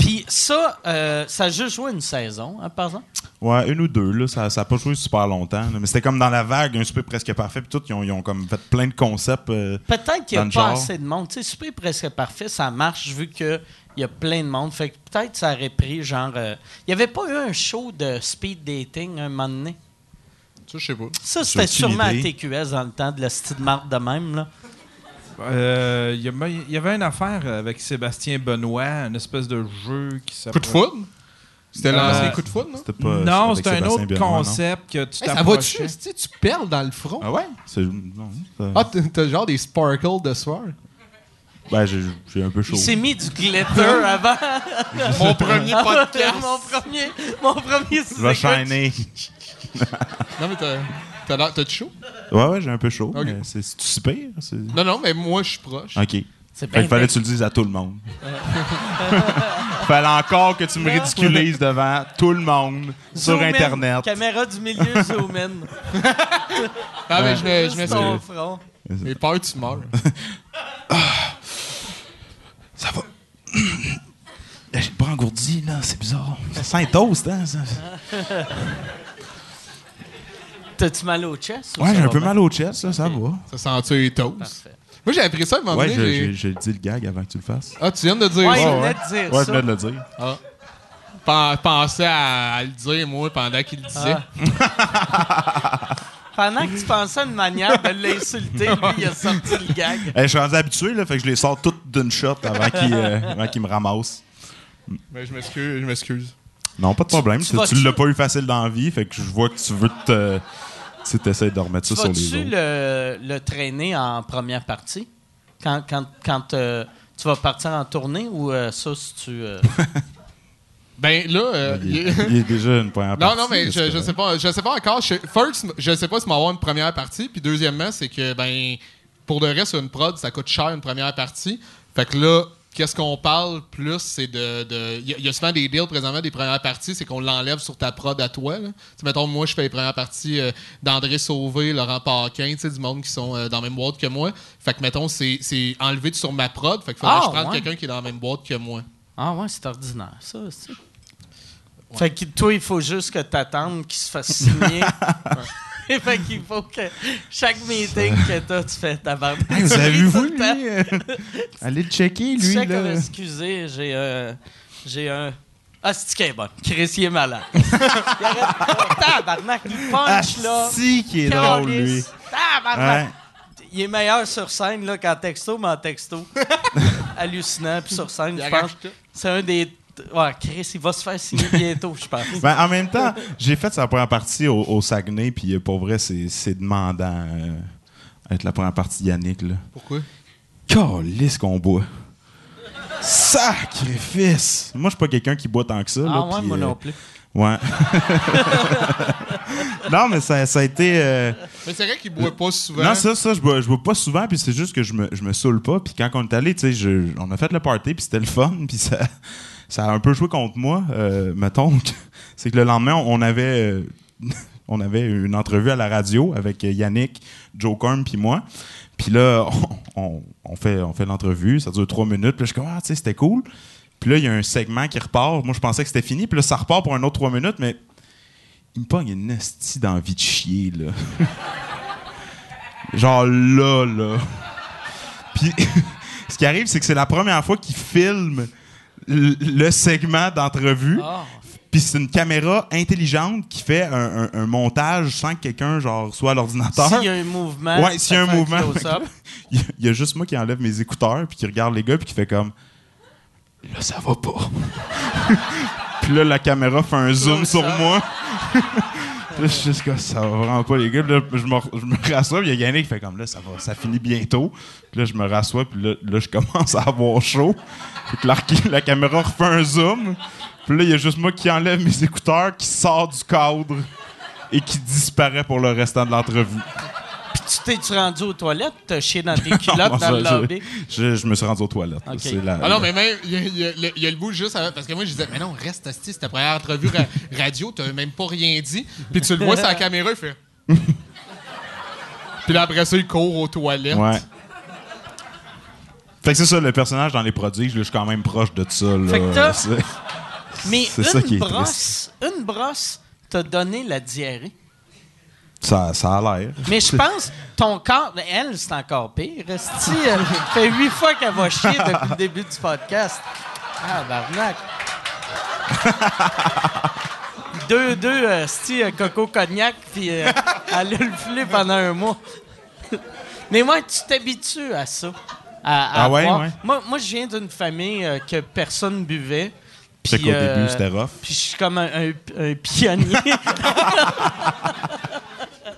Puis ça, euh, ça a juste joué une saison, hein, par exemple? Ouais, une ou deux, là. Ça n'a pas joué super longtemps. là. Mais c'était comme dans la vague, un super presque parfait. Puis tout, ils ont, ils ont comme fait plein de concepts. euh, Peut-être qu'il n'y a Dans pas le genre. assez de monde. Tu sais, Super Presque Parfait, ça marche vu qu'il y a plein de monde. Fait que peut-être ça aurait pris genre. euh, Il n'y avait pas eu un show de speed dating un moment donné? Ça, je sais pas. Ça, c'était aucune sûrement à. TQS dans le temps de la style marque de même. Là. Euh, Il y, avait une affaire avec Sébastien Benoît, une espèce de jeu qui Coup de foudre? C'était Euh, l'ancien coup de foudre, non? C'était pas. Non, c'était un Sébastien autre Benoît, non? concept que tu Hey, ça va-tu, esti? Tu perles dans le front? Ah ouais? Non, Ah, t'as- genre des sparkles de soir? Ben, j'ai un peu chaud. Il s'est mis du glitter avant. Mon premier podcast. mon premier, mon premier sous-écoute. shiner. Non, mais t'as, t'as l'air, t'as chaud? Ouais, ouais, j'ai un peu chaud. C'est super? C'est- Non, non, mais moi, je suis proche. OK. C'est Fait bien qu'il fallait que tu le dises à tout le monde. fallait encore que tu me ridiculises devant tout le monde sur Zoom in. Internet. Caméra du milieu, zoom in. Ah, mais je me, je Juste me ton suis... front. J'ai peur que tu meurs. Ça va. J'ai bras engourdi, là. C'est bizarre. Ça sent toast, hein? ça? T'as-tu mal au chest? ou Ouais, ça j'ai un peu mal au chest, là. Ça va. Ça sent-tu les toasts? Parfait. Moi, j'ai appris ça à un moment Ouais, donné. je- j'ai- dit le gag avant que tu le fasses. Ah, tu viens de dire Ouais, ça? venait de dire Ouais, je ça. venais de le dire. Ah. Pen- Pensais à, à le dire, moi, pendant qu'il le disait. Ah. Pendant que tu pensais à une manière de l'insulter, lui, il a sorti le gag. Eh, je suis rendu habitué, là. Fait que je les sors toutes d'une shot avant qu'ils euh, avant qu'ils me ramassent. Mais je m'excuse, je m'excuse. Non, pas de problème. tu Tu, tu l'as pas eu facile dans la vie. Fait que je vois que tu veux te. Tu essaies de remettre ça sur les Vas-tu autres. le, le traîner en première partie? Quand, quand, quand euh, tu vas partir en tournée ou euh, ça, si tu... euh, Ben là, euh, Il, est- il est déjà une première Non, partie. non, mais là, je, je sais pas. Je sais pas encore. Je, first, je sais pas si m'en avoir une première partie. Puis deuxièmement, c'est que ben pour de reste, une prod, ça coûte cher une première partie. Fait que là, qu'est-ce qu'on parle plus, c'est de. de- Il y, a- il y a souvent des deals présentement des premières parties, c'est qu'on l'enlève sur ta prod à toi. Là. Tu sais, mettons, moi, je fais les premières parties euh, d'André Sauvé, Laurent Paquin, tu sais, du monde qui sont euh, dans la même boîte que moi. Fait que, mettons, c'est c'est enlevé sur ma prod. Fait qu'il faudrait Ah, que je prenne ouais. quelqu'un qui est dans la même boîte que moi. Ah ouais, c'est ordinaire, ça aussi. Fait que toi, il faut juste que t'attendes qu'il se fasse signer. fait qu'il faut que chaque meeting que t'as, tu fais ta barbe. Hey, vous avez vu, vous, lui? euh, Allez le checker, lui, Check, là. excusez, j'ai un. J'ai un. Ah, c'est qui est bon? Chris, il est malade. il arrête pas. Tabarnak, il punch, là. Si qui est drôle, lui. Tabarnak. Ouais. Il est meilleur sur scène là, qu'en texto, mais en texto. Hallucinant. Puis sur scène, Il je pense. tout. C'est un des. Ouais, Chris, il va se faire signer bientôt, je pense. Ben, en même temps, j'ai fait sa première partie au, au Saguenay, puis euh, pour vrai, c'est c'est demandant. euh, être la première partie de Yannick, là. Pourquoi? Calisse qu'on boit. Sacrifice! Moi, je suis pas quelqu'un qui boit tant que ça. là, Ah ouais, puis, moi euh, non plus. Ouais. non, mais ça, ça a été. euh, Mais c'est vrai qu'il boit pas souvent. Non, ça, ça, je bois, je bois pas souvent, puis c'est juste que je me, je me saoule pas. Puis quand on est allé, tu sais, on a fait le party, puis c'était le fun, puis ça, ça a un peu joué contre moi. Euh, mettons, c'est que le lendemain, on avait, euh, on avait une entrevue à la radio avec Yannick, Joe Corm, puis moi. Puis là, on, fait, on fait l'entrevue, ça dure trois minutes, puis je suis comme, ah, tu sais, c'était cool. Puis là, il y a un segment qui repart. Moi, je pensais que c'était fini, puis là, ça repart pour un autre trois minutes, mais il me pogne une esti d'envie de chier, là. Genre là, là. Puis, ce qui arrive, c'est que c'est la première fois qu'il filme le, segment d'entrevue. Ah. Puis c'est une caméra intelligente qui fait un, un- un montage sans que quelqu'un, genre, soit à l'ordinateur. S'il y a un mouvement. Ouais, s'il y a ça un mouvement. y, il y a juste moi qui enlève mes écouteurs puis qui regarde les gars puis qui fait comme là ça va pas. puis là la caméra fait un zoom sur moi. Je suis ça va vraiment pas les gars. Là, je me, je me rassois, puis il y a Yannick qui fait comme là ça va ça finit bientôt. Puis là je me rassois puis là, là, je commence à avoir chaud. Puis la, la caméra refait un zoom. Puis là il y a juste moi qui enlève mes écouteurs qui sort du cadre et qui disparaît pour le restant de l'entrevue. Tu t'es-tu rendu aux toilettes? T'as chié dans tes culottes Non, dans le ça, lobby? Je, je- je me suis rendu aux toilettes. Ok. C'est la- Ah non, mais même, il y, a- y le- il y a le bout juste avant. Parce que moi, je disais, mais non, reste assis, c'est ta première entrevue ra- radio, t'as même pas rien dit. Puis tu le vois sur la caméra, il fait. Puis là, après ça, il court aux toilettes. Ouais. Fait que c'est ça, le personnage dans les prodiges, là, je suis quand même proche de ça. Là. Fait que t'as- C'est- Mais C'est ça qui une brosse, une brosse t'a donné la diarrhée. Ça, ça a l'air. Mais je pense, ton corps, elle, c'est encore pire. Esti, elle fait huit fois qu'elle va chier depuis le début du podcast. Ah, barnac. deux, deux, euh, esti, euh, coco cognac, puis euh, elle a le flé pendant un mois. Mais moi, tu t'habitues à ça. à- à Ah ouais, ouais. Moi, moi, je viens d'une famille euh, que personne buvait. C'est puis, qu'au euh, début, c'était rough. Puis je suis comme un, un- un pionnier.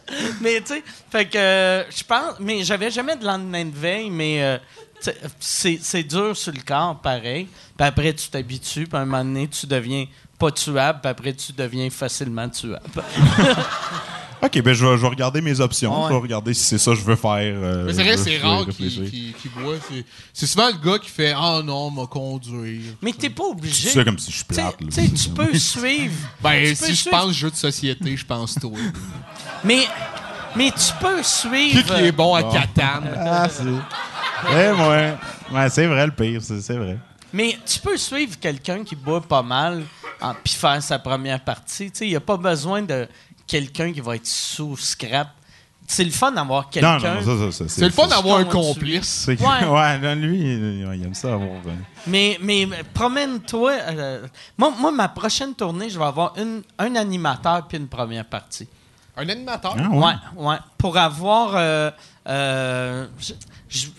mais tu sais, fait que euh, je pense, mais j'avais jamais de lendemain de veille, mais euh, tu sais, c'est c'est dur sur le corps, pareil. Puis après, tu t'habitues, puis à un moment donné, tu deviens pas tuable, puis après, tu deviens facilement tuable. Ok, ben je vais, je vais regarder mes options. Ouais. Je vais regarder si c'est ça que je veux faire. euh, Mais c'est vrai, c'est rare qu'il boit. C'est- souvent le gars qui fait Ah non, m'a conduire. Mais t'es pas obligé. C'est comme si je suis plate. là. tu sais, tu peux suivre. Ben, tu si je suivre- pense jeu de société, je pense toi. Mais, mais tu peux suivre. Qui qui est bon à Catane? Ah, c'est. Eh, ouais. Ouais, c'est vrai le pire, c'est c'est vrai. Mais tu peux suivre quelqu'un qui boit pas mal en- puis faire sa première partie. Il n'y a pas besoin de quelqu'un qui va être sous scrap. C'est le fun d'avoir quelqu'un. non, non, ça, ça, C'est le fun d'avoir un complice. Ouais. ouais, non, lui, il, aime ça avoir. euh, Mais, mais mais promène-toi. euh, moi, moi, ma prochaine tournée, je vais avoir une, un animateur puis une première partie. Un animateur. Ah, Ouais, ouais. Pour avoir. euh, euh,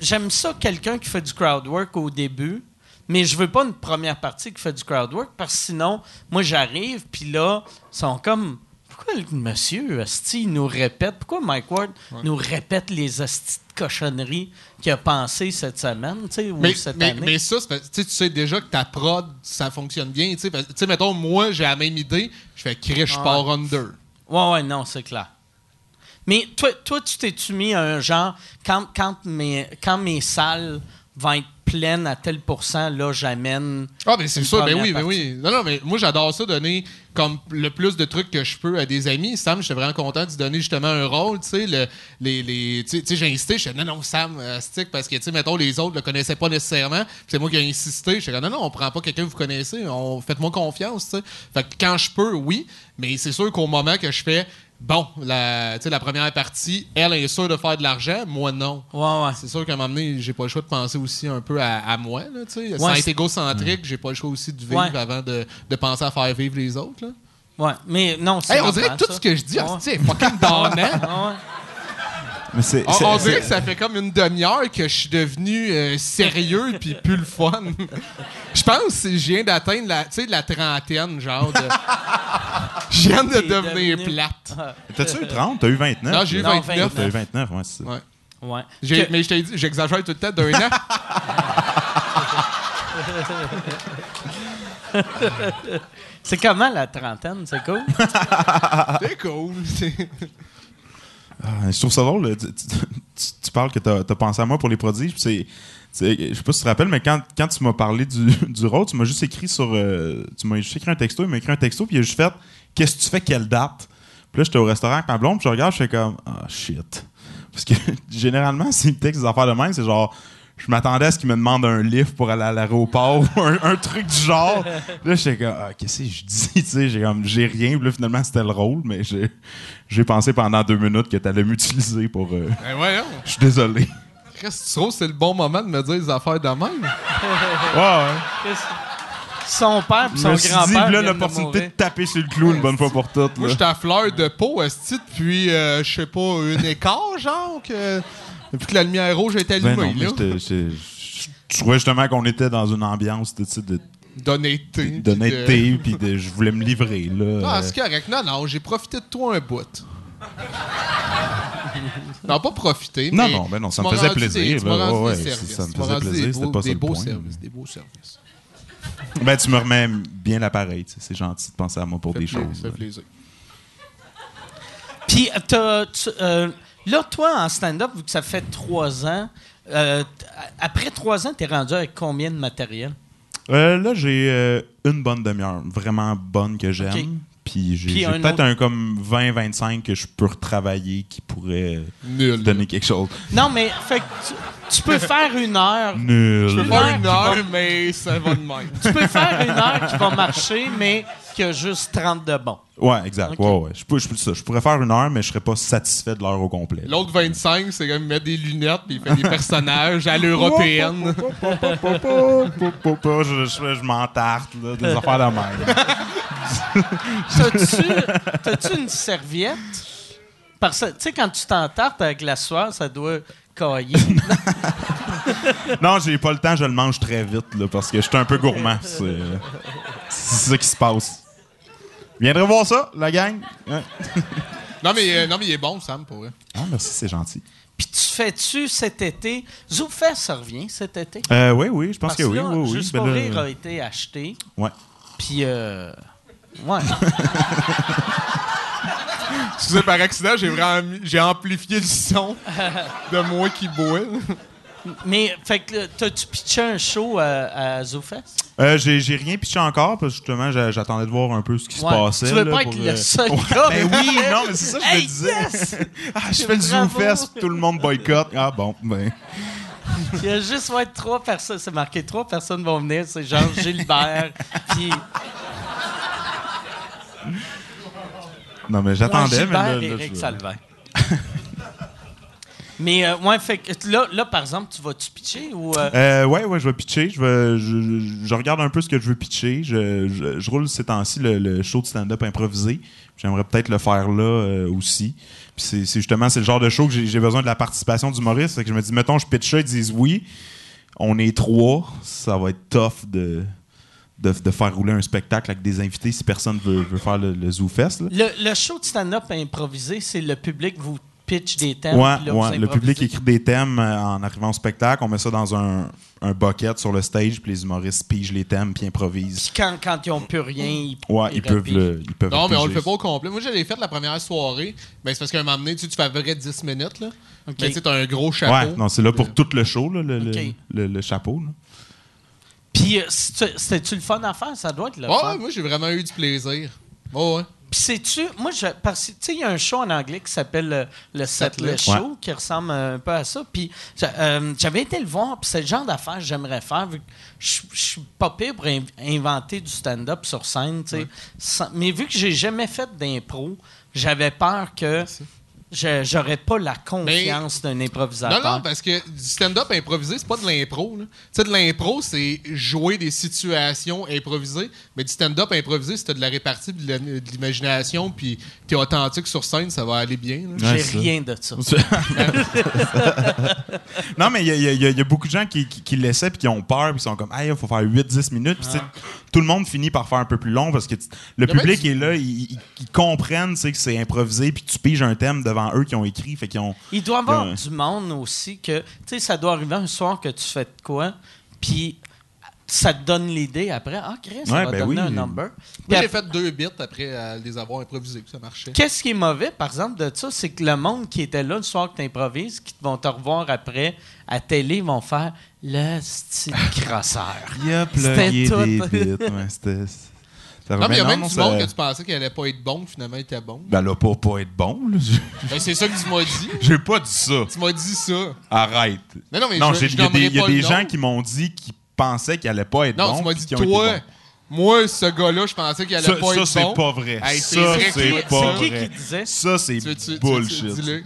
J'aime ça, quelqu'un qui fait du crowd work au début, mais je veux pas une première partie qui fait du crowd work parce que sinon, moi, j'arrive, puis là, ils sont comme. Pourquoi le monsieur, Asti, il nous répète, pourquoi Mike Ward nous répète les Asti de cochonneries qu'il a pensé cette semaine, tu sais, ou Mais, cette mais, année? mais ça, tu sais, tu sais déjà que ta prod, ça fonctionne bien. Tu sais, parce- tu sais, mettons, moi, j'ai la même idée. Je fais Ah pars under. Ouais, ouais, non, c'est clair. Mais toi, toi tu t'es-tu mis à un genre, quand, quand, mes, quand mes salles vont être pleines à tel pourcent, là, j'amène. Ah, mais c'est ça, ben oui, ben oui. Non, non, mais moi, j'adore ça, donner comme le plus de trucs que je peux à des amis. Sam, j'étais vraiment content de lui donner justement un rôle, tu sais. le- Les, les, tu sais, j'ai insisté, je disais, non, non, Sam, euh, stick, parce que, tu sais, mettons, les autres le connaissaient pas nécessairement. C'est moi qui ai insisté. Je disais, non, non, on prend pas quelqu'un que vous connaissez, on, faites-moi confiance, tu sais. Fait que quand je peux, oui, mais c'est sûr qu'au moment que je fais, bon, la, tu sais, la première partie, elle est sûre de faire de l'argent, moi, non. Ouais, ouais. C'est sûr qu'à un moment donné, j'ai pas le choix de penser aussi un peu à, à moi. Là, tu sais. Sans Ouais, être c'est- égocentrique, j'ai pas le choix aussi de vivre Ouais. avant de, de penser à faire vivre les autres. Là. Ouais, mais non, c'est. Hey, on dirait que tout ça. ce que je dis, Ouais. hostie, est fucking donnant. Ah ouais. Mais c'est. On, c'est- on dirait c'est- que ça fait comme une demi-heure que je suis devenu euh, sérieux puis plus le fun. Je pense que je viens d'atteindre la, tu sais, la trentaine, genre. De... Je viens de devenir devenu- plate. T'as-tu eu 30? T'as eu 29? Non, j'ai eu Non, 29. T'as eu 29, ouais, c'est ça. Ouais. Ouais. J'ai- Que- Mais je t'ai dit, j'exagère tout le temps d'un an. C'est comment la trentaine? C'est cool? C'est cool. Ah, je trouve ça drôle. Tu, parles que tu as, pensé à moi pour les prodiges. c'est- Je sais pas si tu te rappelles, mais quand, quand tu m'as parlé du, du rôle, tu m'as juste écrit sur. euh, tu m'as juste écrit un texto, il m'a écrit un texto, puis il a juste fait Qu'est-ce que tu fais, quelle date? Puis là, j'étais au restaurant avec ma blonde, puis je regarde, je fais comme Ah, shit. Parce que généralement, s'il me texte des affaires de même, c'est genre. Je m'attendais à ce qu'il me demande un lift pour aller à l'aéroport ou un, un truc du genre. Là, j'étais comme, ah, qu'est-ce que je dis? Tu sais, j'ai comme, j'ai rien. Puis là, finalement, c'était le rôle, mais j'ai, j'ai pensé pendant deux minutes que tu allais m'utiliser pour. euh, Ben voyons. Je suis désolé. Qu'est-ce que tu trouves, c'est le bon moment de me dire des affaires de même? Ouais, ouais. Son père et son grand-père. là, de l'opportunité de mourir. taper sur le clou une bonne fois pour toutes. Moi, j'étais à fleur de peau, esti, depuis, euh, je sais pas, une écart, genre, que... depuis que la lumière rouge est Ben allumée, non, là. j'étais- j'étais- je trouvais justement qu'on était dans une ambiance de, de, D'honnêteté. puis de- d'honnêteté, puis de, je voulais me livrer. Là. Ah, Euh, c'est correct. Non, non, j'ai profité de toi un bout. non, pas profiter, Non, mais non, ben non, ça me faisait plaisir, Des, tu m'as là. rendu Ouais, des ouais, services. ça me faisait plaisir, c'était pas ça des le beaux point, services. Des beaux services. ben, tu me remets bien l'appareil. tu sais, C'est gentil de penser à moi pour Fait des plaisir, choses. fait là. plaisir. Puis, t'as- tu- euh, là, toi, en stand-up, vu que ça fait trois ans, euh, après trois ans, t'es rendu avec combien de matériel? Euh, là, j'ai euh, une bonne demi-heure, vraiment bonne que j'aime. Puis j'ai peut-être autre- un comme 20-25 que je peux retravailler qui pourrait Nul. donner quelque chose. Non, mais fait que tu, tu peux faire une heure. Nul. Je peux Une faire heure une heure, mais ça va de même. Tu peux faire une heure qui va marcher, mais qui a juste 30 de bon. Ouais, exact. Ouais, ouais. Je, peux, je, peux- ça. je pourrais faire une heure, mais je serais pas satisfait de l'heure au complet. L'autre 25, c'est comme mettre des lunettes puis il fait des personnages à l'européenne. je je, je m'entarte, des affaires de même. T'as-tu t'as-tu une serviette? Parce que, tu sais, quand tu t'entartes avec la soie, ça doit cailler. Non, j'ai pas le temps, je le mange très vite, là, parce que je suis un peu gourmand. C'est c'est ça qui se passe. Viendrez voir ça, la gang? Hein? Non mais, euh, non, mais il est bon, Sam, pour vrai. Ah, merci, c'est gentil. Puis tu fais-tu cet été? ZooFest, ça revient cet été? Euh, oui, oui, je pense Parce que oui, là, oui, oui. Juste Ben pour là, rire a été acheté. ouais. Puis, euh, ouais. Excusez, par accident, j'ai vraiment j'ai amplifié le son de moi qui boit. Mais, fait que, t'as-tu pitché un show à, à ZooFest? Euh, j'ai j'ai rien pitché encore, parce que justement, j'a- j'attendais de voir un peu ce qui se passait. Tu veux là, pas pour, être le euh, seul Ouais, gars. Ben oui, non, mais c'est ça que je Hey, me disais. yes! Ah, je fais le Bravo. ZooFest, tout le monde boycotte. Ah bon, ben. Il y a juste ouais, trois personnes. C'est marqué trois personnes vont venir. C'est genre Gilbert. Puis. Non, mais j'attendais, mais là, Gilbert et Eric Salvain. Mais, euh, ouais, fait que là, là, par exemple, tu vas-tu pitcher ou. euh, Euh, ouais, ouais, je vais pitcher. Je, vais, je, regarde un peu ce que je veux pitcher. Je, je- je roule ces temps-ci le, le show de stand-up improvisé. J'aimerais peut-être le faire là euh, aussi. Puis c'est, justement c'est le genre de show que j'ai, besoin de la participation d'humoristes. Fait que je me dis, mettons, je pitch ça, ils disent oui. On est trois. Ça va être tough de, de, de faire rouler un spectacle avec des invités si personne veut, veut faire le, le Zoo Fest. là. le, le show de stand-up improvisé, c'est le public vous pitch des thèmes. Ouais, puis là, ouais. Le public écrit des thèmes euh, en arrivant au spectacle. On met ça dans un, un bucket sur le stage, puis les humoristes pigent les thèmes, puis improvisent. Puis quand, quand ils n'ont plus rien, ils, Ouais, ils peuvent le. Ils peuvent Non, mais on le fait pas au complet. Moi, je l'ai fait la première soirée. Ben, c'est parce qu'à un moment donné, tu, fais à peu près 10 minutes. Là. OK. Mais tu sais, t'as un gros chapeau. Ouais, non, c'est là pour tout le show, là, le, le- le- le chapeau. là. Puis, euh, c'est- c'était-tu le fun à faire? Ça doit être le Ouais, fun. moi, j'ai vraiment eu du plaisir. Oh, ouais. Puis sais-tu, moi, je, parce que, tu sais, il y a un show en anglais qui s'appelle le, le Setlist. Show, qui ressemble un peu à ça. Puis euh, j'avais été le voir, puis c'est le genre d'affaires que j'aimerais faire, vu que je je suis pas pire pour in- inventer du stand-up sur scène, tu sais. Mais vu que j'ai jamais fait d'impro, j'avais peur que j'aurais pas la confiance d'un Non, improvisateur. non, parce que du stand-up improvisé, c'est pas de l'impro. là. Tu sais, de l'impro, c'est jouer des situations improvisées. Mais du stand-up improvisé, si t'as de la répartie, de l'imagination, puis t'es authentique sur scène, ça va aller bien. Ouais, J'ai rien de ça. non, mais il y a, y y beaucoup de gens qui, qui, qui l'essaient puis qui ont peur puis qui sont comme, ah, il faut faire 8-10 minutes. Puis sais, tout le monde finit par faire un peu plus long parce que le public est là, ils, ils- ils comprennent tu sais, que c'est improvisé puis tu piges un thème devant eux qui ont écrit. Fait qu'ils ont. Il doit y avoir du monde aussi que, tu sais, ça doit arriver un soir que tu fais de quoi, puis ça te donne l'idée après. Ah, Chris, ça Ouais, va ben donner oui. un number. Moi, j'ai fait deux bits après à les avoir improvisés, puis ça marchait. Qu'est-ce qui est mauvais, par exemple, de ça, c'est que le monde qui était là le soir que tu improvises, qui vont te revoir après à télé, vont faire le style crosseur. Il a C'était tout. des bits. Ouais, Non, mais il y a même non, du ça- monde que tu pensais qu'il allait pas être bon, finalement il était bon. Ben là, pour pas être bon. là. Ben, c'est ça que tu m'as dit. J'ai pas dit ça. Tu m'as dit ça. Arrête. Mais non, mais non, je, j'ai- je il y a des, y a pas des gens nom. qui m'ont dit qu'ils pensaient qu'il allait pas être Non, bon. tu m'as dit, toi, moi, ce gars-là, je pensais qu'il allait Ça, pas ça, être c'est bon. pas vrai. Hey, c'est ça, vrai C'est c'est qui, pas c'est qui vrai. qui disait? Ça, c'est bullshit. Dis-le?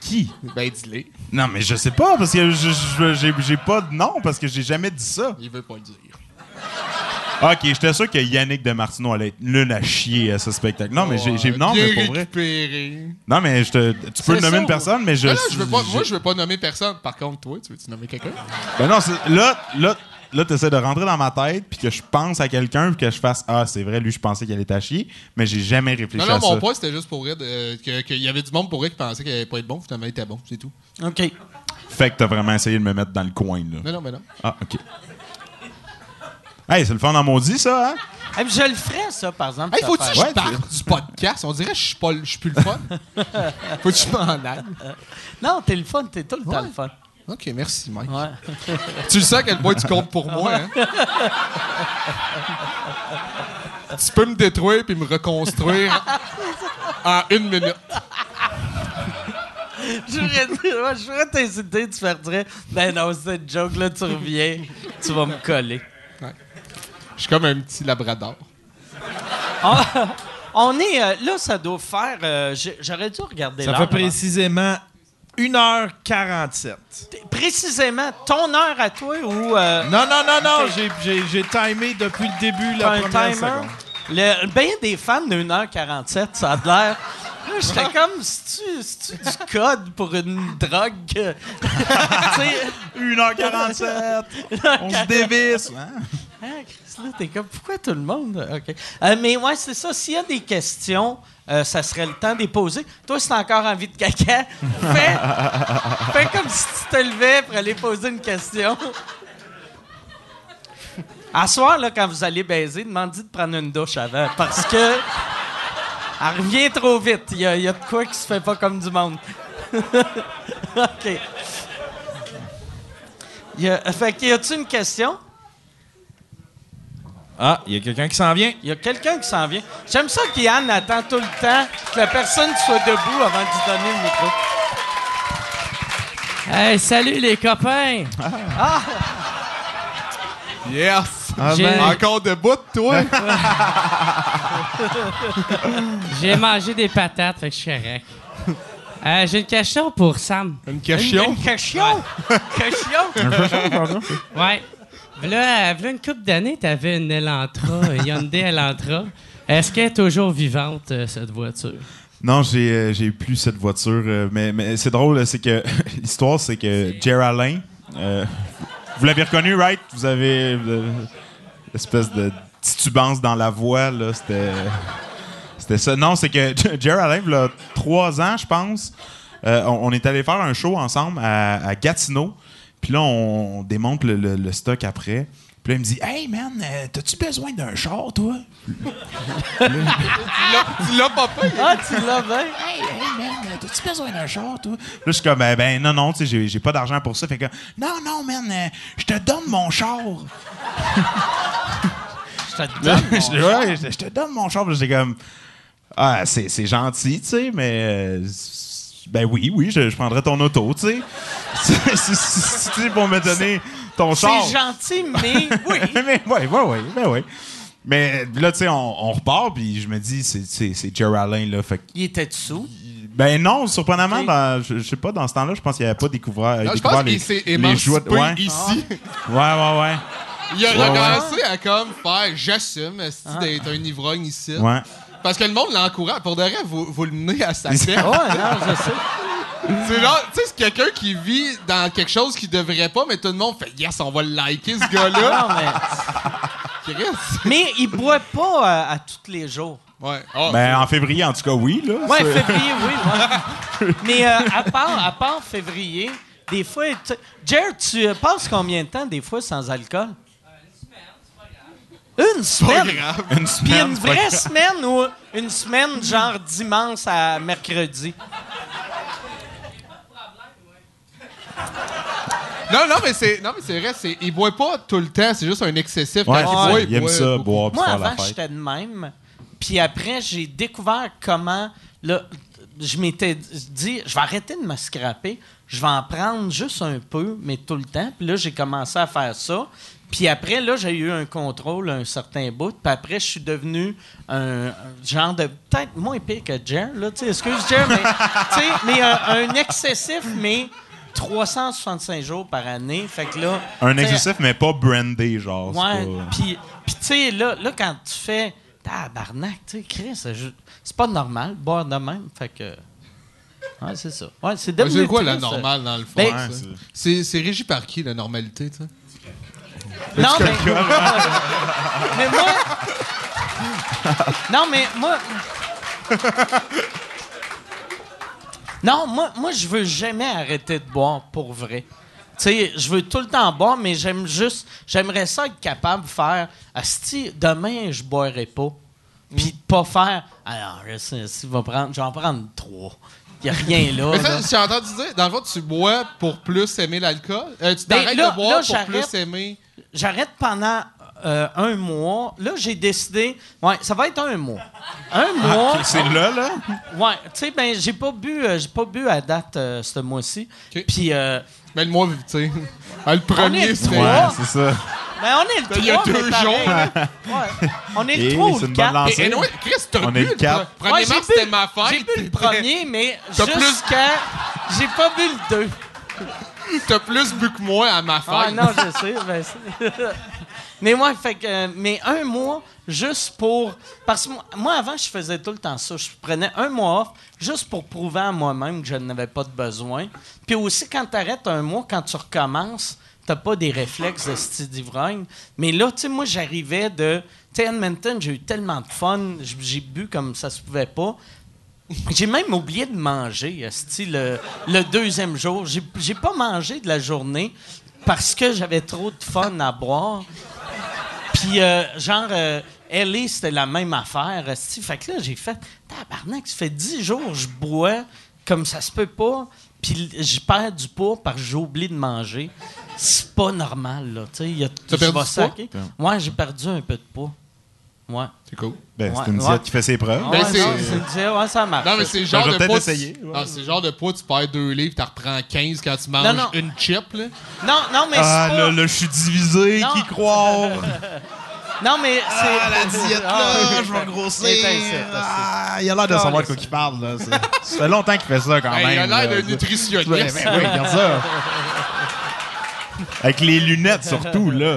Qui? Ben, dis-le. Non, mais je sais pas, parce que j'ai pas de nom, parce que j'ai jamais dit ça. Il veut pas le dire. Ok, j'étais sûr que Yannick de Martineau allait être nul à chier à ce spectacle. Non, mais j'ai. j'ai- Non, mais pour vrai. Non, mais je te, tu peux nommer ça, une personne, mais je. Non, non, je veux pas, moi, je veux pas nommer personne. Par contre, toi, tu veux-tu nommer quelqu'un? Ben non, là, là, là tu essaies de rentrer dans ma tête, puis que je pense à quelqu'un, puis que je fasse Ah, c'est vrai, lui, je pensais qu'il allait être à chier, mais j'ai jamais réfléchi Non, non, à mon ça. point, c'était juste pour vrai de- que- qu'il y avait du monde pour vrai qui pensait qu'il allait pas être bon, finalement, il était bon, c'est tout. OK. Fait que t'as vraiment essayé de me mettre dans le coin, là. Non, non, mais non. Ah, ok. Hey, c'est le fun en maudit, ça, hein? Puis je le ferais, ça, par exemple. Hey, cette faut-tu que je parte du podcast? On dirait que je suis pas, je suis plus le fun. faut que je m'en aille? Non, t'es le fun, t'es tout le temps Ouais. le fun. OK, merci, Mike. Ouais. Tu le sais à quel point tu comptes pour moi, hein? tu peux me détruire puis me reconstruire en une minute. Je voudrais t'insulter, tu faire dire Ben non, c'est une joke, là, tu reviens, tu vas me coller. Je suis comme un petit labrador. On, on est. euh, là, ça doit faire. euh, j'ai- J'aurais dû regarder Ça l'heure fait avant. précisément 1h47. Précisément, ton heure à toi ou. euh, Non, non, non, non, j'ai- j'ai j'ai timé depuis le début t'as la un première timer? seconde. Le, ben, des fans de 1h47, ça a l'air. J'étais comme, c'est-tu c'est-tu du code pour une drogue? que- Tu sais, 1h47! On se dévisse! Hein? Ah, Chris, là, t'es comme, pourquoi tout le monde? OK. Euh, mais ouais, c'est ça. S'il y a des questions, euh, ça serait le temps de les poser. Toi, si t'as encore envie de caca, fais, fais comme si tu te levais pour aller poser une question. À soir, là, quand vous allez baiser, demandez de prendre une douche avant. Parce que. Elle revient trop vite. Il y, a- il y a de quoi qui se fait pas comme du monde. OK. Y a, fait qu'il y a-tu une question? Ah, il y a quelqu'un qui s'en vient. Il y a quelqu'un qui s'en vient. J'aime ça qu'Yann attend tout le temps que la personne soit debout avant de lui donner le micro. Hey, salut les copains! Yes! J'ai- Encore debout, toi? J'ai mangé des patates, fait que je suis correct. Euh, J'ai une question pour Sam. Une Une, question? une question? question? Ouais. V'là, v'là une couple d'années, t'avais une Elantra, une Hyundai Elantra. Est-ce qu'elle est toujours vivante, euh, cette voiture? Non, j'ai euh, j'ai plus cette voiture, euh, mais, mais c'est drôle, c'est que l'histoire, c'est que euh, vous l'avez reconnu, right? Vous avez euh, l'espèce de titubance dans la voix, là, c'était... C'était ça. Non, c'est que Jer Alain, il y a trois ans, je pense, euh, on, est allé faire un show ensemble à, Gatineau. Puis là, on, on démonte le- le stock après. Puis là, il me dit Hey man, euh, t'as-tu besoin d'un char, toi? Tu l'as pas fait? Ah, tu l'as bien? Hey, hey, man, euh, t'as-tu besoin d'un char, toi? Là, je suis comme, ben, ben, non, non, tu sais, j'ai, j'ai pas d'argent pour ça. Fait que, non, non, man, euh, je te donne mon char. Je te Là, donne mon je, ouais, je- te donne mon char. Puis J'étais comme, ah, c'est, c'est gentil, tu sais, mais, euh, ben oui, oui, je, je prendrais ton auto, tu sais. Si- si- si- si tu sais, pour me donner ton char. C'est gentil, mais oui. mais ouais, ouais, ouais, ben ouais. Mais là, tu sais, on, on repart, puis je me dis, c'est, c'est, c'est Jerry Allen, là. Fait Il était dessous. Ben non, surprenamment, dans- je, je sais pas, dans ce temps-là, je pense qu'il n'y avait pas découvert, Non, je découvert pense les, qu'il s'est les jouets de- Ouais, ici. ouais, ouais, ouais. Il a Ouais, recommencé à comme faire j'assume esti, d'être un ivrogne ici. ouais. Parce que le monde l'encourage. Pour de vrai, vous, vous le menez à sa C'est- tête. Ouais, non, je sais. C'est genre, tu sais, c'est quelqu'un qui vit dans quelque chose qu'il devrait pas, mais tout le monde fait yes, on va le liker ce Non, gars-là. mais, Chris. mais il boit pas euh, à tous les jours. Ouais. Ben, en février, en tout cas, oui. Là, Ouais, février, oui. ouais. Mais euh, à, part, à part février, des fois. tu- Jared, tu euh, passes combien de temps, des fois, sans alcool? Une semaine? grave. Une Puis semaine. une c'est pas vraie semaine ou une semaine, genre dimanche à mercredi? Non, non, mais c'est, non, mais c'est vrai, c'est, il boit pas tout le temps, c'est juste un excessif. Ouais, Quand c'est il boit, Il aime boit ça, beaucoup. boire puis Moi, faire la avant, fête. j'étais de même. Puis après, j'ai découvert comment. Là, je m'étais dit, je vais arrêter de me scraper. Je vais en prendre juste un peu, mais tout le temps. Puis là, j'ai commencé à faire ça. Puis après, là, j'ai eu un contrôle un certain bout. Puis après, je suis devenu un, un genre de. Peut-être moins pire que Jer, là. Tu sais, excuse Jer, mais. tu sais, mais un, un excessif, mais 365 jours par année. Fait que là. Un excessif, mais pas brandé, genre. c'est Ouais, pas- puis, puis tu sais, là, là, quand tu fais tabarnak, tu sais, Chris, c'est pas normal, boire de même, fait que... Ouais, c'est ça. Ouais, c'est C'est quoi la triste. normale, dans le fond? Ben, ça? c'est- régi par qui, la normalité, tu sais? Non, mais... mais moi... non, mais moi... Non, moi, moi, je veux jamais arrêter de boire pour vrai. Tu sais, je veux tout le temps boire, mais j'aime juste. J'aimerais ça être capable de faire. Asti, demain, je boirai pas. Puis de pas faire. Alors, je sais, si va prendre, je vais en prendre trois. Il n'y a rien là. Mais ça, j'ai entendu dire, dans le fond, tu bois pour plus aimer l'alcool? Euh, tu Ben, t'arrêtes de boire là, pour plus aimer... J'arrête pendant euh, un mois. Là, j'ai décidé. Ouais, ça va être un mois. Un mois. Ok, c'est là, là? Ouais, tu sais, ben, j'ai pas bu, euh, j'ai pas bu à date euh, ce mois-ci. Ok. Puis, euh, Mais le mois, tu sais. Ah, le premier, c'est... Ouais, c'est ça. ben, on est le 3. Il y a deux jours. Ouais. On est le Et 3 ou c'est le une 4. bonne lancée. Et anyway, Chris, t'as On bu est le le quatre. pre- premier Ouais, j'ai mars, bu- c'était ma fête. J'ai bu le premier, mais jusqu'à... J'ai pas bu le 2. T'as plus bu que moi à ma fête. Ah non, je sais. ben, c'est- mais moi, fait que, mais un mois juste pour. Parce que moi, avant, je faisais tout le temps ça. Je prenais un mois off juste pour prouver à moi-même que je n'avais pas de besoin. Puis aussi, quand tu arrêtes un mois, quand tu recommences, t'as pas des réflexes de style d'ivrogne. Mais là, tu sais, moi, j'arrivais de. Tu sais, Edmonton, j'ai eu tellement de fun. J'ai bu comme ça se pouvait pas. J'ai même oublié de manger, le, le deuxième jour. J'ai pas mangé de la journée parce que j'avais trop de fun à boire. Puis, euh, genre, euh, LA, c'était la même affaire, esti. Fait que là, j'ai fait, tabarnak, ça fait dix jours que je bois comme ça se peut pas. Puis, je perds du poids parce que j'ai oublié de manger. C'est pas normal, là. Tu sais, il y a- saquer. Ouais, j'ai perdu un peu de poids. Ouais. C'est cool. Ben, Ouais, c'est une ouais. diète qui fait ses preuves. Ben, ouais, c'est- non, c'est une- ouais, ça marche. Non, mais c'est le genre je vais de peut-être poids... tu- ouais. Ah, c'est le genre de poids, tu perds deux livres, t'en reprends 15 quand tu manges Non, non. une chip, là. Non, non, mais Ah, pas... là, là, je suis divisé. Non. Qui croire? Non, mais c'est... Ah, la diète, là, je vais grossir. Ah, il a l'air de savoir de quoi qu'il parle, là. C'est- Ça fait longtemps qu'il fait ça, quand même. il a l'air d'un nutritionniste. Ben, ben oui, regarde ça. Avec les lunettes, surtout, là.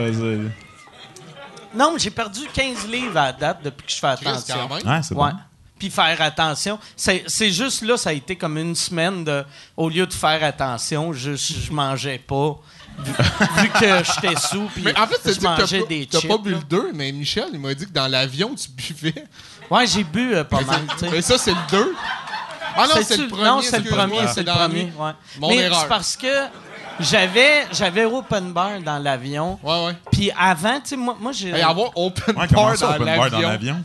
Non, mais j'ai perdu 15 livres à la date depuis que je fais Chris, attention. quand même. Ouais, c'est Ouais. bon. Puis faire attention. C'est c'est juste là, ça a été comme une semaine de. Au lieu de faire attention, je, je mangeais pas. Vu, vu que j'étais sous. Puis Mais en fait, je c'est que mangeais t'as des pas, t'as chips. pas bu là. le 2, mais Michel, il m'a dit que dans l'avion, tu buvais. Ouais, j'ai bu euh, pas mal. Mais ça, c'est le 2. Ah non, c'est C'est-tu- le premier. Non, c'est le excuse-moi, premier, c'est le dans premier. nuit. ouais. Mon Mais erreur. c'est parce que j'avais j'avais open bar dans l'avion. Ouais, ouais. Puis avant, tu sais, moi, moi j'ai. Hey, avoir open Ouais, bar ça, dans open bar dans l'avion?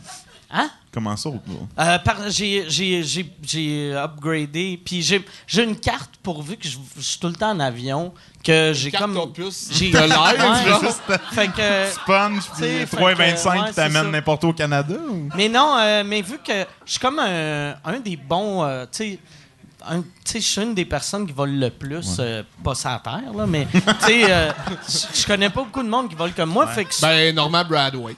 Hein? Comment ça? open- Euh, par- j'ai, j'ai, j'ai, j'ai upgradé. Puis j'ai, j'ai une carte pourvu que je, je suis tout le temps en avion. Que j'ai Carte comme. opus? J'ai de l'air, Ouais, genre? Fait que. Sponge, puis fait 3,25 que, ouais, qui t'amène n'importe où au Canada? ou? Mais non, euh, mais vu que je suis comme un, un des bons. euh, tu sais. Un- tu sais, je suis une des personnes qui volent le plus, euh, pas sur la terre, là, mais tu sais, euh, je connais pas beaucoup de monde qui vole comme moi, fait que Ben, Norman Bradway.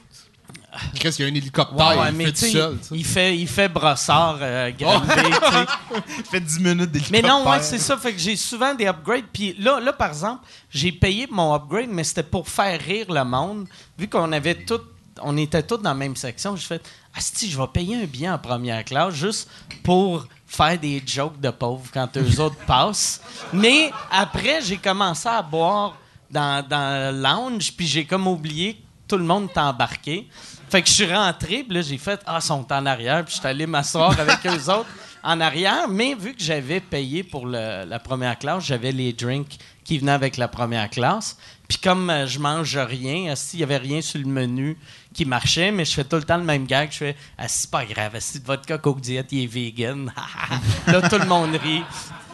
Chris, il y a un hélicoptère, Ouais, ouais, il mais fait tout seul. il fait, il fait brossard, euh, sais. Il fait 10 minutes Mais d'hélicoptère. non, ouais, c'est ça. Fait que j'ai souvent des upgrades. Puis là, là, par exemple, j'ai payé mon upgrade, mais c'était pour faire rire le monde. Vu qu'on avait tout, on était tous dans la même section, j'ai fait Ah, si, je vais payer un billet en première classe juste pour faire des jokes de pauvres quand eux autres passent. Mais après, j'ai commencé à boire dans, dans le lounge, puis j'ai comme oublié que tout le monde était embarqué. Fait que je suis rentré, puis là, j'ai fait Ah, ils sont en arrière, puis je suis allé m'asseoir avec eux autres en arrière. Mais vu que j'avais payé pour le- la première classe, j'avais les drinks qui venaient avec la première classe. Puis comme euh, je mange rien, s'il y avait rien sur le menu qui marchait, mais je fais tout le temps le même gag. Je fais Ah, c'est pas grave, si votre vodka Coke Diet, il est vegan. là, tout le monde rit.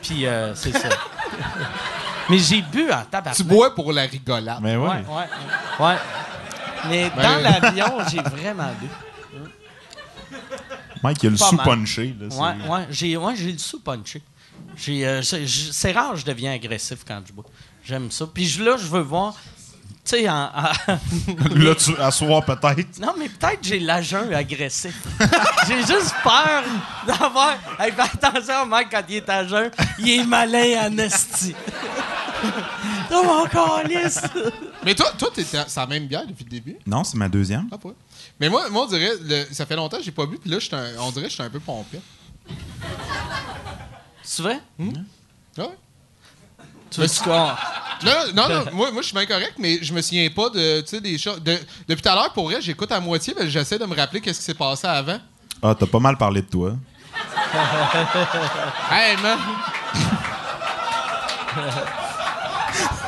Puis euh, c'est ça. mais j'ai bu en tabac. Tu bois pour la rigolade. Mais oui. Ouais, ouais, ouais. Mais Ben- dans l'avion, j'ai vraiment bu. Mike, il a le mal. punché. Là, c'est- Ouais, ouais, j'ai ouais, j'ai le sous punché. J'ai, euh, c'est rare, je deviens agressif quand je bois. J'aime ça. Puis là, je veux voir. Tu sais, en- en- Là, tu, à soir, peut-être. non, mais peut-être j'ai l'agent agressif. j'ai juste peur d'avoir. Hey, fais attention, mec, quand il est à jeun, il est malin en esti. oh mon calice! Mais toi, toi, t'es c'est la même bière depuis le début? Non, c'est ma deuxième. Ah, pas. Mais moi, moi on dirait, le- ça fait longtemps que j'ai pas bu, puis là, j'étais un- on dirait que je suis un peu pompé. C'est vrai? Ah ouais? Non, non, non, moi, moi je suis bien correct, mais je me souviens pas de, tu sais, des choses. de- depuis tout à l'heure, pour vrai, j'écoute à moitié, mais j'essaie de me rappeler qu'est-ce qui s'est passé avant. Ah, t'as pas mal parlé de toi. Hey, man!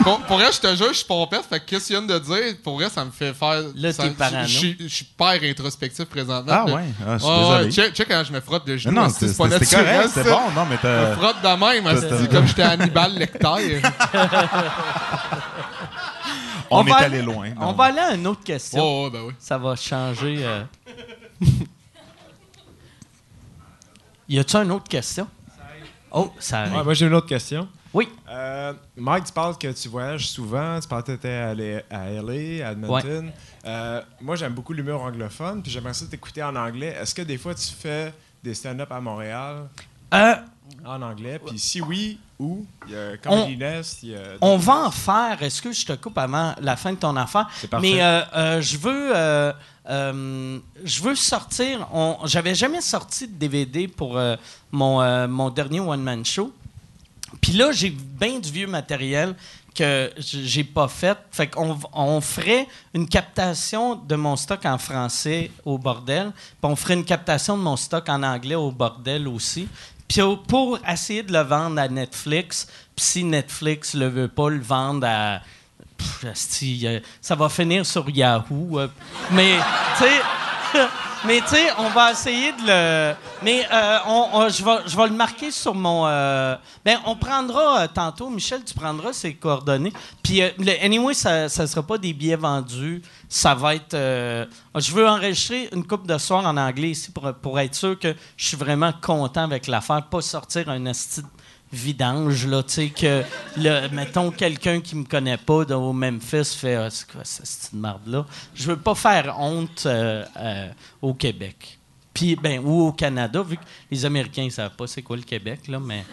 pour, pour vrai, je te jure, je suis pompette, fait que qu'est-ce qu'il vient de dire, pour vrai, ça me fait faire. Là, t'es parano. Je suis- je suis père introspectif présentement. Ah ouais? Ah, je suis désolé. check, check quand je me frotte le Non, genou. non, c'est pas naturel. ça. bon. Non, mais Je t'as. me frotte de même, comme j'étais Hannibal Lecter? On, On est va allé aller- loin. On va aller à une autre question. Oh, ouais, ben oui. Ça va changer. euh. y a-tu une autre question? Oh, ça arrive. Ouais, moi, j'ai une autre question. Oui. Euh, Mike, tu parles que tu voyages souvent. Tu parles que tu étais à L- à LA, à Edmonton. Euh, moi, j'aime beaucoup l'humour anglophone. Puis j'aimerais ça t'écouter en anglais. Est-ce que des fois, tu fais des stand-up à Montréal? Euh, en anglais? Puis si oui, où? Il y a Comedy Nest. il y a on va en faire. Est-ce que je te coupe avant la fin de ton affaire? C'est parfait. Mais euh, euh, je veux. je veux sortir. on- J'avais jamais sorti de DVD pour mon, mon dernier one-man show. Puis là, j'ai bien du vieux matériel que j'ai pas fait. Fait qu'on on ferait une captation de mon stock en français au bordel, puis on ferait une captation de mon stock en anglais au bordel aussi. Puis pour essayer de le vendre à Netflix, puis si Netflix le veut pas le vendre à Pff, euh, ça va finir sur Yahoo. euh, mais, tu sais, mais tu sais, on va essayer de le. Mais euh, on, je, vais, je vais le marquer sur mon. euh, ben, on prendra euh, tantôt, Michel, tu prendras ses coordonnées. Puis, euh, anyway, ça ne sera pas des billets vendus. Ça va être. euh, je veux enregistrer une coupe de soir en anglais ici pour, pour être sûr que je suis vraiment content avec l'affaire, pas sortir un esti vidange, là, tu sais, que, mettons, quelqu'un qui me connaît pas de- au Memphis fait Ah, c'est quoi cette marde-là? Je veux pas faire honte euh, euh, au Québec. Puis, ben, ou au Canada, vu que les Américains ne savent pas c'est quoi le Québec, là, mais.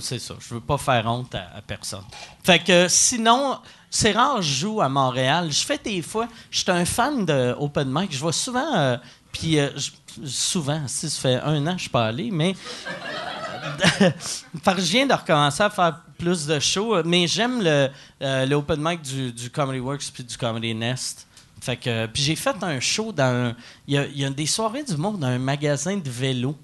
C'est ça. Je veux pas faire honte à, personne. Fait que sinon, c'est rare, je joue à Montréal. Je fais des fois. Je suis un fan de Open Mic. Je vois souvent. euh, puis euh, souvent, si ça fait un an je suis pas allé, mais. Que je viens de recommencer à faire plus de shows, mais j'aime le, euh, open mic du, du Comedy Works puis du Comedy Nest. Fait que, puis j'ai fait un show dans. un- Il y y a des soirées du monde dans un magasin de vélo.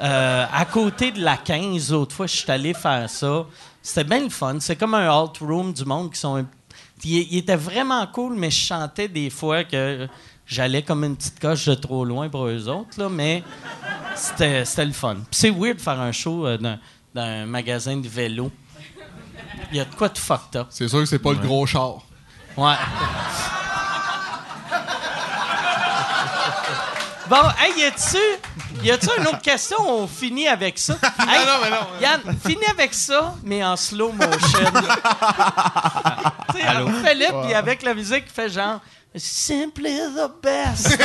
Euh, à côté de la 15, l'autre fois, je suis allé faire ça. C'était bien le fun. C'est comme un alt room du monde qui sont. Il, il était vraiment cool, mais je chantais des fois que j'allais comme une petite coche de trop loin pour eux autres, là, mais c'était c'était le fun. Puis c'est weird de faire un show euh, dans, dans un magasin de vélo. Il y a de quoi de fucked up. C'est sûr que c'est pas le gros char. Ouais. Bon, hey, y a-tu, y a-tu une autre question? On finit avec ça. Hey, non, mais non. Yann, finis avec ça, mais en slow motion. tu sais, alors, Philippe, puis avec la musique, il fait genre Simply the best.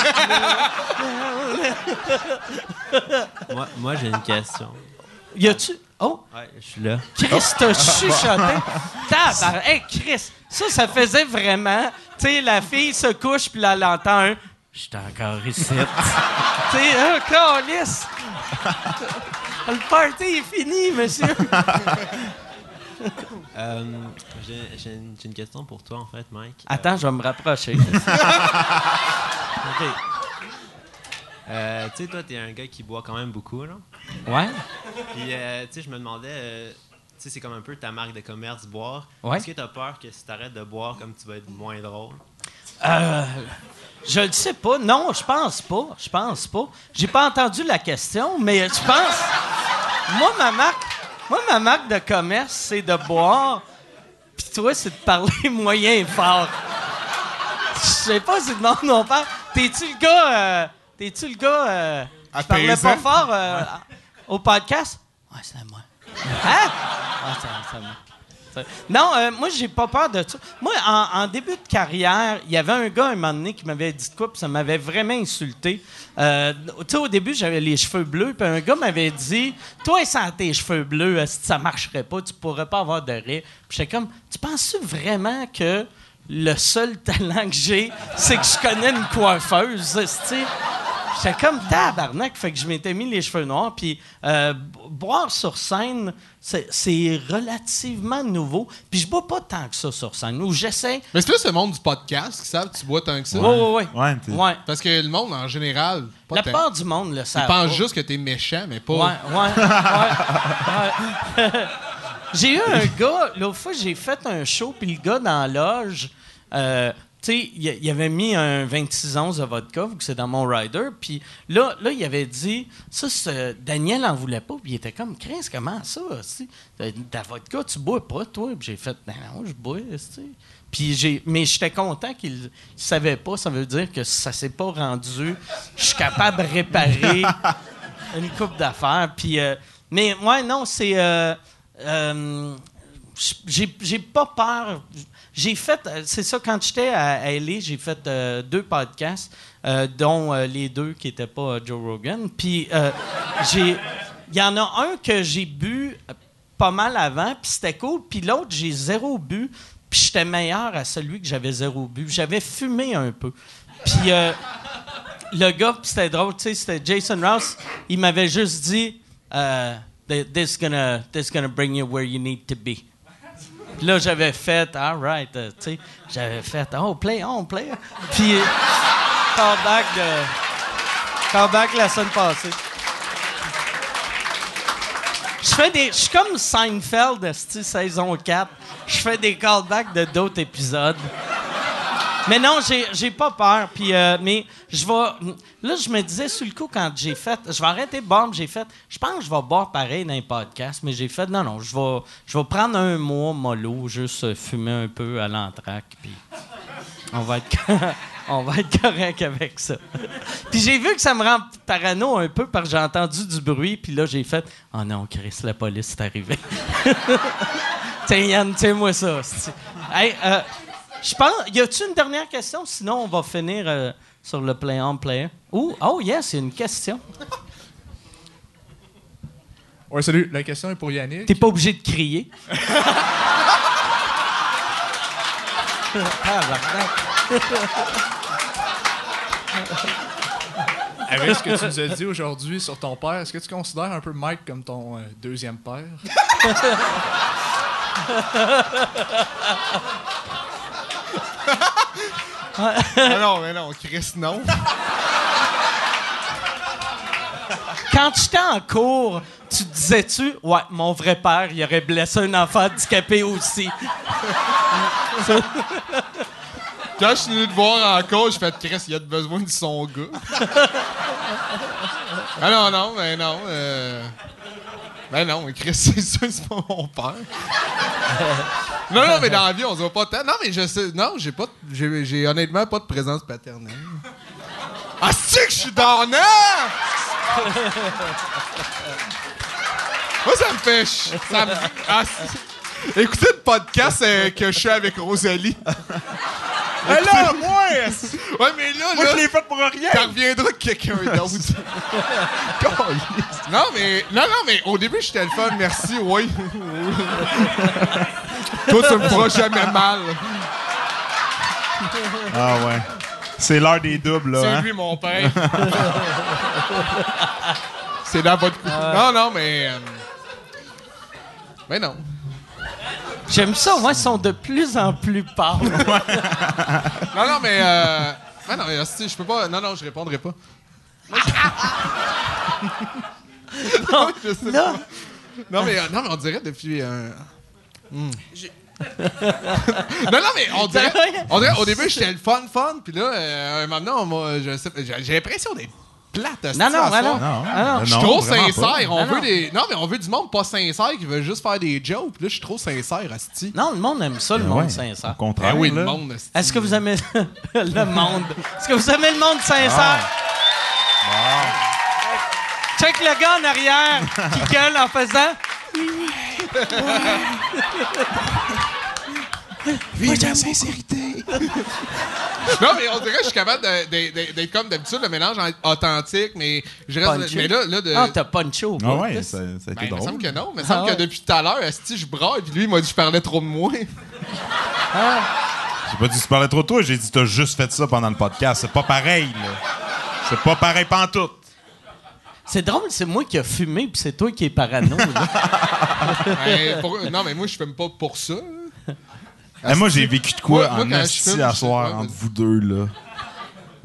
Moi, moi j'ai une question. y a-tu? Oh, Ouais, je suis là. Chris t'a chuchoté. Hey, Chris, ça, ça faisait vraiment. Tu sais, la fille se couche, puis là, elle entend un. Je suis encore ici. tu sais, un calice. Le party est fini, monsieur. Euh, J'ai une, question pour toi, en fait, Mike. Attends, je vais me rapprocher. Ok. Euh, tu sais, toi, t'es un gars qui boit quand même beaucoup, là. ouais? Puis, euh, tu sais, je me demandais, tu sais, c'est comme un peu ta marque de commerce, boire. Ouais. Est-ce que t'as peur que si t'arrêtes de boire, comme tu vas être moins drôle? Euh, je ne sais pas. Non, je pense pas. Je pense pas. J'ai pas entendu la question, mais je pense. moi, ma marque, moi, ma marque de commerce, c'est de boire. Puis toi, c'est de parler moyen et fort. Je sais pas si le monde non pas. T'es-tu le gars. euh, T'es-tu le gars. Euh, qui parlait Apaisant. pas fort euh, au podcast? Ouais, c'est moi. Hein? Ouais, c'est moi. Non, euh, moi, j'ai pas peur de ça. Moi, en, début de carrière, il y avait un gars, un moment donné, qui m'avait dit de quoi, puis ça m'avait vraiment insulté. Euh, tu sais, au début, j'avais les cheveux bleus, puis un gars m'avait dit Toi, sans tes cheveux bleus, si ça marcherait pas, tu pourrais pas avoir de rire. Puis j'étais comme Tu penses-tu vraiment que le seul talent que j'ai, c'est que je connais une coiffeuse, esti? J'étais comme tabarnak, fait que je m'étais mis les cheveux noirs. Puis euh, bo- boire sur scène, c'est- c'est relativement nouveau. Puis je bois pas tant que ça sur scène. Ou j'essaie. Mais c'est plus le monde du podcast qui savent que tu bois tant que ça. Ouais, t'es- Ouais. Parce que le monde, en général, pas La plupart du monde le Ils savent. pensent pas. juste que t'es méchant, mais pas. Ouais, ouais, j'ai eu un gars, l'autre fois, j'ai fait un show, puis le gars dans la loge, euh, sais, il il avait mis un 26 onces de vodka, vu que c'est dans mon rider, puis là, là, il avait dit, ça, Daniel en voulait pas, puis il était comme, Chris, comment ça? Ta vodka, tu bois pas, toi? Puis j'ai fait, ben non, je bois. Puis j'ai, mais j'étais content qu'il ne savait pas. Ça veut dire que ça s'est pas rendu. Je suis capable de réparer une coupe d'affaires. Puis, euh, mais ouais, non, c'est. euh, euh, j'ai j'ai pas peur. J'ai fait. euh, C'est ça, quand j'étais à, LA, j'ai fait euh, deux podcasts, euh, dont les deux qui n'étaient pas Joe Rogan. Puis, j'ai. Il y en a un que j'ai bu pas mal avant, puis c'était cool. Puis l'autre, j'ai zéro bu, puis j'étais meilleur à celui que j'avais zéro bu. J'avais fumé un peu. Puis. le gars, c'était drôle, tu sais, c'était Jason Rouse. Il m'avait juste dit, Th- this gonna, this gonna bring you where you need to be. Puis là, j'avais fait, all right, euh, tu sais, j'avais fait, oh, play on, play. Puis, euh, callback de, callback la semaine passée. Je fais des, je suis comme Seinfeld, saison 4. Je fais des callbacks de d'autres épisodes. Mais non, j'ai, pas peur. Puis, euh, mais je. Là, je me disais sur le coup quand j'ai fait. Je vais arrêter de boire, j'ai fait. Je pense que je vais boire pareil dans les podcasts, mais j'ai fait. Non, non, je vais, je vais prendre un mois mollo, juste euh, fumer un peu à l'entraque. Puis on va être. On va être correct avec ça. puis j'ai vu que ça me rend parano un peu parce que j'ai entendu du bruit. Puis là, j'ai fait Oh non, Chris, la police est arrivée. Tiens, Yann, tiens-moi ça. Hey, euh, je pense. Y a-tu une dernière question? Sinon, on va finir euh, sur le play-on player. Ouh, oh, yes, c'est une question. Ouais, salut. La question est pour Yannick. T'es pas obligé de crier. Ah, Avec ce que tu nous as dit aujourd'hui sur ton père, est-ce que tu considères un peu Mike comme ton euh, deuxième père? ah non, mais non, Chris, non. Quand j'étais en cours, tu disais-tu, ouais, mon vrai père, il aurait blessé un enfant handicapé aussi. Quand je suis venu te voir en cours, j'ai fait Chris, il a besoin de son gars. ah non, non, mais non. Euh... Ben non, Chris, c'est sûr, c'est pas mon père. non, non, mais dans la vie, on se voit pas tant. Non, mais je sais. Non, j'ai pas. J'ai, j'ai honnêtement pas de présence paternelle. Ah, c'est que je suis donnant! Moi, ça me fait. ch- Ça me... Ah, c'est- Écoutez le podcast euh, que je suis avec Rosalie. Ah là, moi! Ouais, mais là, Moi, là, je l'ai fait pour rien! ça reviendra de quelqu'un d'autre. non, mais, non, non, mais au début, j'étais le fun, merci, oui. Toi, tu me feras jamais mal. Ah ouais. C'est l'heure des doubles, là. C'est Hein? lui, mon père. C'est dans votre cou. Non, non, mais. euh, Mais non. J'aime ça, moi, ils sont de plus en plus pâles. Non, non, mais. Euh... Non, non, mais hostie, je peux pas. Non, non, je répondrai pas. non, je sais Là, pas. Non, mais, euh, non, mais on dirait depuis. euh, hmm. non, non, mais on dirait, on dirait. Au début, j'étais le fun, fun. Puis là, euh, un moment donné, on m'a- je sais pas, j'ai j'ai l'impression d'être plate. non, non, non, non. Ah Je suis trop sincère. On Non, veut non. des. Non, mais on veut du monde pas sincère qui veut juste faire des jokes. Là, je suis trop sincère, Asti. Non, le monde aime ça, le Ben monde sincère. Au contraire. Ah oui, le monde, Asti. Est-ce que vous aimez le monde? Est-ce que vous aimez le monde sincère? Check le gars en arrière qui gueule en faisant. Vive la sincérité. Non, mais on dirait que je suis capable d'être comme d'habitude, le mélange en- authentique, mais je reste. Mais là, là de. Ah, t'as punché au Ah ouais, ça, ça a Ben, été il me drôle. semble que non. Il me semble Ah que ouais. depuis tout à l'heure, Asti, je braille, puis lui, il m'a dit que je parlais trop de moi. J'ai pas dit tu parlais trop de toi, j'ai dit t'as juste fait ça pendant le podcast. C'est pas pareil, là. C'est pas pareil pantoute. C'est drôle, c'est moi qui ai fumé, puis c'est toi qui es parano. là. Ben, pour- Non, mais moi, je fume pas pour ça. Eh, moi, j'ai vécu de quoi Moi- en je asti à je- soir entre vous deux, là.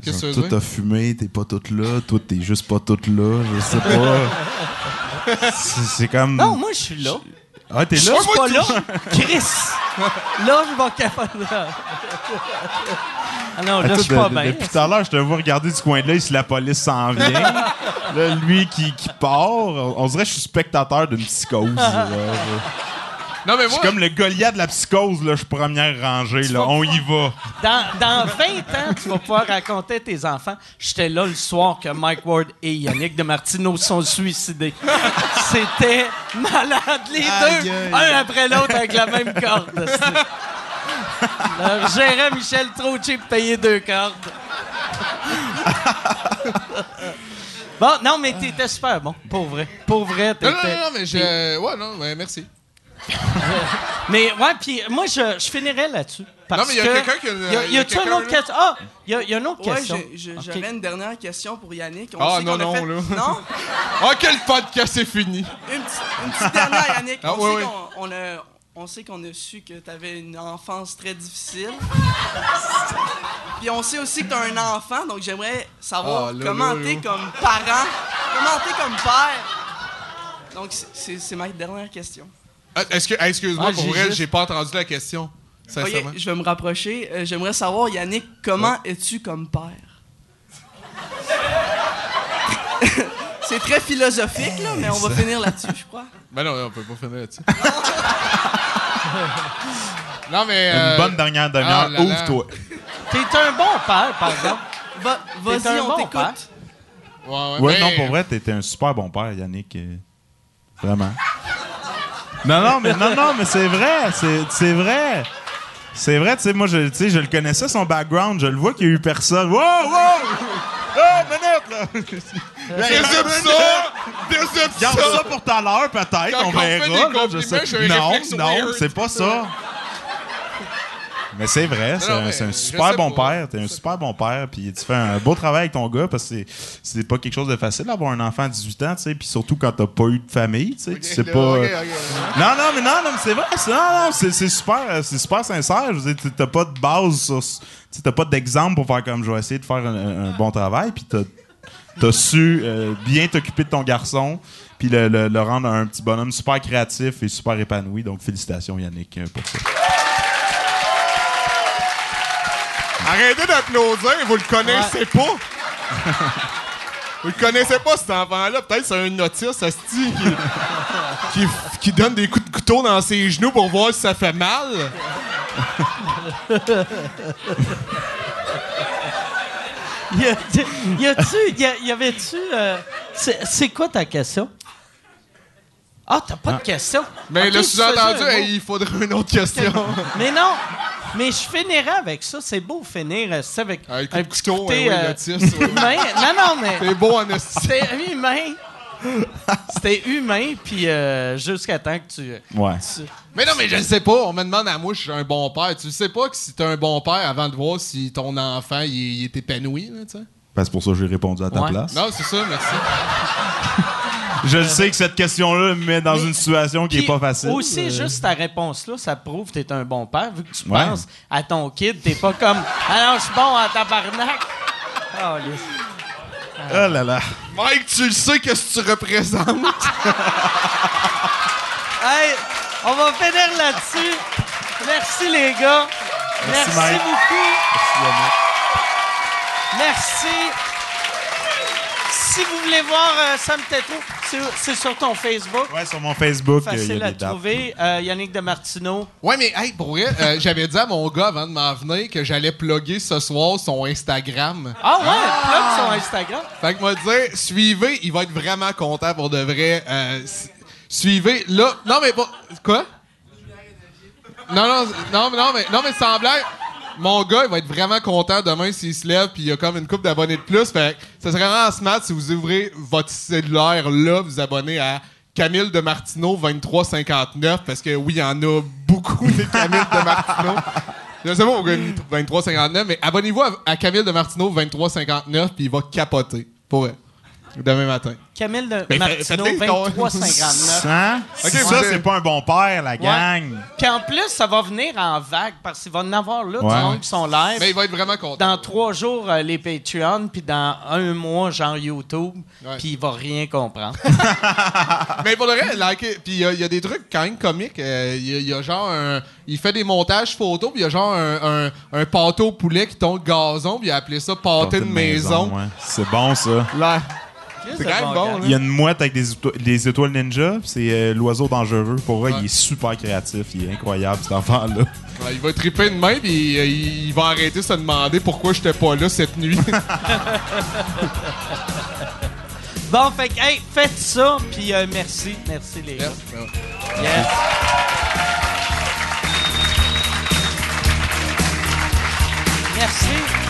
Qu'est-ce que Genre, tu veux Toi, dire? t'as fumé, t'es pas toute là. Toi, t'es juste pas toute là. Je sais pas. C'est comme. non, moi, je suis là. Ah, t'es Je là? suis pas là. Chris! Là, je vais capable. Ah non, là, Attends, je suis pas de- bien. Depuis tout à l'heure, je te vois regarder du coin de l'œil si la police s'en vient. là, lui qui, qui part, on on dirait que je suis spectateur d'une psychose. là. Non, mais Je moi. suis comme le Goliath de la psychose, là, je suis première rangée. Là. On y va. Dans, dans 20 ans, tu vas pouvoir raconter à tes enfants. J'étais là le soir que Mike Ward et Yannick de Martino se sont suicidés. C'était malade, les Aïe, deux, un après l'autre avec la même corde. Leur gérait Michel trop cheap payer deux cordes. bon, non, mais t'étais super bon, pour vrai. Pour vrai, Non, t'étais. non, non, non, mais je. Ouais, non, mais merci. Mais ouais, puis moi, je, je finirais là-dessus. Parce Non, mais il y a que- quelqu'un qui a une- Y a, il y a y a-tu une quelqu'un, autre là? question? Ah, il y a, y a une autre Ouais, question. j'avais une dernière question pour Yannick. On Ah, sait non, qu'on a non, fait- là. Non? Ah, quel podcast c'est fini! Une, petite- une petite dernière, Yannick. Ah, on, ouais, sait qu'on- on a, on sait qu'on a su que tu avais une enfance très difficile. Puis on sait aussi que tu as un enfant, donc j'aimerais savoir Ah, là, comment là, t'es là. comme parent, comment t'es comme père. Donc c'est ma dernière question. Ah, Est-ce que, ah, excuse-moi, Ah, pour j'ai vrai, juste- j'ai pas entendu la question. Sincèrement. Ok, je vais me rapprocher. Euh, j'aimerais savoir, Yannick, comment es-tu comme père? c'est très philosophique, là, mais on va finir là-dessus, je crois. Ben non, on peut pas finir là-dessus. non, mais. Une euh, bonne dernière ah demi-heure. là. Ouvre-toi. T'es un bon père, par exemple. Va- Vas-y, on bon t'écoute. Ouais, ouais, Ouais, mais- non, pour vrai, t'étais un super bon père, Yannick. euh, Vraiment. Non, non, mais non, non, mais c'est vrai. C'est, vrai. C'est vrai, tu sais, moi, je, je le connaissais, son background. Je le vois qu'il y a eu personne. Wow, wow! Oh, minute, là! Déception! Déception! Garde ça pour tout à l'heure, peut-être. On verra. là, je sais- Non, non, c'est pas ça. Mais c'est vrai, c'est un, c'est un super bon pas. père. T'es un super bon père, puis tu fais un beau travail avec ton gars parce que c'est- c'est pas quelque chose de facile d'avoir un enfant à 18 ans, tu sais, puis surtout quand t'as pas eu de famille, tu sais, tu sais pas. Non, non, mais non, non, mais c'est vrai, c'est, non, non, c'est, c'est super, euh, c'est super sincère. Je veux dire, t'as pas de base sur, tu sais, t'as pas d'exemple pour faire comme je vais essayer de faire un, un- un bon travail, puis t'as, t'as su euh, bien t'occuper de ton garçon, puis le, le- le rendre un petit bonhomme super créatif et super épanoui. Donc félicitations Yannick euh, pour ça. Arrêtez d'applaudir, vous le connaissez pas! vous le connaissez pas, cet enfant-là. Peut-être c'est un autiste, asti, qui, qui, qui donne des coups de couteau dans ses genoux pour voir si ça fait mal. Y a-tu, y, avait-tu. euh, c'est, quoi ta question? Ah, t'as pas de question? Mais Ok, le sous-entendu, il faudrait une autre question. Mais non! Mais je finirais avec ça. C'est beau finir euh, ça avec un petit couteau, côté, oui, euh, ouais. humain. Non, non, mais C'est beau en c'était humain. C'était humain, puis euh, jusqu'à temps que tu... Ouais. tu- Mais non, mais je ne sais pas. On me demande à moi si je suis un bon père. Tu sais pas que si t'es un bon père avant de voir si ton enfant il, il est épanoui, là, tu sais? Ben, c'est pour ça que j'ai répondu à ta Ouais. place. Non, c'est ça, merci. Je le sais que cette question-là me met dans Mais- une situation qui Puis est pas facile. Aussi, juste ta réponse-là, ça prouve que t'es un bon père, vu que tu Ouais. penses à ton kid. T'es pas comme « Ah non, je suis bon en tabarnak! Oh. Oh là là. Mike, tu le sais, qu'est-ce que tu représentes? Hey, on va finir là-dessus. Merci, les gars. Merci, Mike. beaucoup. Merci. Si vous voulez voir euh, Sam Tétro, c'est- c'est sur ton Facebook. Ouais, sur mon Facebook, y Facile a à des trouver. Euh, Yannick de Martineau. Ouais, mais hey, pour vrai, euh, j'avais dit à mon gars avant de m'en venir que j'allais plugger ce soir son Instagram. Ah ouais, plug sur Instagram. Fait que moi dire, suivez, il va être vraiment content pour de vrai. Euh, suivez, là. Non, mais pas. Quoi? Non, non, non, mais- non, mais, non, mais sans blague. Mon gars, il va être vraiment content demain s'il se lève puis il y a comme une coupe d'abonnés de plus. Fait ça serait vraiment smart si vous ouvrez votre cellulaire là, vous abonnez à Camille de Martineau 2359 parce que oui, il y en a beaucoup des Camille de Martineau. Je sais pas pourquoi 2359, mais abonnez-vous à, à Camille de Martineau 2359 puis il va capoter. Pour vrai. Demain matin. Camille de Mais Martineau, faites-les ton- 2359. Hein? Ok, ça, c'est pas un bon père, la gang. Puis en plus, ça va venir en vague parce qu'il va en avoir là Ouais. du monde qui sont live. Mais il va être vraiment content. dans trois jours, euh, les Patreon, puis dans un mois, genre YouTube, puis il va rien comprendre. Mais pour le reste, like, puis il y, a- il y a des trucs quand même comiques. Euh, Il y, a- il y a genre un. Il fait des montages photos, puis il y a genre un, un, un pâteau au poulet qui tombe gazon, puis il a appelé ça pâté de maison. ouais. C'est bon, ça. Là. C'est quand même bon. Il y a une mouette avec des, étoiles ninja, c'est euh, l'oiseau dangereux. Pour vrai, il est super créatif, il est incroyable cet enfant-là. Il va triper de main, et euh, il, va arrêter de se demander pourquoi j'étais pas là cette nuit. bon, fait que, faites ça, puis euh, merci. Merci les gars. Merci.